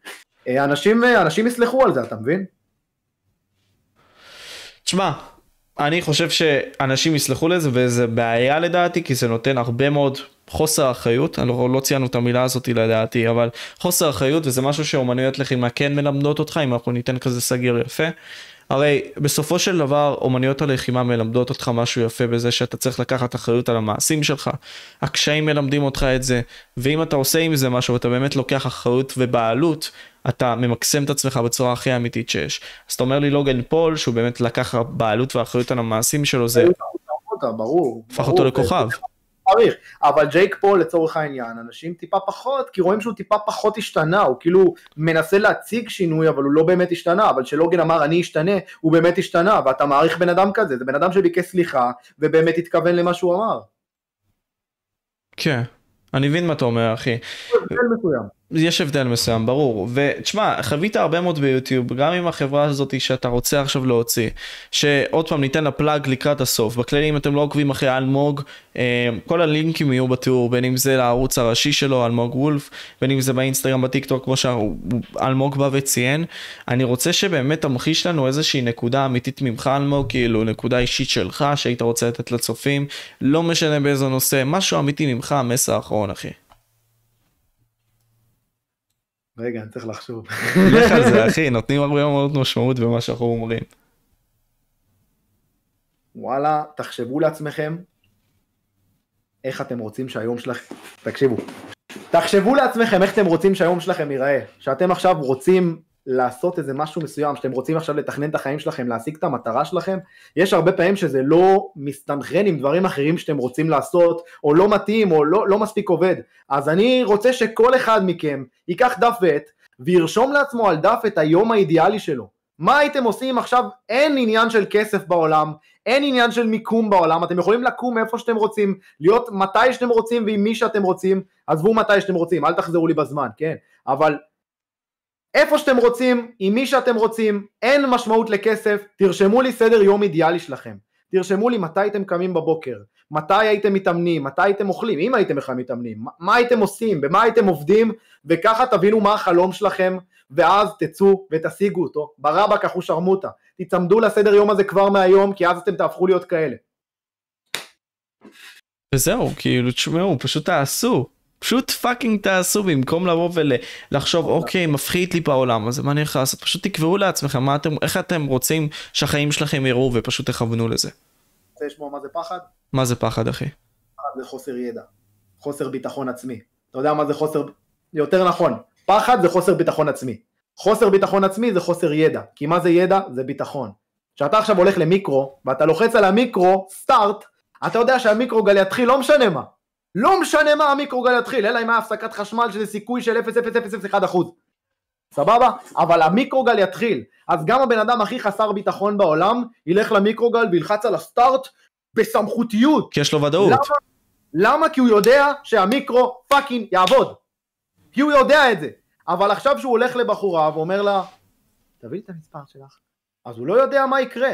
אה, אנשים, אנשים יסלחו על זה, אתה מבין? תשמע, אני חושב שאנשים יסלחו לזה וזה בעיה לדעתי כי זה נותן הרבה מאוד חוסר אחריות, לא, לא ציינו את המילה הזאת לדעתי, אבל חוסר אחריות וזה משהו שאומנויות לחימה כן מלמדות אותך אם אנחנו ניתן כזה סגיר יפה. הרי בסופו של דבר אומנויות הלחימה מלמדות אותך משהו יפה בזה שאתה צריך לקחת אחריות על המעשים שלך, הקשיים מלמדים אותך את זה, ואם אתה עושה עם זה משהו ואתה באמת לוקח אחריות ובעלות, אתה ממקסם את עצמך בצורה הכי אמיתית שיש. אז אתה אומר לי לוגן פול שהוא באמת לקח בעלות ואחריות על המעשים שלו זה... ברור. הפך אותו לכוכב. מעריך, אבל ג'ייק פול לצורך העניין, אנשים טיפה פחות, כי רואים שהוא טיפה פחות השתנה, הוא כאילו מנסה להציג שינוי, אבל הוא לא באמת השתנה, אבל כשלוגן אמר אני אשתנה, הוא באמת השתנה, ואתה מעריך בן אדם כזה, זה בן אדם שביקש סליחה, ובאמת התכוון למה שהוא אמר. כן, אני מבין מה אתה אומר אחי. יש הבדל מסוים ברור. ותשמע חווית הרבה מאוד ביוטיוב גם עם החברה הזאת שאתה רוצה עכשיו להוציא שעוד פעם ניתן לה פלאג לקראת הסוף. בכללי אם אתם לא עוקבים אחרי אלמוג אה, כל הלינקים יהיו בתיאור בין אם זה לערוץ הראשי שלו אלמוג וולף בין אם זה באינסטגרם בטיק טוק כמו שאלמוג בא וציין. אני רוצה שבאמת תמחיש לנו איזושהי נקודה אמיתית ממך אלמוג כאילו נקודה אישית שלך שהיית רוצה לתת לצופים לא משנה באיזה נושא משהו אמיתי ממך המסר האחרון אחי. רגע, אני צריך לחשוב. לך על זה, אחי, נותנים הרבה מאוד משמעות במה שאנחנו אומרים. וואלה, תחשבו לעצמכם איך אתם רוצים שהיום שלכם... תקשיבו. תחשבו לעצמכם איך אתם רוצים שהיום שלכם ייראה. שאתם עכשיו רוצים לעשות איזה משהו מסוים, שאתם רוצים עכשיו לתכנן את החיים שלכם, להשיג את המטרה שלכם, יש הרבה פעמים שזה לא מסתנכרן עם דברים אחרים שאתם רוצים לעשות, או לא מתאים, או לא, לא מספיק עובד. אז אני רוצה שכל אחד מכם ייקח דף ועט, וירשום לעצמו על דף את היום האידיאלי שלו. מה הייתם עושים עכשיו? אין עניין של כסף בעולם, אין עניין של מיקום בעולם, אתם יכולים לקום איפה שאתם רוצים, להיות מתי שאתם רוצים ועם מי שאתם רוצים, עזבו מתי שאתם רוצים, אל תחזרו לי בזמן, כן? אבל איפה שאתם רוצים, עם מי שאתם רוצים, אין משמעות לכסף, תרשמו לי סדר יום אידיאלי שלכם. תרשמו לי מתי הייתם קמים בבוקר, מתי הייתם מתאמנים, מתי הייתם אוכלים, אם הייתם בכלל מתאמנים, מה הייתם עושים, במה הייתם עובדים, וככה תבינו מה החלום שלכם, ואז תצאו ותשיגו אותו. ברבק אחו שרמוטה. תצמדו לסדר יום הזה כבר מהיום, כי אז אתם תהפכו להיות כאלה. וזהו, כאילו, תשמעו, פשוט תעשו. פשוט fucking תעשו במקום לבוא ולחשוב אוקיי מפחית לי בעולם אז מה אני יכול לעשות פשוט תקבעו לעצמכם מה אתם איך אתם רוצים שהחיים שלכם יראו ופשוט תכוונו לזה. רוצה לשמוע מה זה פחד? מה זה פחד אחי? פחד זה חוסר ידע, חוסר ביטחון עצמי. אתה יודע מה זה חוסר, יותר נכון, פחד זה חוסר ביטחון עצמי. חוסר ביטחון עצמי זה חוסר ידע, כי מה זה ידע? זה ביטחון. כשאתה עכשיו הולך למיקרו ואתה לוחץ על המיקרו סטארט, אתה יודע שהמיקרוגל יתחיל לא משנה מה. לא משנה מה המיקרוגל יתחיל, אלא אם היה הפסקת חשמל שזה סיכוי של 0.001 סבבה? אבל המיקרוגל יתחיל. אז גם הבן אדם הכי חסר ביטחון בעולם ילך למיקרוגל וילחץ על הסטארט בסמכותיות. כי יש לו ודאות. למה? למה? כי הוא יודע שהמיקרו fucking יעבוד. כי הוא יודע את זה. אבל עכשיו שהוא הולך לבחורה ואומר לה, תביאי את המספר שלך. אז הוא לא יודע מה יקרה.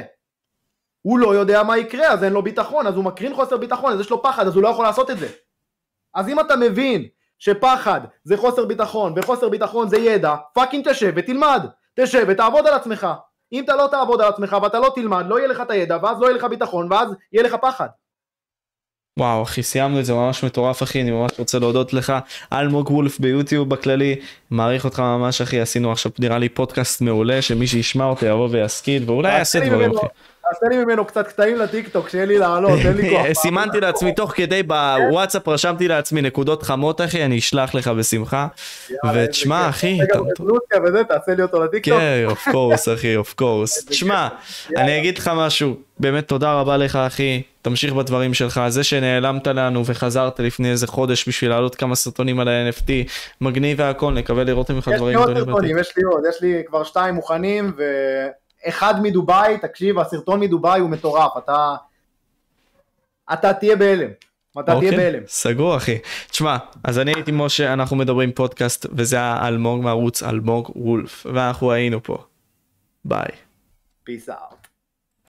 הוא לא יודע מה יקרה, אז אין לו ביטחון, אז הוא מקרין חוסר ביטחון, אז יש לו פחד, אז הוא לא יכול לעשות את זה. אז אם אתה מבין שפחד זה חוסר ביטחון, וחוסר ביטחון זה ידע, fucking תשב ותלמד. תשב ותעבוד על עצמך. אם אתה לא תעבוד על עצמך ואתה לא תלמד, לא יהיה לך את הידע, ואז לא יהיה לך ביטחון, ואז יהיה לך פחד. וואו אחי סיימנו את זה ממש מטורף אחי אני ממש רוצה להודות לך אלמוג וולף ביוטיוב בכללי מעריך אותך ממש אחי עשינו עכשיו נראה לי פודקאסט מעולה שמי שישמע אותי יבוא ויסכיד ואולי יעשה דברים אחי. תעשה לי ממנו קצת קטעים לטיק טוק שיהיה לי לעלות אין לי כוח. סימנתי לעצמי תוך כדי בוואטסאפ רשמתי לעצממי נקודות חמות אחי אני אשלח לך בשמחה ותשמע אחי. תעשה לי אותו לטיק טוק. כן of course אחי of course. תשמע אני אגיד לך משהו באמת תודה רבה לך אחי תמשיך בדברים שלך זה שנעלמת לנו וחזרת לפני איזה חודש בשביל לעלות כמה סרטונים על ה-NFT מגניב והכל נקווה לראות ממך דברים גדולים. יש לי עוד סרטונים יש לי עוד יש לי כבר שתיים מוכנים ו... אחד מדובאי, תקשיב, הסרטון מדובאי הוא מטורף, אתה... אתה תהיה בהלם. אתה תהיה אוקיי, בהלם. סגור אחי. תשמע, אז אני הייתי משה, אנחנו מדברים פודקאסט, וזה היה אלמוג מערוץ אלמוג וולף, ואנחנו היינו פה. ביי. Peace out.